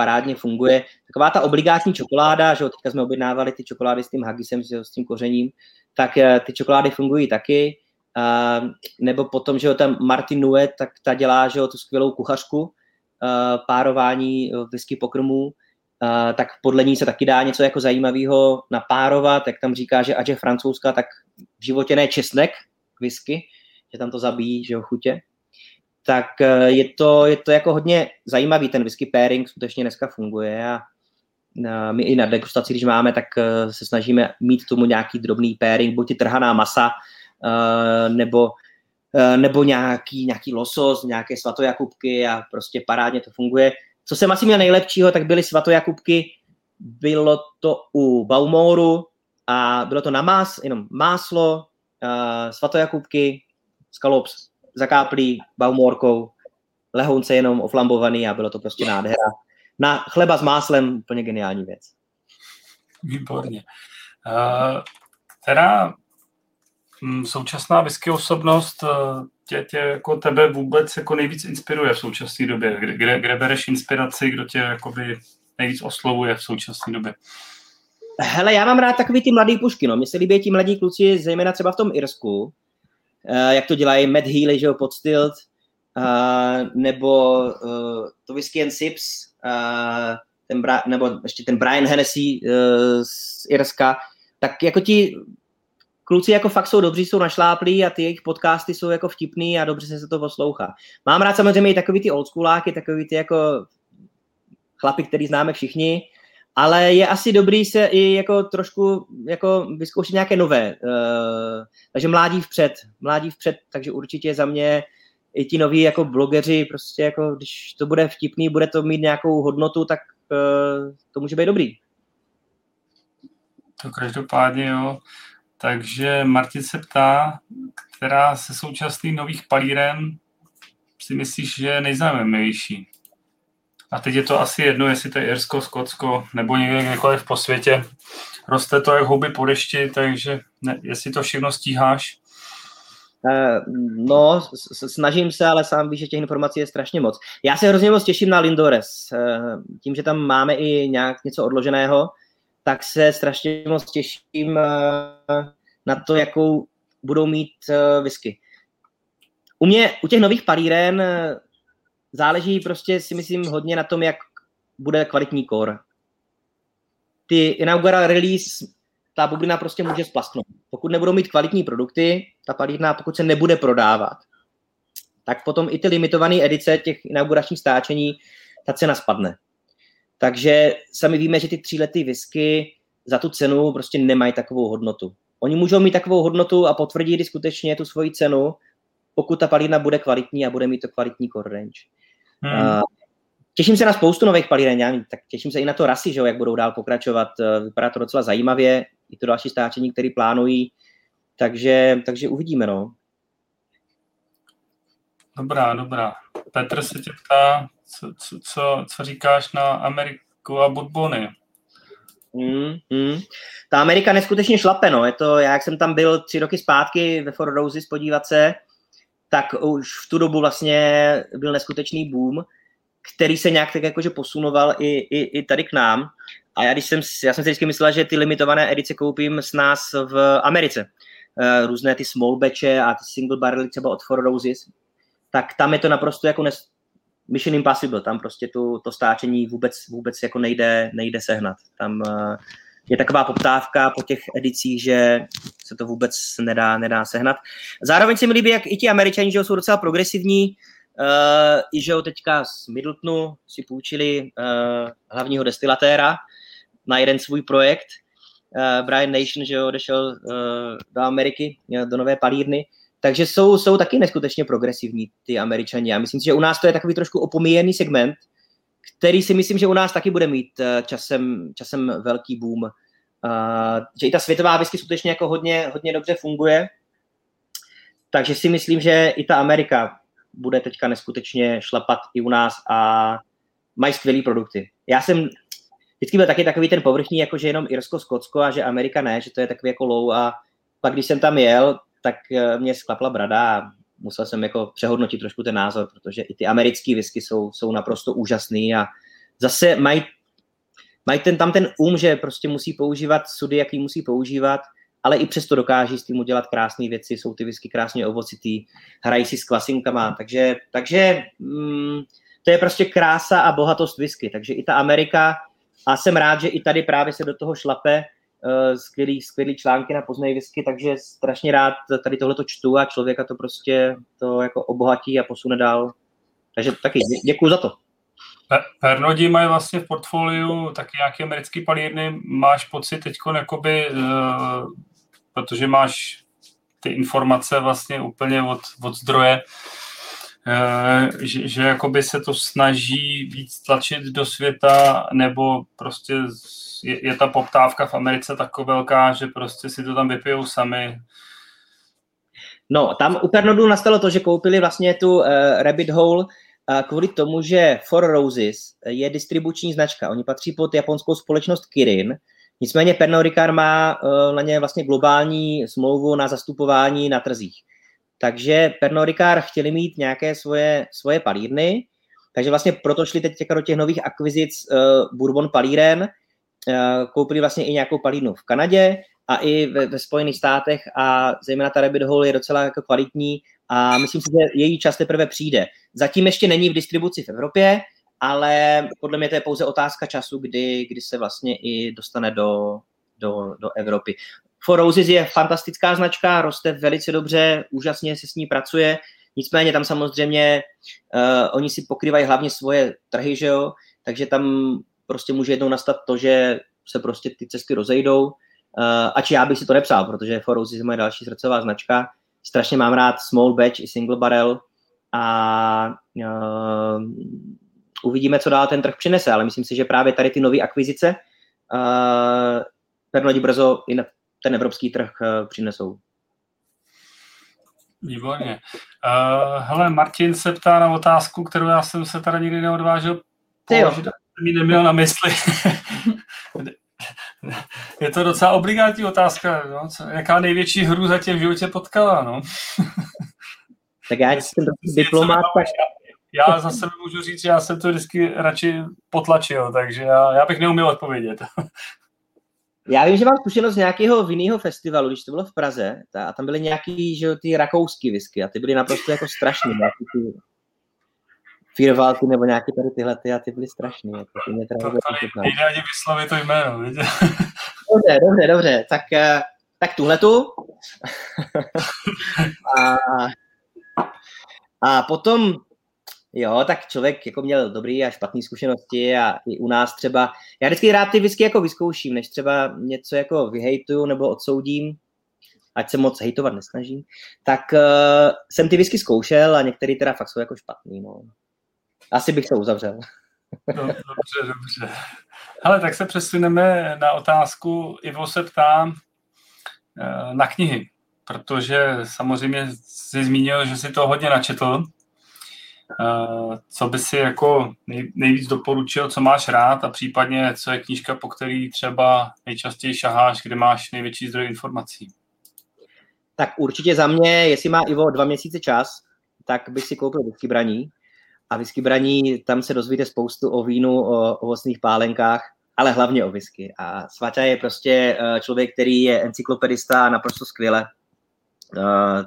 parádně funguje. Taková ta obligátní čokoláda, že teďka jsme objednávali ty čokolády s tím hagisem, s tím kořením, tak uh, ty čokolády fungují taky. Uh, nebo potom, že jo, tam Martin Nuet, tak ta dělá, že jo, tu skvělou kuchařku, uh, párování whisky pokrmů, tak podle ní se taky dá něco jako zajímavého napárovat, jak tam říká, že ať je francouzská, tak v životě ne česnek, whisky, že tam to zabíjí, že jo, chutě. Tak eh, je to, je to jako hodně zajímavý, ten whisky pairing skutečně dneska funguje a my i na degustaci, když máme, tak eh, se snažíme mít tomu nějaký drobný pairing, buď trhaná masa, eh, nebo, nebo nějaký, nějaký losos, nějaké svatojakubky a prostě parádně to funguje. Co jsem asi měl nejlepšího, tak byly svatojakubky, bylo to u Baumoru a bylo to na más, jenom máslo, svatojakubky, skalops zakáplý baumorkou, lehounce jenom oflambovaný a bylo to prostě nádhera. Na chleba s máslem úplně geniální věc. Výborně. Uh, teda m, hm, současná whisky osobnost uh, tě, tě jako tebe vůbec jako nejvíc inspiruje v současné době? Kde, kde, kde bereš inspiraci, kdo tě jakoby nejvíc oslovuje v současné době? Hele, já mám rád takový ty mladý pušky, no. Mně se líbí ti mladí kluci, zejména třeba v tom Irsku, jak to dělají Matt Healy, že jo, pod Stilt, nebo uh, to Whisky and Sips, ten Bra- nebo ještě ten Brian Hennessy uh, z Irska, tak jako ti kluci jako fakt jsou dobří, jsou našláplí a ty jejich podcasty jsou jako vtipný a dobře se to poslouchá. Mám rád samozřejmě i takový ty oldschooláky, takový ty jako chlapy, který známe všichni, ale je asi dobrý se i jako trošku jako vyzkoušet nějaké nové. Uh, takže mládí vpřed, mládí vpřed, takže určitě za mě i ti noví jako blogeři, prostě jako když to bude vtipný, bude to mít nějakou hodnotu, tak uh, to může být dobrý. To každopádně jo. Takže Martin se ptá, která se současných nových palíren si myslíš, že je nejzajímavější? A teď je to asi jedno, jestli to je Irsko, Skotsko nebo někde kdekoliv po světě. Roste to jak houby po dešti, takže ne, jestli to všechno stíháš. Uh, no, snažím se, ale sám víš, že těch informací je strašně moc. Já se hrozně moc těším na Lindores. Uh, tím, že tam máme i nějak něco odloženého, tak se strašně moc těším uh, na to, jakou budou mít whisky. U mě, u těch nových palíren záleží prostě si myslím hodně na tom, jak bude kvalitní core. Ty inaugural release, ta bublina prostě může splasknout. Pokud nebudou mít kvalitní produkty, ta palírna, pokud se nebude prodávat, tak potom i ty limitované edice těch inauguračních stáčení, ta cena spadne. Takže sami víme, že ty tříletý whisky za tu cenu prostě nemají takovou hodnotu. Oni můžou mít takovou hodnotu a potvrdit skutečně tu svoji cenu, pokud ta palírna bude kvalitní a bude mít to kvalitní core range. Hmm. Uh, těším se na spoustu nových palíren, tak těším se i na to rasy, že jo, jak budou dál pokračovat. Uh, vypadá to docela zajímavě, i to další stáčení, které plánují, takže, takže uvidíme, no. Dobrá, dobrá. Petr se tě ptá, co, co, co, co říkáš na Ameriku a Bourbony? Mm, mm. Ta Amerika neskutečně šlape, no. Je to, já jak jsem tam byl tři roky zpátky ve Four Roses podívat se, tak už v tu dobu vlastně byl neskutečný boom, který se nějak tak jakože posunoval i, i, i tady k nám. A já, když jsem, já jsem si vždycky myslel, že ty limitované edice koupím s nás v Americe. Uh, různé ty small batche a ty single barrely třeba od Four Roses, tak tam je to naprosto jako nes, Mission Impossible, tam prostě tu, to stáčení vůbec, vůbec jako nejde, nejde sehnat. Tam uh, je taková poptávka po těch edicích, že se to vůbec nedá, nedá sehnat. Zároveň se mi líbí, jak i ti američani, že jsou docela progresivní, uh, i že teďka z Middletonu si půjčili uh, hlavního destilatéra na jeden svůj projekt. Uh, Brian Nation, že odešel uh, do Ameriky, do nové palírny, takže jsou, jsou taky neskutečně progresivní ty američani. Já myslím si, že u nás to je takový trošku opomíjený segment, který si myslím, že u nás taky bude mít eh, časem, časem velký boom. Uh, že i ta světová whisky skutečně jako hodně, hodně dobře funguje. Takže si myslím, že i ta Amerika bude teďka neskutečně šlapat i u nás a mají skvělé produkty. Já jsem vždycky byl taky takový ten povrchní, jako že jenom Irsko, Skotsko a že Amerika ne, že to je takový jako low a pak když jsem tam jel, tak eh, mě sklapla brada a musel jsem jako přehodnotit trošku ten názor, protože i ty americké whisky jsou, jsou naprosto úžasný a zase mají mají ten, tam ten um, že prostě musí používat sudy, jaký musí používat, ale i přesto dokáží s tím udělat krásné věci, jsou ty whisky krásně ovocitý, hrají si s kvasinkama, takže, takže mm, to je prostě krása a bohatost whisky, takže i ta Amerika, a jsem rád, že i tady právě se do toho šlape, skvělý, skvělý články na Poznej whisky, takže strašně rád tady tohle to čtu a člověka to prostě to jako obohatí a posune dál. Takže taky děkuji za to. Pernodi mají vlastně v portfoliu taky nějaké americké palírny. Máš pocit teď, jakoby, uh, protože máš ty informace vlastně úplně od, od zdroje, uh, že, že jakoby se to snaží víc tlačit do světa, nebo prostě je, je ta poptávka v Americe tak velká, že prostě si to tam vypijou sami. No, tam u Pernodu nastalo to, že koupili vlastně tu uh, Rabbit Hole uh, kvůli tomu, že Four Roses je distribuční značka. Oni patří pod japonskou společnost Kirin, Nicméně Pernod Ricard má uh, na ně vlastně globální smlouvu na zastupování na trzích. Takže Pernod Ricard chtěli mít nějaké svoje, svoje palírny, takže vlastně proto šli teď do těch nových akvizic uh, Bourbon Palíren, koupili vlastně i nějakou palínu v Kanadě a i ve, ve Spojených státech a zejména ta Rabbit Hole je docela jako kvalitní a myslím si, že její čas teprve přijde. Zatím ještě není v distribuci v Evropě, ale podle mě to je pouze otázka času, kdy, kdy se vlastně i dostane do, do, do Evropy. For Roses je fantastická značka, roste velice dobře, úžasně se s ní pracuje, nicméně tam samozřejmě uh, oni si pokrývají hlavně svoje trhy, že jo? takže tam prostě může jednou nastat to, že se prostě ty cesty rozejdou. Uh, ač já bych si to nepřál, protože For Roses je moje další srdcová značka. Strašně mám rád small batch i single barrel a uh, uvidíme, co dál ten trh přinese, ale myslím si, že právě tady ty nové akvizice uh, Pernodi brzo i na ten evropský trh uh, přinesou. Výborně. Uh, hele, Martin se ptá na otázku, kterou já jsem se tady nikdy neodvážil položit mi neměl na mysli. [LAUGHS] Je to docela obligátní otázka. No? Co, jaká největší hru zatím v životě potkala? No? [LAUGHS] Tak já jsem diplomát. Já, já za sebe můžu říct, že já jsem to vždycky radši potlačil, takže já, já bych neuměl odpovědět. [LAUGHS] Já vím, že mám zkušenost z nějakého vinného festivalu, když to bylo v Praze, a tam byly nějaký, že ty rakouský whisky a ty byly naprosto jako strašné. Ty, Firvalky nebo nějaké tady tyhle ty a ty byly strašný. Jako, ty mě teda to tady nejde ani vyslovit to jméno, vidě? [LAUGHS] Dobře, dobře, dobře. Tak, eh, tak tuhle tu. [LAUGHS] a, a potom, jo, tak člověk jako měl dobrý a špatné zkušenosti a i u nás třeba, já vždycky rád ty whisky jako vyzkouším, než třeba něco jako vyhejtuju nebo odsoudím, ať se moc hejtovat nesnažím, tak uh, jsem ty whisky zkoušel a některý teda fakt jsou jako špatný, no. Asi bych to uzavřel. [LAUGHS] Dobře, dobře. Ale tak se přesuneme na otázku. Ivo se ptá eh, na knihy, protože samozřejmě jsi zmínil, že si to hodně načetl. Uh, co by si jako nej, nejvíc doporučil, co máš rád a případně co je knížka, po který třeba nejčastěji šaháš, kde máš největší zdroj informací? Tak určitě za mě, jestli má Ivo dva měsíce čas, tak bych si koupil whisky braní. A whisky braní, tam se dozvíte spoustu o vínu, o ovocných pálenkách, ale hlavně o whisky. A Svaťa je prostě eh, člověk, který je encyklopedista a naprosto skvěle uh,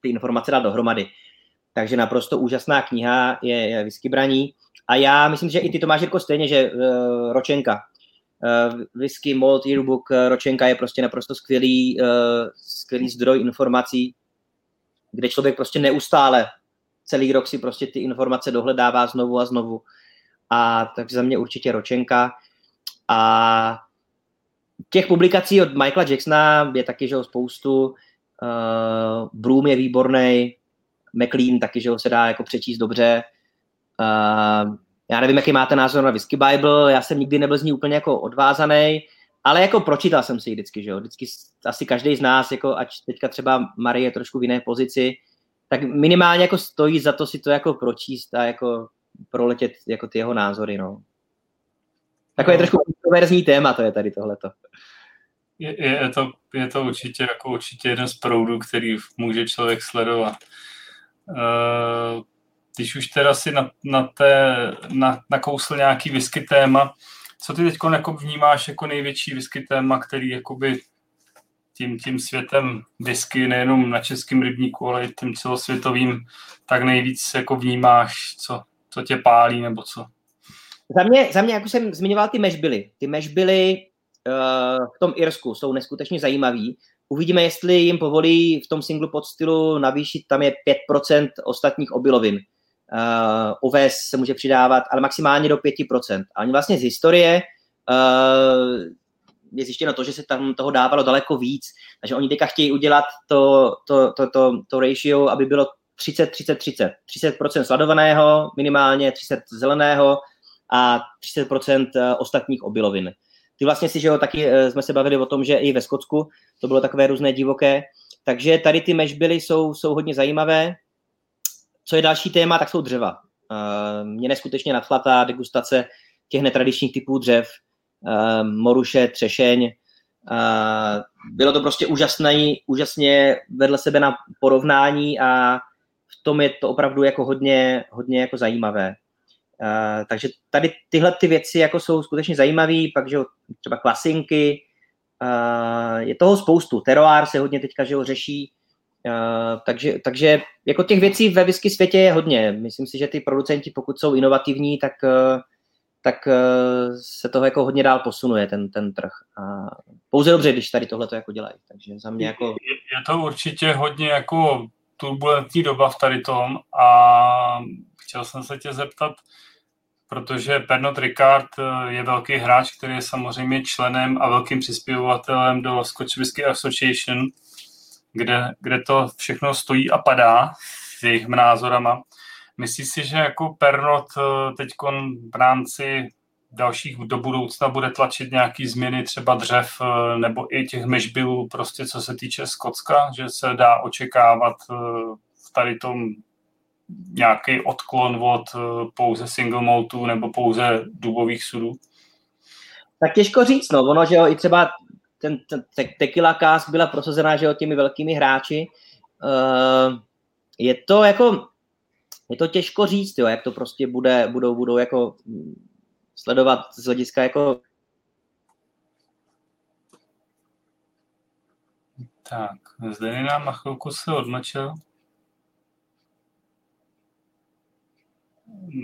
ty informace dát dohromady. Takže naprosto úžasná kniha je, je Whisky braní. A já myslím, že i ty to máš jako stejně, že uh, Ročenka. Uh, whisky Malt Yearbook uh, Ročenka je prostě naprosto skvělý, uh, skvělý zdroj informací, kde člověk prostě neustále celý rok si prostě ty informace dohledává znovu a znovu. A tak za mě určitě Ročenka. A těch publikací od Michaela Jacksona je taky, že spoustu. Uh, Broom je výborný, McLean taky, že ho se dá jako přečíst dobře. Uh, já nevím, jaký máte názor na Whisky Bible, já jsem nikdy nebyl z ní úplně jako odvázaný, ale jako pročítal jsem si ji vždycky, že jo. Vždycky asi každý z nás, jako ať teďka třeba Marie je trošku v jiné pozici, tak minimálně jako stojí za to si to jako pročíst a jako proletět jako ty jeho názory, no. Takové no. trošku kontroverzní téma to je tady tohleto. Je, je, to, je to určitě jako určitě jeden z proudů, který může člověk sledovat. Uh, když už teda si na, na té, na, nakousl nějaký whisky téma, co ty teď jako vnímáš jako největší whisky téma, který jakoby tím, tím světem whisky, nejenom na českém rybníku, ale i tím celosvětovým, tak nejvíc jako vnímáš, co, co tě pálí nebo co? Za mě, za mě, jako jsem zmiňoval ty mešbily. Ty mešbily uh, v tom Irsku jsou neskutečně zajímavý. Uvidíme, jestli jim povolí v tom singlu pod stylu navýšit, tam je 5% ostatních obilovin. Uh, oves se může přidávat, ale maximálně do 5%. A oni vlastně z historie uh, je zjištěno to, že se tam toho dávalo daleko víc. Takže oni teďka chtějí udělat to, to, to, to, to ratio, aby bylo 30, 30, 30. 30% sladovaného, minimálně 30 zeleného a 30% eh, ostatních obilovin. Ty vlastně si, že jo, taky eh, jsme se bavili o tom, že i ve Skotsku to bylo takové různé divoké. Takže tady ty mešbily jsou, jsou hodně zajímavé. Co je další téma, tak jsou dřeva. Eh, mě neskutečně nadchlatá degustace těch netradičních typů dřev, moruše, třešeň. Bylo to prostě úžasné, úžasně vedle sebe na porovnání a v tom je to opravdu jako hodně, hodně jako zajímavé. Uh, takže tady tyhle ty věci jako jsou skutečně zajímavé, pak že třeba klasinky, uh, je toho spoustu. Teroár se hodně teďka že ho řeší, uh, takže, takže jako těch věcí ve whisky světě je hodně. Myslím si, že ty producenti, pokud jsou inovativní, tak, uh, tak uh, se toho jako hodně dál posunuje ten, ten trh. A pouze dobře, když tady tohle to jako dělají. Takže za mě jako... Je, je to určitě hodně jako turbulentní doba v tady tom a chtěl jsem se tě zeptat, protože Pernod Ricard eh, je velký hráč, který je samozřejmě členem a velkým přispěvovatelem do Scotch Whisky Association, kde, kde to všechno stojí a padá s jejich názorama. Myslíš si, že jako Pernod eh, teď v rámci dalších do budoucna bude tlačit nějaký změny třeba dřev eh, nebo i těch mežbilů, prostě co se týče Skotska, že se dá očekávat v tady tom nějaký odklon od eh, pouze single maltu nebo pouze dubových sudů? Tak těžko říct, no. Ono, že jo, i třeba ten, ten te- tequila cask byla prosazená, že jo, těmi velkými hráči. Uh, je to jako, je to těžko říct, jo, jak to prostě bude, budou, budou jako sledovat z hlediska jako Tak, zde nám na chvilku se odmlčel.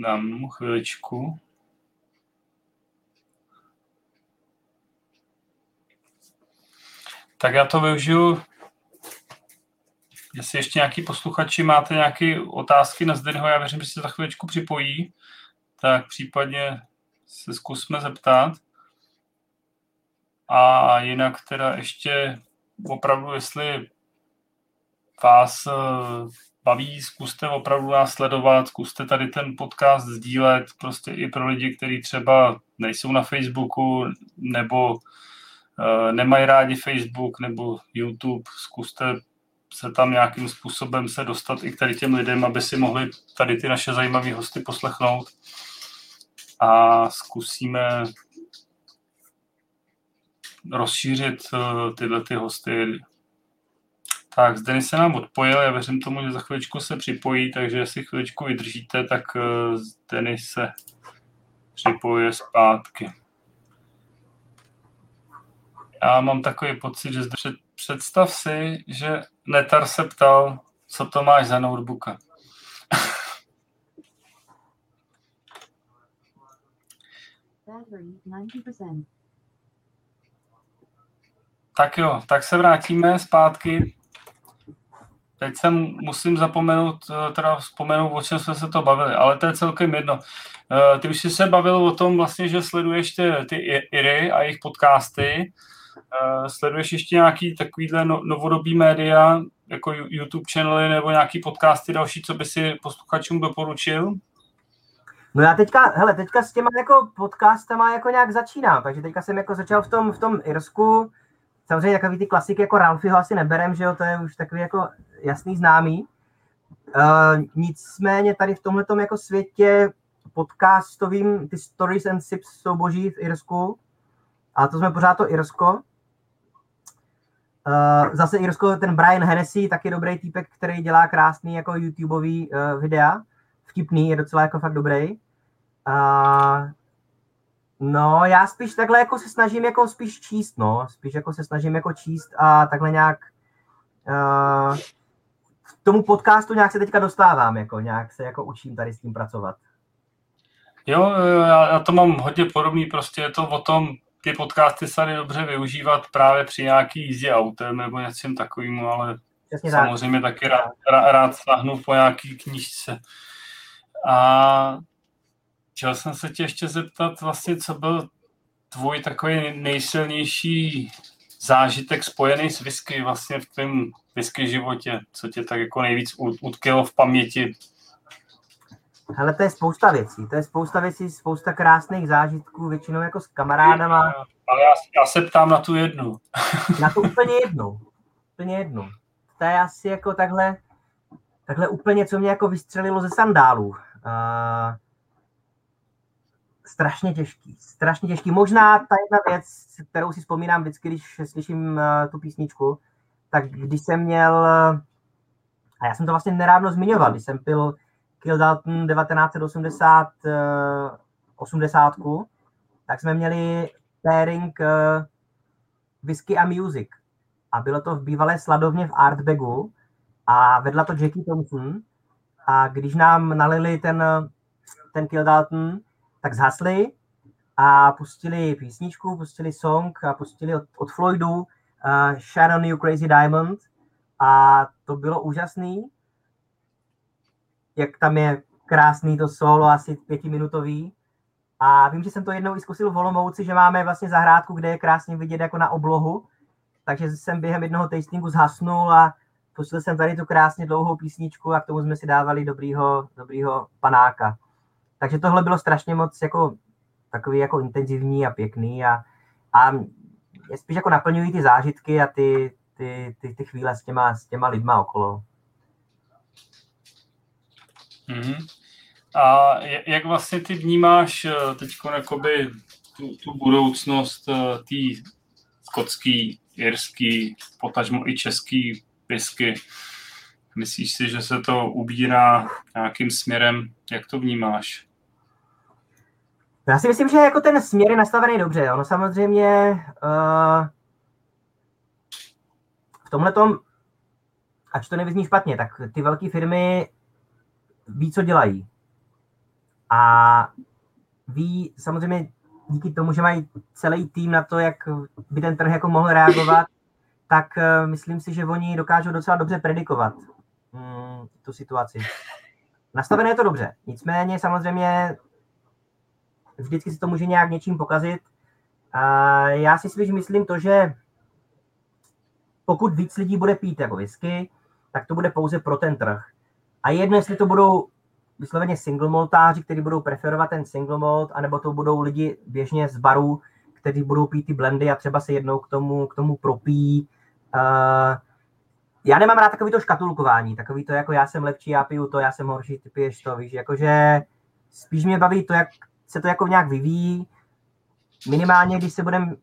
Dám mu chviličku. Tak já to využiju. Jestli ještě nějaký posluchači máte nějaké otázky na Zdenho, já věřím, že se za chviličku připojí, tak případně se zkusme zeptat. A jinak teda ještě opravdu, jestli vás baví, zkuste opravdu nás sledovat, zkuste tady ten podcast sdílet prostě i pro lidi, kteří třeba nejsou na Facebooku nebo uh, nemají rádi Facebook nebo YouTube, zkuste se tam nějakým způsobem se dostat i k tady těm lidem, aby si mohli tady ty naše zajímavé hosty poslechnout. A zkusíme rozšířit uh, tyhle ty hosty. Tak, zde se nám odpojil, já věřím tomu, že za chviličku se připojí, takže jestli chviličku vydržíte, tak uh, Denis se připojuje zpátky. Já mám takový pocit, že zde před, představ si, že Netar se ptal, co to máš za notebooka. Tak jo, tak se vrátíme zpátky. Teď jsem musím zapomenout, teda vzpomenout, o čem jsme se to bavili, ale to je celkem jedno. Eh, ty už jsi se bavil o tom vlastně, že sleduješ ty, ty IRY a jejich podcasty. Eh, sleduješ ještě nějaký takovýhle no, novodobý média, jako YouTube channely nebo nějaký podcasty další, co by si posluchačům doporučil? No já teďka, hele, teďka s těma jako podcastama jako nějak začínám, takže teďka jsem jako začal v tom, v tom Irsku, samozřejmě takový ty klasiky jako Ralfiho asi neberem, že jo, to je už takový jako jasný známý. Uh, nicméně tady v tomhle jako světě podcastovým, ty Stories and Sips jsou boží v Irsku, a to jsme pořád to Irsko. Uh, zase Irsko, ten Brian Hennessy, taky dobrý týpek, který dělá krásný jako YouTubeový uh, videa. Vtipný, je docela jako fakt dobrý. Uh, no, já spíš takhle jako se snažím jako spíš číst, no. Spíš jako se snažím jako číst a takhle nějak uh, k tomu podcastu nějak se teďka dostávám, jako nějak se jako učím tady s tím pracovat. Jo, já, já to mám hodně podobný, prostě je to o tom ty podcasty se dají dobře využívat právě při nějaký jízdě autem nebo něčem takovým, ale Přesně samozřejmě tak. taky rád, rád, rád sahnu po nějaký knížce. A chtěl jsem se tě ještě zeptat vlastně, co byl tvůj takový nejsilnější zážitek spojený s whisky vlastně v tvém whisky životě, co tě tak jako nejvíc utkilo v paměti Hele, to je spousta věcí. To je spousta věcí, spousta krásných zážitků, většinou jako s kamarádama. Ale já, já se ptám na tu jednu. [LAUGHS] na tu úplně jednu. Úplně jednu. To je asi jako takhle, takhle úplně, co mě jako vystřelilo ze sandálů. Uh, strašně těžký, strašně těžký. Možná ta jedna věc, kterou si vzpomínám vždycky, když slyším uh, tu písničku, tak když jsem měl, a já jsem to vlastně nedávno zmiňoval, když jsem pil Kill Dalton 1980 80, tak jsme měli pairing uh, whisky a music. A bylo to v bývalé sladovně v Artbagu a vedla to Jackie Thompson. A když nám nalili ten, ten Kill Dalton, tak zhasli a pustili písničku, pustili song a pustili od, od Floydu uh, Sharon You Crazy Diamond a to bylo úžasný jak tam je krásný to solo, asi pětiminutový. A vím, že jsem to jednou i zkusil v Olomouci, že máme vlastně zahrádku, kde je krásně vidět jako na oblohu. Takže jsem během jednoho tastingu zhasnul a pustil jsem tady tu krásně dlouhou písničku a k tomu jsme si dávali dobrýho, dobrýho panáka. Takže tohle bylo strašně moc jako takový jako intenzivní a pěkný a, a spíš jako naplňují ty zážitky a ty, ty, ty, ty chvíle s těma, s těma lidma okolo. Mm-hmm. A jak vlastně ty vnímáš eh, teď tu, tu budoucnost eh, té skotský, jirský, potažmo i český whisky? Myslíš si, že se to ubírá nějakým směrem? Jak to vnímáš? Já si myslím, že jako ten směr je nastavený dobře. Ono samozřejmě uh, v tomhle tom, ať to nevyzní špatně, tak ty velké firmy ví, co dělají. A ví samozřejmě díky tomu, že mají celý tým na to, jak by ten trh jako mohl reagovat, [LAUGHS] tak uh, myslím si, že oni dokážou docela dobře predikovat mm, tu situaci. Nastavené je to dobře. Nicméně samozřejmě vždycky se to může nějak něčím pokazit. A já si spíš myslím to, že pokud víc lidí bude pít jako whisky, tak to bude pouze pro ten trh. A jedno, jestli to budou vysloveně single maltáři, kteří budou preferovat ten single malt, anebo to budou lidi běžně z barů, kteří budou pít ty blendy a třeba se jednou k tomu, k tomu propí. Uh, já nemám rád takový to škatulkování, takový to jako já jsem lepší, já piju to, já jsem horší, ty piješ to, víš, jakože spíš mě baví to, jak se to jako nějak vyvíjí. Minimálně, když se budeme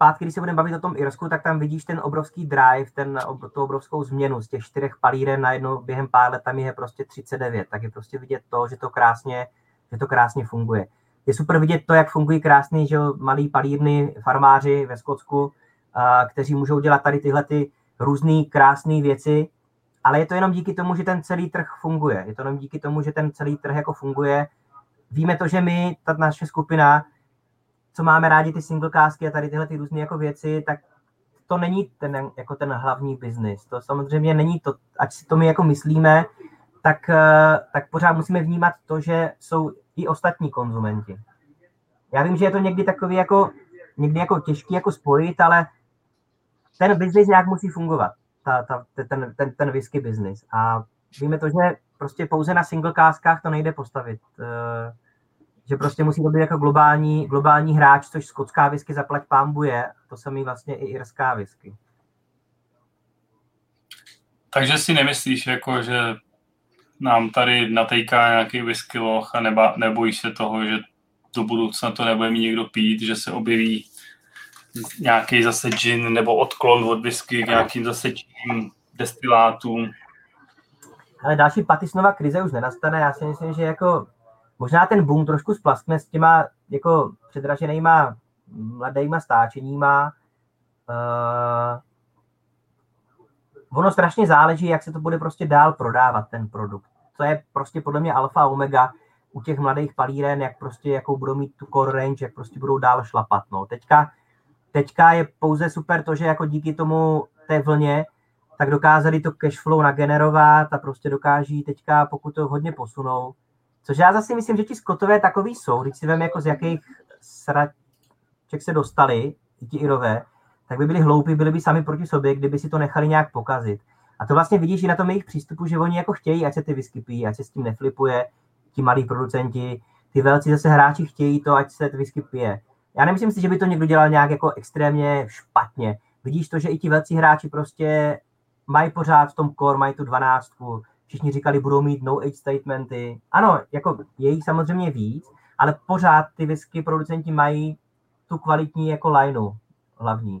zpátky, když se budeme bavit o tom Irsku, tak tam vidíš ten obrovský drive, ten, tu obrovskou změnu z těch čtyřech palíren najednou během pár let tam je prostě 39, tak je prostě vidět to, že to krásně, že to krásně funguje. Je super vidět to, jak fungují krásný, že malí palírny, farmáři ve Skotsku, kteří můžou dělat tady tyhle ty různé krásné věci, ale je to jenom díky tomu, že ten celý trh funguje. Je to jenom díky tomu, že ten celý trh jako funguje. Víme to, že my, ta naše skupina, co máme rádi ty singlecásky a tady tyhle ty různé jako věci, tak to není ten, jako ten hlavní biznis. To samozřejmě není to, ať si to my jako myslíme, tak, eh, tak pořád musíme vnímat to, že jsou i ostatní konzumenti. Já vím, že je to někdy takový jako, někdy jako těžký jako spojit, ale ten biznis nějak musí fungovat, ta, ta, ten, ten, ten whisky biznis. A víme to, že prostě pouze na singlekáskách to nejde postavit. Že prostě musí to být jako globální, globální hráč, což skotská whisky zaplať pámbu je, to samý vlastně i irská whisky. Takže si nemyslíš, jako, že nám tady natejká nějaký whisky loch a neba, nebojíš se toho, že do budoucna to nebude mít někdo pít, že se objeví nějaký zase gin nebo odklon od whisky k nějakým zase čím destilátům. Ale další patisnová krize už nenastane. Já si myslím, že jako možná ten boom trošku splaskne s těma jako předraženýma mladýma stáčeníma. Uh, ono strašně záleží, jak se to bude prostě dál prodávat, ten produkt. To je prostě podle mě alfa omega u těch mladých palíren, jak prostě, jakou budou mít tu core range, jak prostě budou dál šlapat. No. Teďka Teďka je pouze super to, že jako díky tomu té vlně, tak dokázali to cashflow nagenerovat a prostě dokáží teďka, pokud to hodně posunou. Což já zase myslím, že ti skotové takový jsou, když si vím, jako z jakých sraček se dostali, ti Irové, tak by byli hloupí, byli by sami proti sobě, kdyby si to nechali nějak pokazit. A to vlastně vidíš i na tom jejich přístupu, že oni jako chtějí, ať se ty whisky ať se s tím neflipuje, ti malí producenti, ty velcí zase hráči chtějí to, ať se ty whisky pije. Já nemyslím si, že by to někdo dělal nějak jako extrémně špatně. Vidíš to, že i ti velcí hráči prostě mají pořád v tom core, mají tu dvanáctku, všichni říkali, budou mít no age statementy. Ano, jako je jich samozřejmě víc, ale pořád ty whisky producenti mají tu kvalitní jako lineu hlavní.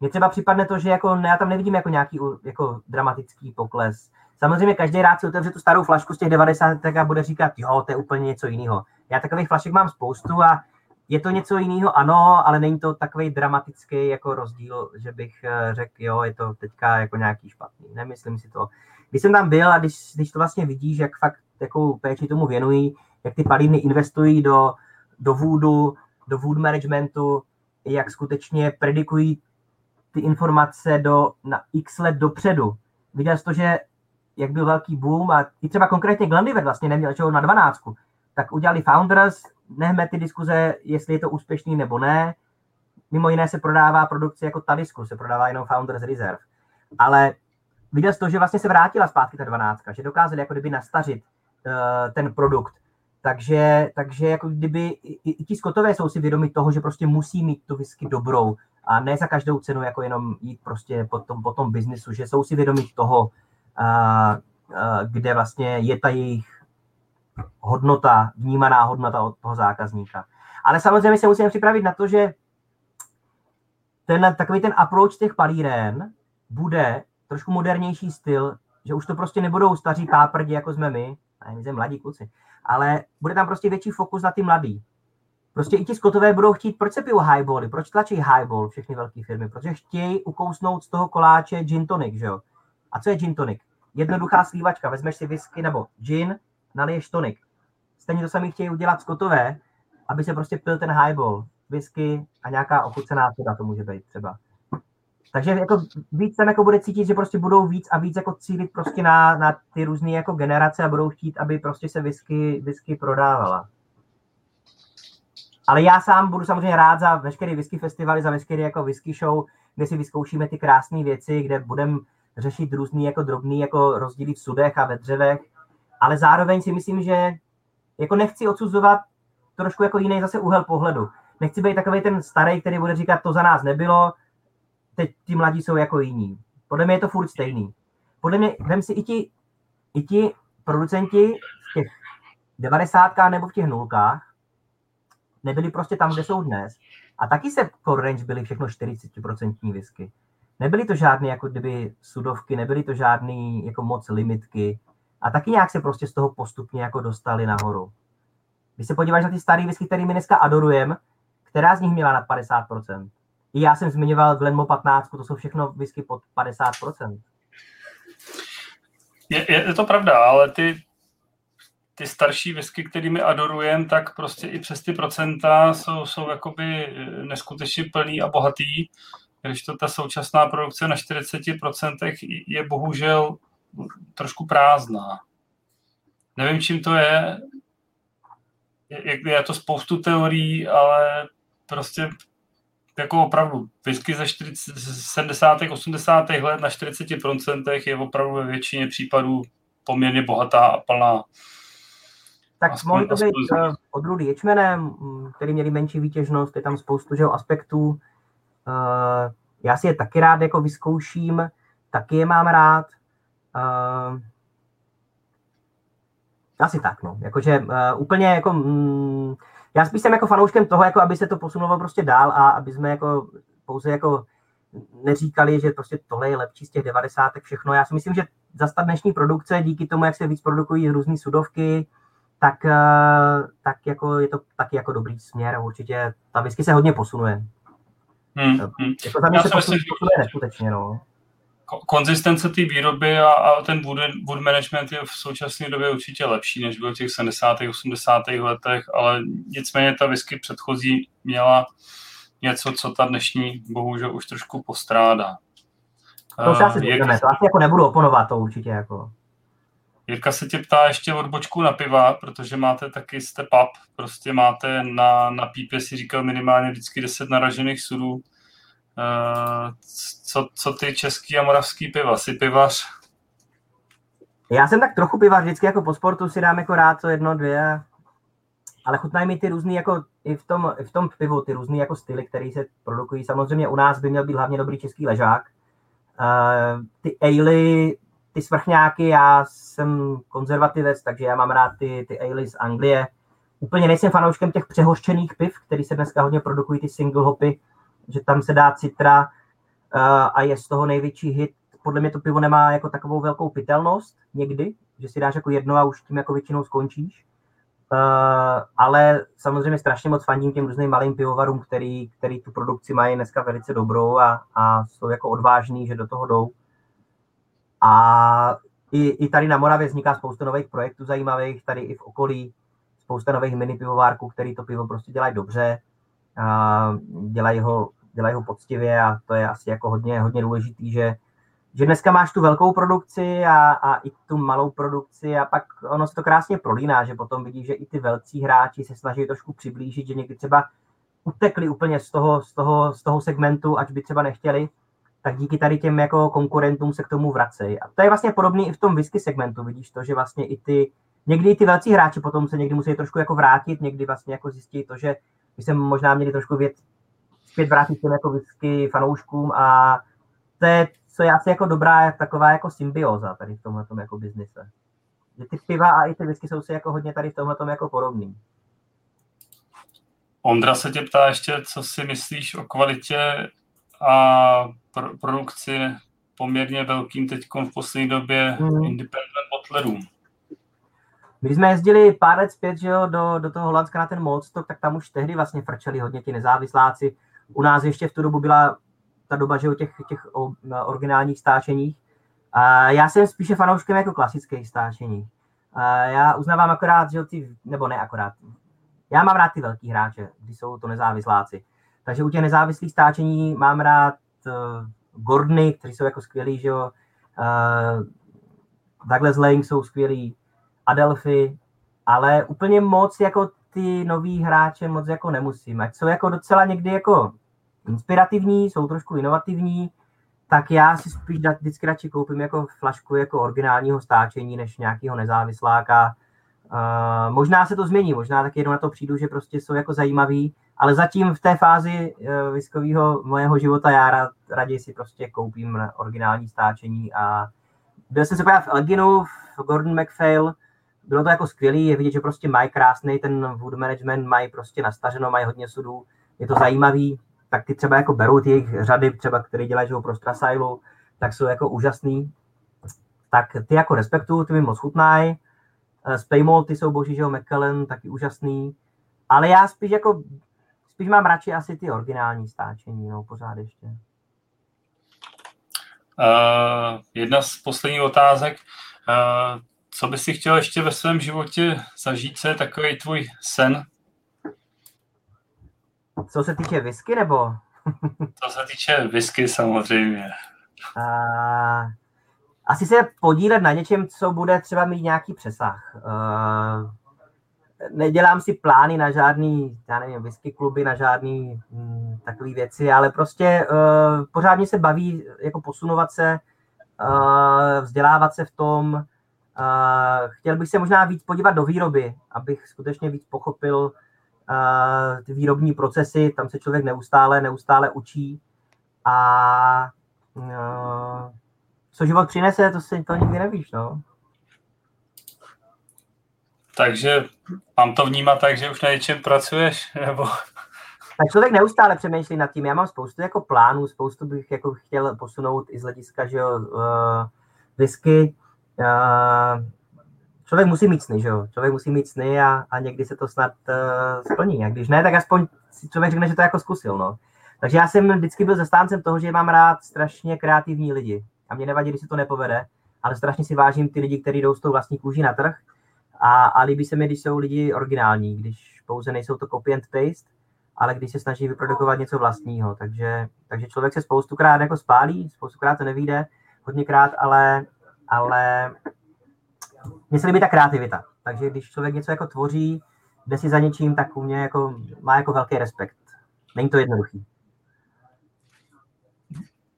Mně třeba připadne to, že jako, já tam nevidím jako nějaký jako dramatický pokles. Samozřejmě každý rád si otevře tu starou flašku z těch 90 a bude říkat, jo, to je úplně něco jiného. Já takových flašek mám spoustu a je to něco jiného, ano, ale není to takový dramatický jako rozdíl, že bych eh, řekl, jo, je to teďka jako nějaký špatný. Nemyslím si to. Když jsem tam byl a když, když to vlastně vidíš, jak fakt jakou péči tomu věnují, jak ty palíny investují do, do vůdu, do wood managementu, jak skutečně predikují ty informace do, na x let dopředu. Viděl jsi to, že jak byl velký boom a i třeba konkrétně Glenlivet vlastně neměl čeho na 12, tak udělali Founders, nehme ty diskuze, jestli je to úspěšný nebo ne. Mimo jiné se prodává produkce jako Tadisku, se prodává jenom Founders Reserve. Ale viděl jsi to, že vlastně se vrátila zpátky ta 12, že dokázali jako kdyby nastařit uh, ten produkt. Takže, takže jako kdyby i, i ti skotové jsou si vědomi toho, že prostě musí mít tu whisky dobrou a ne za každou cenu jako jenom jít prostě po tom, po tom biznisu, že jsou si vědomi toho, uh, uh, kde vlastně je ta jejich hodnota, vnímaná hodnota od toho zákazníka. Ale samozřejmě se musíme připravit na to, že ten, takový ten approach těch palíren bude trošku modernější styl, že už to prostě nebudou staří páprdi, jako jsme my, a my jsme mladí kluci, ale bude tam prostě větší fokus na ty mladý. Prostě i ti skotové budou chtít, proč se pijou highbally, proč tlačí highball všechny velké firmy, protože chtějí ukousnout z toho koláče gin tonic, že jo? A co je gin tonic? Jednoduchá slívačka, vezmeš si whisky nebo gin, naliješ tonik. Stejně to sami chtějí udělat skotové, aby se prostě pil ten highball, whisky a nějaká ochucená soda to může být třeba. Takže jako víc tam jako bude cítit, že prostě budou víc a víc jako cílit prostě na, na ty různé jako generace a budou chtít, aby prostě se whisky, whisky prodávala. Ale já sám budu samozřejmě rád za veškerý whisky festivaly, za veškerý jako whisky show, kde si vyzkoušíme ty krásné věci, kde budeme řešit různý jako drobný jako rozdíly v sudech a ve dřevech, ale zároveň si myslím, že jako nechci odsuzovat trošku jako jiný zase úhel pohledu. Nechci být takový ten starý, který bude říkat, to za nás nebylo, teď ti mladí jsou jako jiní. Podle mě je to furt stejný. Podle mě, vem si i ti, i ti producenti v těch 90. nebo v těch nulkách nebyli prostě tam, kde jsou dnes. A taky se core range byly všechno 40% whisky. Nebyly to žádné jako kdyby sudovky, nebyly to žádné jako moc limitky. A taky nějak se prostě z toho postupně jako dostali nahoru. Když se podíváš na ty staré whisky, které my dneska adorujeme, která z nich měla nad 50%? Já jsem zmiňoval Glenmo 15, to jsou všechno whisky pod 50%. Je, je, je to pravda, ale ty, ty starší whisky, kterými adorujeme, tak prostě i přes ty procenta jsou, jsou jakoby neskutečně plný a bohatý, když to ta současná produkce na 40% je bohužel trošku prázdná. Nevím, čím to je, je, je to spoustu teorií, ale prostě jako opravdu whisky ze 40, 70. 80. let na 40% je opravdu ve většině případů poměrně bohatá a plná. Tak aspoň, mohly to být aspoň... odrůdy ječmenem, který měli menší výtěžnost, je tam spoustu že, aspektů. Uh, já si je taky rád jako vyzkouším, taky je mám rád. Uh, asi tak, no. Jakože úplně jako... Mm, já spíš jsem jako fanouškem toho, jako aby se to posunulo prostě dál a aby jsme jako pouze jako neříkali, že prostě tohle je lepší z těch 90. všechno. Já si myslím, že za ta dnešní produkce, díky tomu, jak se víc produkují různé sudovky, tak, uh, tak jako je to taky jako dobrý směr a určitě ta whisky se hodně posunuje. Hmm, hmm. Jako za mě se posunuje, posunuje neskutečně, no konzistence té výroby a, a ten wood, wood management je v současné době určitě lepší, než byl v těch 70. 80. letech, ale nicméně ta whisky předchozí měla něco, co ta dnešní bohužel už trošku postrádá. To se asi Jirka, to asi jako nebudu oponovat, to určitě jako. Jirka se tě ptá ještě odbočku na piva, protože máte taky step up, prostě máte na, na pípě si říkal minimálně vždycky 10 naražených sudů, Eh, co, co ty český a moravský piva? Jsi pivař? Já jsem tak trochu pivař, vždycky jako po sportu si dám jako rád co jedno, dvě, ale chutnají mi ty různý, jako i v tom, i v tom pivu, ty různý jako styly, které se produkují. Samozřejmě u nás by měl být hlavně dobrý český ležák. Uh, ty ale, ty svrchňáky, já jsem konzervativec, takže já mám rád ty, ty ale z Anglie. Úplně nejsem fanouškem těch přehořčených piv, které se dneska hodně produkují, ty single hopy, že tam se dá citra uh, a je z toho největší hit. Podle mě to pivo nemá jako takovou velkou pitelnost někdy, že si dáš jako jedno a už tím jako většinou skončíš. Uh, ale samozřejmě strašně moc fandím těm různým malým pivovarům, který, který tu produkci mají dneska velice dobrou a, a jsou jako odvážní, že do toho jdou. A i, i tady na Moravě vzniká spousta nových projektů zajímavých, tady i v okolí spousta nových mini pivovárků, který to pivo prostě dělají dobře, a dělají ho dělají ho poctivě a to je asi jako hodně, hodně důležitý, že, že dneska máš tu velkou produkci a, a i tu malou produkci a pak ono se to krásně prolíná, že potom vidíš, že i ty velcí hráči se snaží trošku přiblížit, že někdy třeba utekli úplně z toho, z toho, z toho segmentu, ať by třeba nechtěli, tak díky tady těm jako konkurentům se k tomu vracejí. A to je vlastně podobný i v tom whisky segmentu, vidíš to, že vlastně i ty, někdy i ty velcí hráči potom se někdy musí trošku jako vrátit, někdy vlastně jako zjistit to, že by se možná měli trošku věc, zpět vrátit těm jako vždycky fanouškům a to je, co je asi jako dobrá, taková jako symbioza tady v tomhle jako biznise. Že ty piva a i ty whisky jsou si jako hodně tady v tomhle jako podobný. Ondra se tě ptá ještě, co si myslíš o kvalitě a pro- produkci poměrně velkým teď v poslední době mm. independent bottlerům. My jsme jezdili pár let zpět že jo, do, do toho Holandska na ten Moldstock, tak tam už tehdy vlastně frčeli hodně ti nezávisláci, u nás ještě v tu dobu byla ta doba, že o těch, těch originálních stáčeních. A já jsem spíše fanouškem jako klasických stáčení. A já uznávám akorát, že ty, nebo ne akorát, já mám rád ty velký hráče, když jsou to nezávisláci. Takže u těch nezávislých stáčení mám rád uh, Gordony, kteří jsou jako skvělí, že jo. Uh, Douglas Lang jsou skvělí, Adelphi, ale úplně moc jako ty nový hráče moc jako nemusím. Ať jsou jako docela někdy jako inspirativní, jsou trošku inovativní, tak já si spíš vždycky radši koupím jako flašku jako originálního stáčení, než nějakého nezávisláka. Uh, možná se to změní, možná taky jenom na to přijdu, že prostě jsou jako zajímavý, ale zatím v té fázi uh, viskového mojeho života já rád, raději si prostě koupím originální stáčení a byl jsem se právě v Elginu, v Gordon McPhail, bylo to jako skvělý, je vidět, že prostě mají krásný ten wood management, mají prostě nastaženo, mají hodně sudů, je to zajímavý, tak ty třeba jako berou ty jejich řady, třeba, které dělají pro Strasailu, tak jsou jako úžasný. Tak ty jako respektuju, ty mi moc chutnají. Spaymol, ty jsou boží, že jo, McKellen, taky úžasný. Ale já spíš jako, spíš mám radši asi ty originální stáčení, no, pořád ještě. Uh, jedna z posledních otázek. Uh, co bys si chtěl ještě ve svém životě zažít, co je takový tvůj sen? Co se týče whisky, nebo? co se týče whisky, samozřejmě. Uh, asi se podílet na něčem, co bude třeba mít nějaký přesah. Uh, nedělám si plány na žádný, já nevím, whisky kluby, na žádný hm, takové věci, ale prostě uh, pořádně se baví jako posunovat se, uh, vzdělávat se v tom. Uh, chtěl bych se možná víc podívat do výroby, abych skutečně víc pochopil uh, ty výrobní procesy, tam se člověk neustále, neustále učí a uh, co život přinese, to si to nikdy nevíš, no. Takže mám to vnímat tak, že už na něčem pracuješ, nebo... Tak člověk neustále přemýšlí nad tím. Já mám spoustu jako plánů, spoustu bych jako chtěl posunout i z hlediska, že jo, uh, whisky. Člověk musí mít sny, že jo? Člověk musí mít sny a, a někdy se to snad uh, splní. A když ne, tak aspoň si člověk řekne, že to jako zkusil, no. Takže já jsem vždycky byl zastáncem toho, že mám rád strašně kreativní lidi. A mě nevadí, když se to nepovede, ale strašně si vážím ty lidi, kteří jdou s tou vlastní kůží na trh a, a líbí se mi, když jsou lidi originální, když pouze nejsou to copy and paste, ale když se snaží vyprodukovat něco vlastního. Takže, takže člověk se spoustukrát jako spálí, spoustukrát to nevíde, hodněkrát, ale, ale mně se líbí ta kreativita. Takže když člověk něco jako tvoří, jde si za něčím, tak u mě jako, má jako velký respekt. Není to jednoduchý.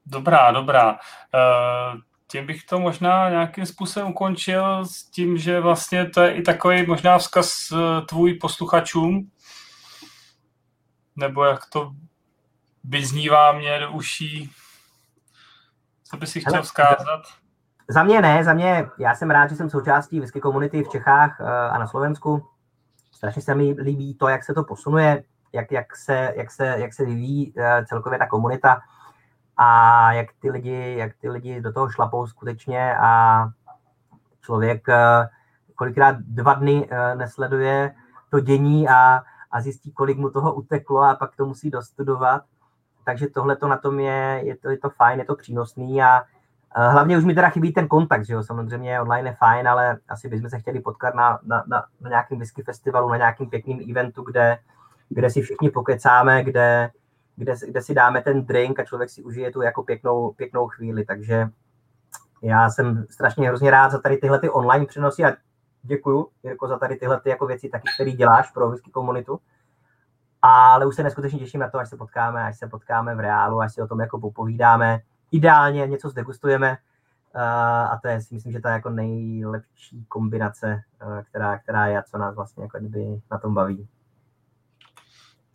Dobrá, dobrá. Uh, tím bych to možná nějakým způsobem ukončil s tím, že vlastně to je i takový možná vzkaz eh, tvůj posluchačům, nebo jak to vyznívá mě do uší. Co by si chtěl vzkázat? Za mě ne, za mě, já jsem rád, že jsem součástí whisky komunity v Čechách eh, a na Slovensku. Strašně se mi líbí to, jak se to posunuje, jak, jak, se, jak, se, jak se vyvíjí eh, celkově ta komunita a jak ty lidi, jak ty lidi do toho šlapou skutečně a člověk eh, kolikrát dva dny nesleduje to dění a, a zjistí, kolik mu toho uteklo a pak to musí dostudovat. Takže tohle to na tom je, je to, je to fajn, je to přínosný a hlavně už mi teda chybí ten kontakt, že jo, samozřejmě online je fajn, ale asi bychom se chtěli potkat na, na, na, na nějakém whisky festivalu, na nějakým pěkným eventu, kde, kde si všichni pokecáme, kde, kde, kde si dáme ten drink a člověk si užije tu jako pěknou, pěknou chvíli. Takže já jsem strašně hrozně rád za tady tyhle ty online přenosy a děkuju, Jirko, za tady tyhle ty jako věci taky, které děláš pro whisky komunitu. Ale už se neskutečně těším na to, až se potkáme, až se potkáme v reálu, až si o tom jako popovídáme. Ideálně něco zdegustujeme, uh, a to je si myslím, že je jako nejlepší kombinace, uh, která, která je a co nás vlastně jako na tom baví.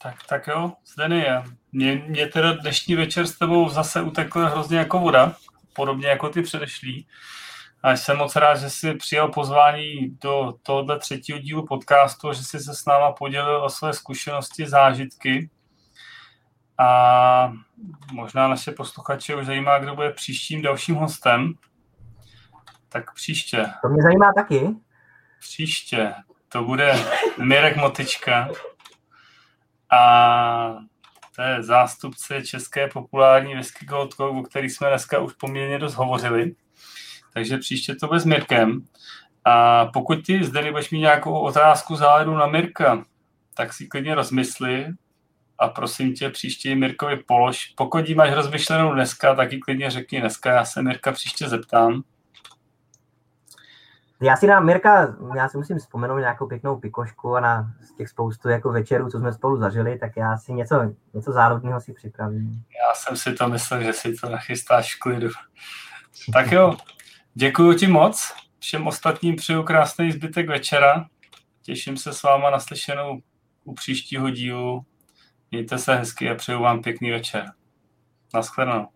Tak, tak jo, Zdeny je. Mě, mě teda dnešní večer s tebou zase utekl hrozně jako voda, podobně jako ty předešlý. A jsem moc rád, že jsi přijal pozvání do tohoto třetího dílu podcastu, že jsi se s náma podělil o své zkušenosti, zážitky. A možná naše posluchače už zajímá, kdo bude příštím dalším hostem. Tak příště. To mě zajímá taky. Příště. To bude Mirek Motička. A to je zástupce české populární whisky Gold o který jsme dneska už poměrně dost hovořili. Takže příště to bude s Mirkem. A pokud ty zde budeš mít nějakou otázku záledu na Mirka, tak si klidně rozmysli a prosím tě, příště Mirkovi polož. Pokud jí máš rozmyšlenou dneska, tak ji klidně řekni dneska, já se Mirka příště zeptám. Já si na Mirka, já si musím vzpomenout nějakou pěknou pikošku a na z těch spoustu jako večerů, co jsme spolu zažili, tak já si něco, něco zárodního si připravím. Já jsem si to myslel, že si to nachystáš v klidu. Tak jo, [LAUGHS] děkuji ti moc. Všem ostatním přeju krásný zbytek večera těším se s váma naslyšenou u příštího dílu. Mějte se hezky a přeju vám pěkný večer. Naschledanou.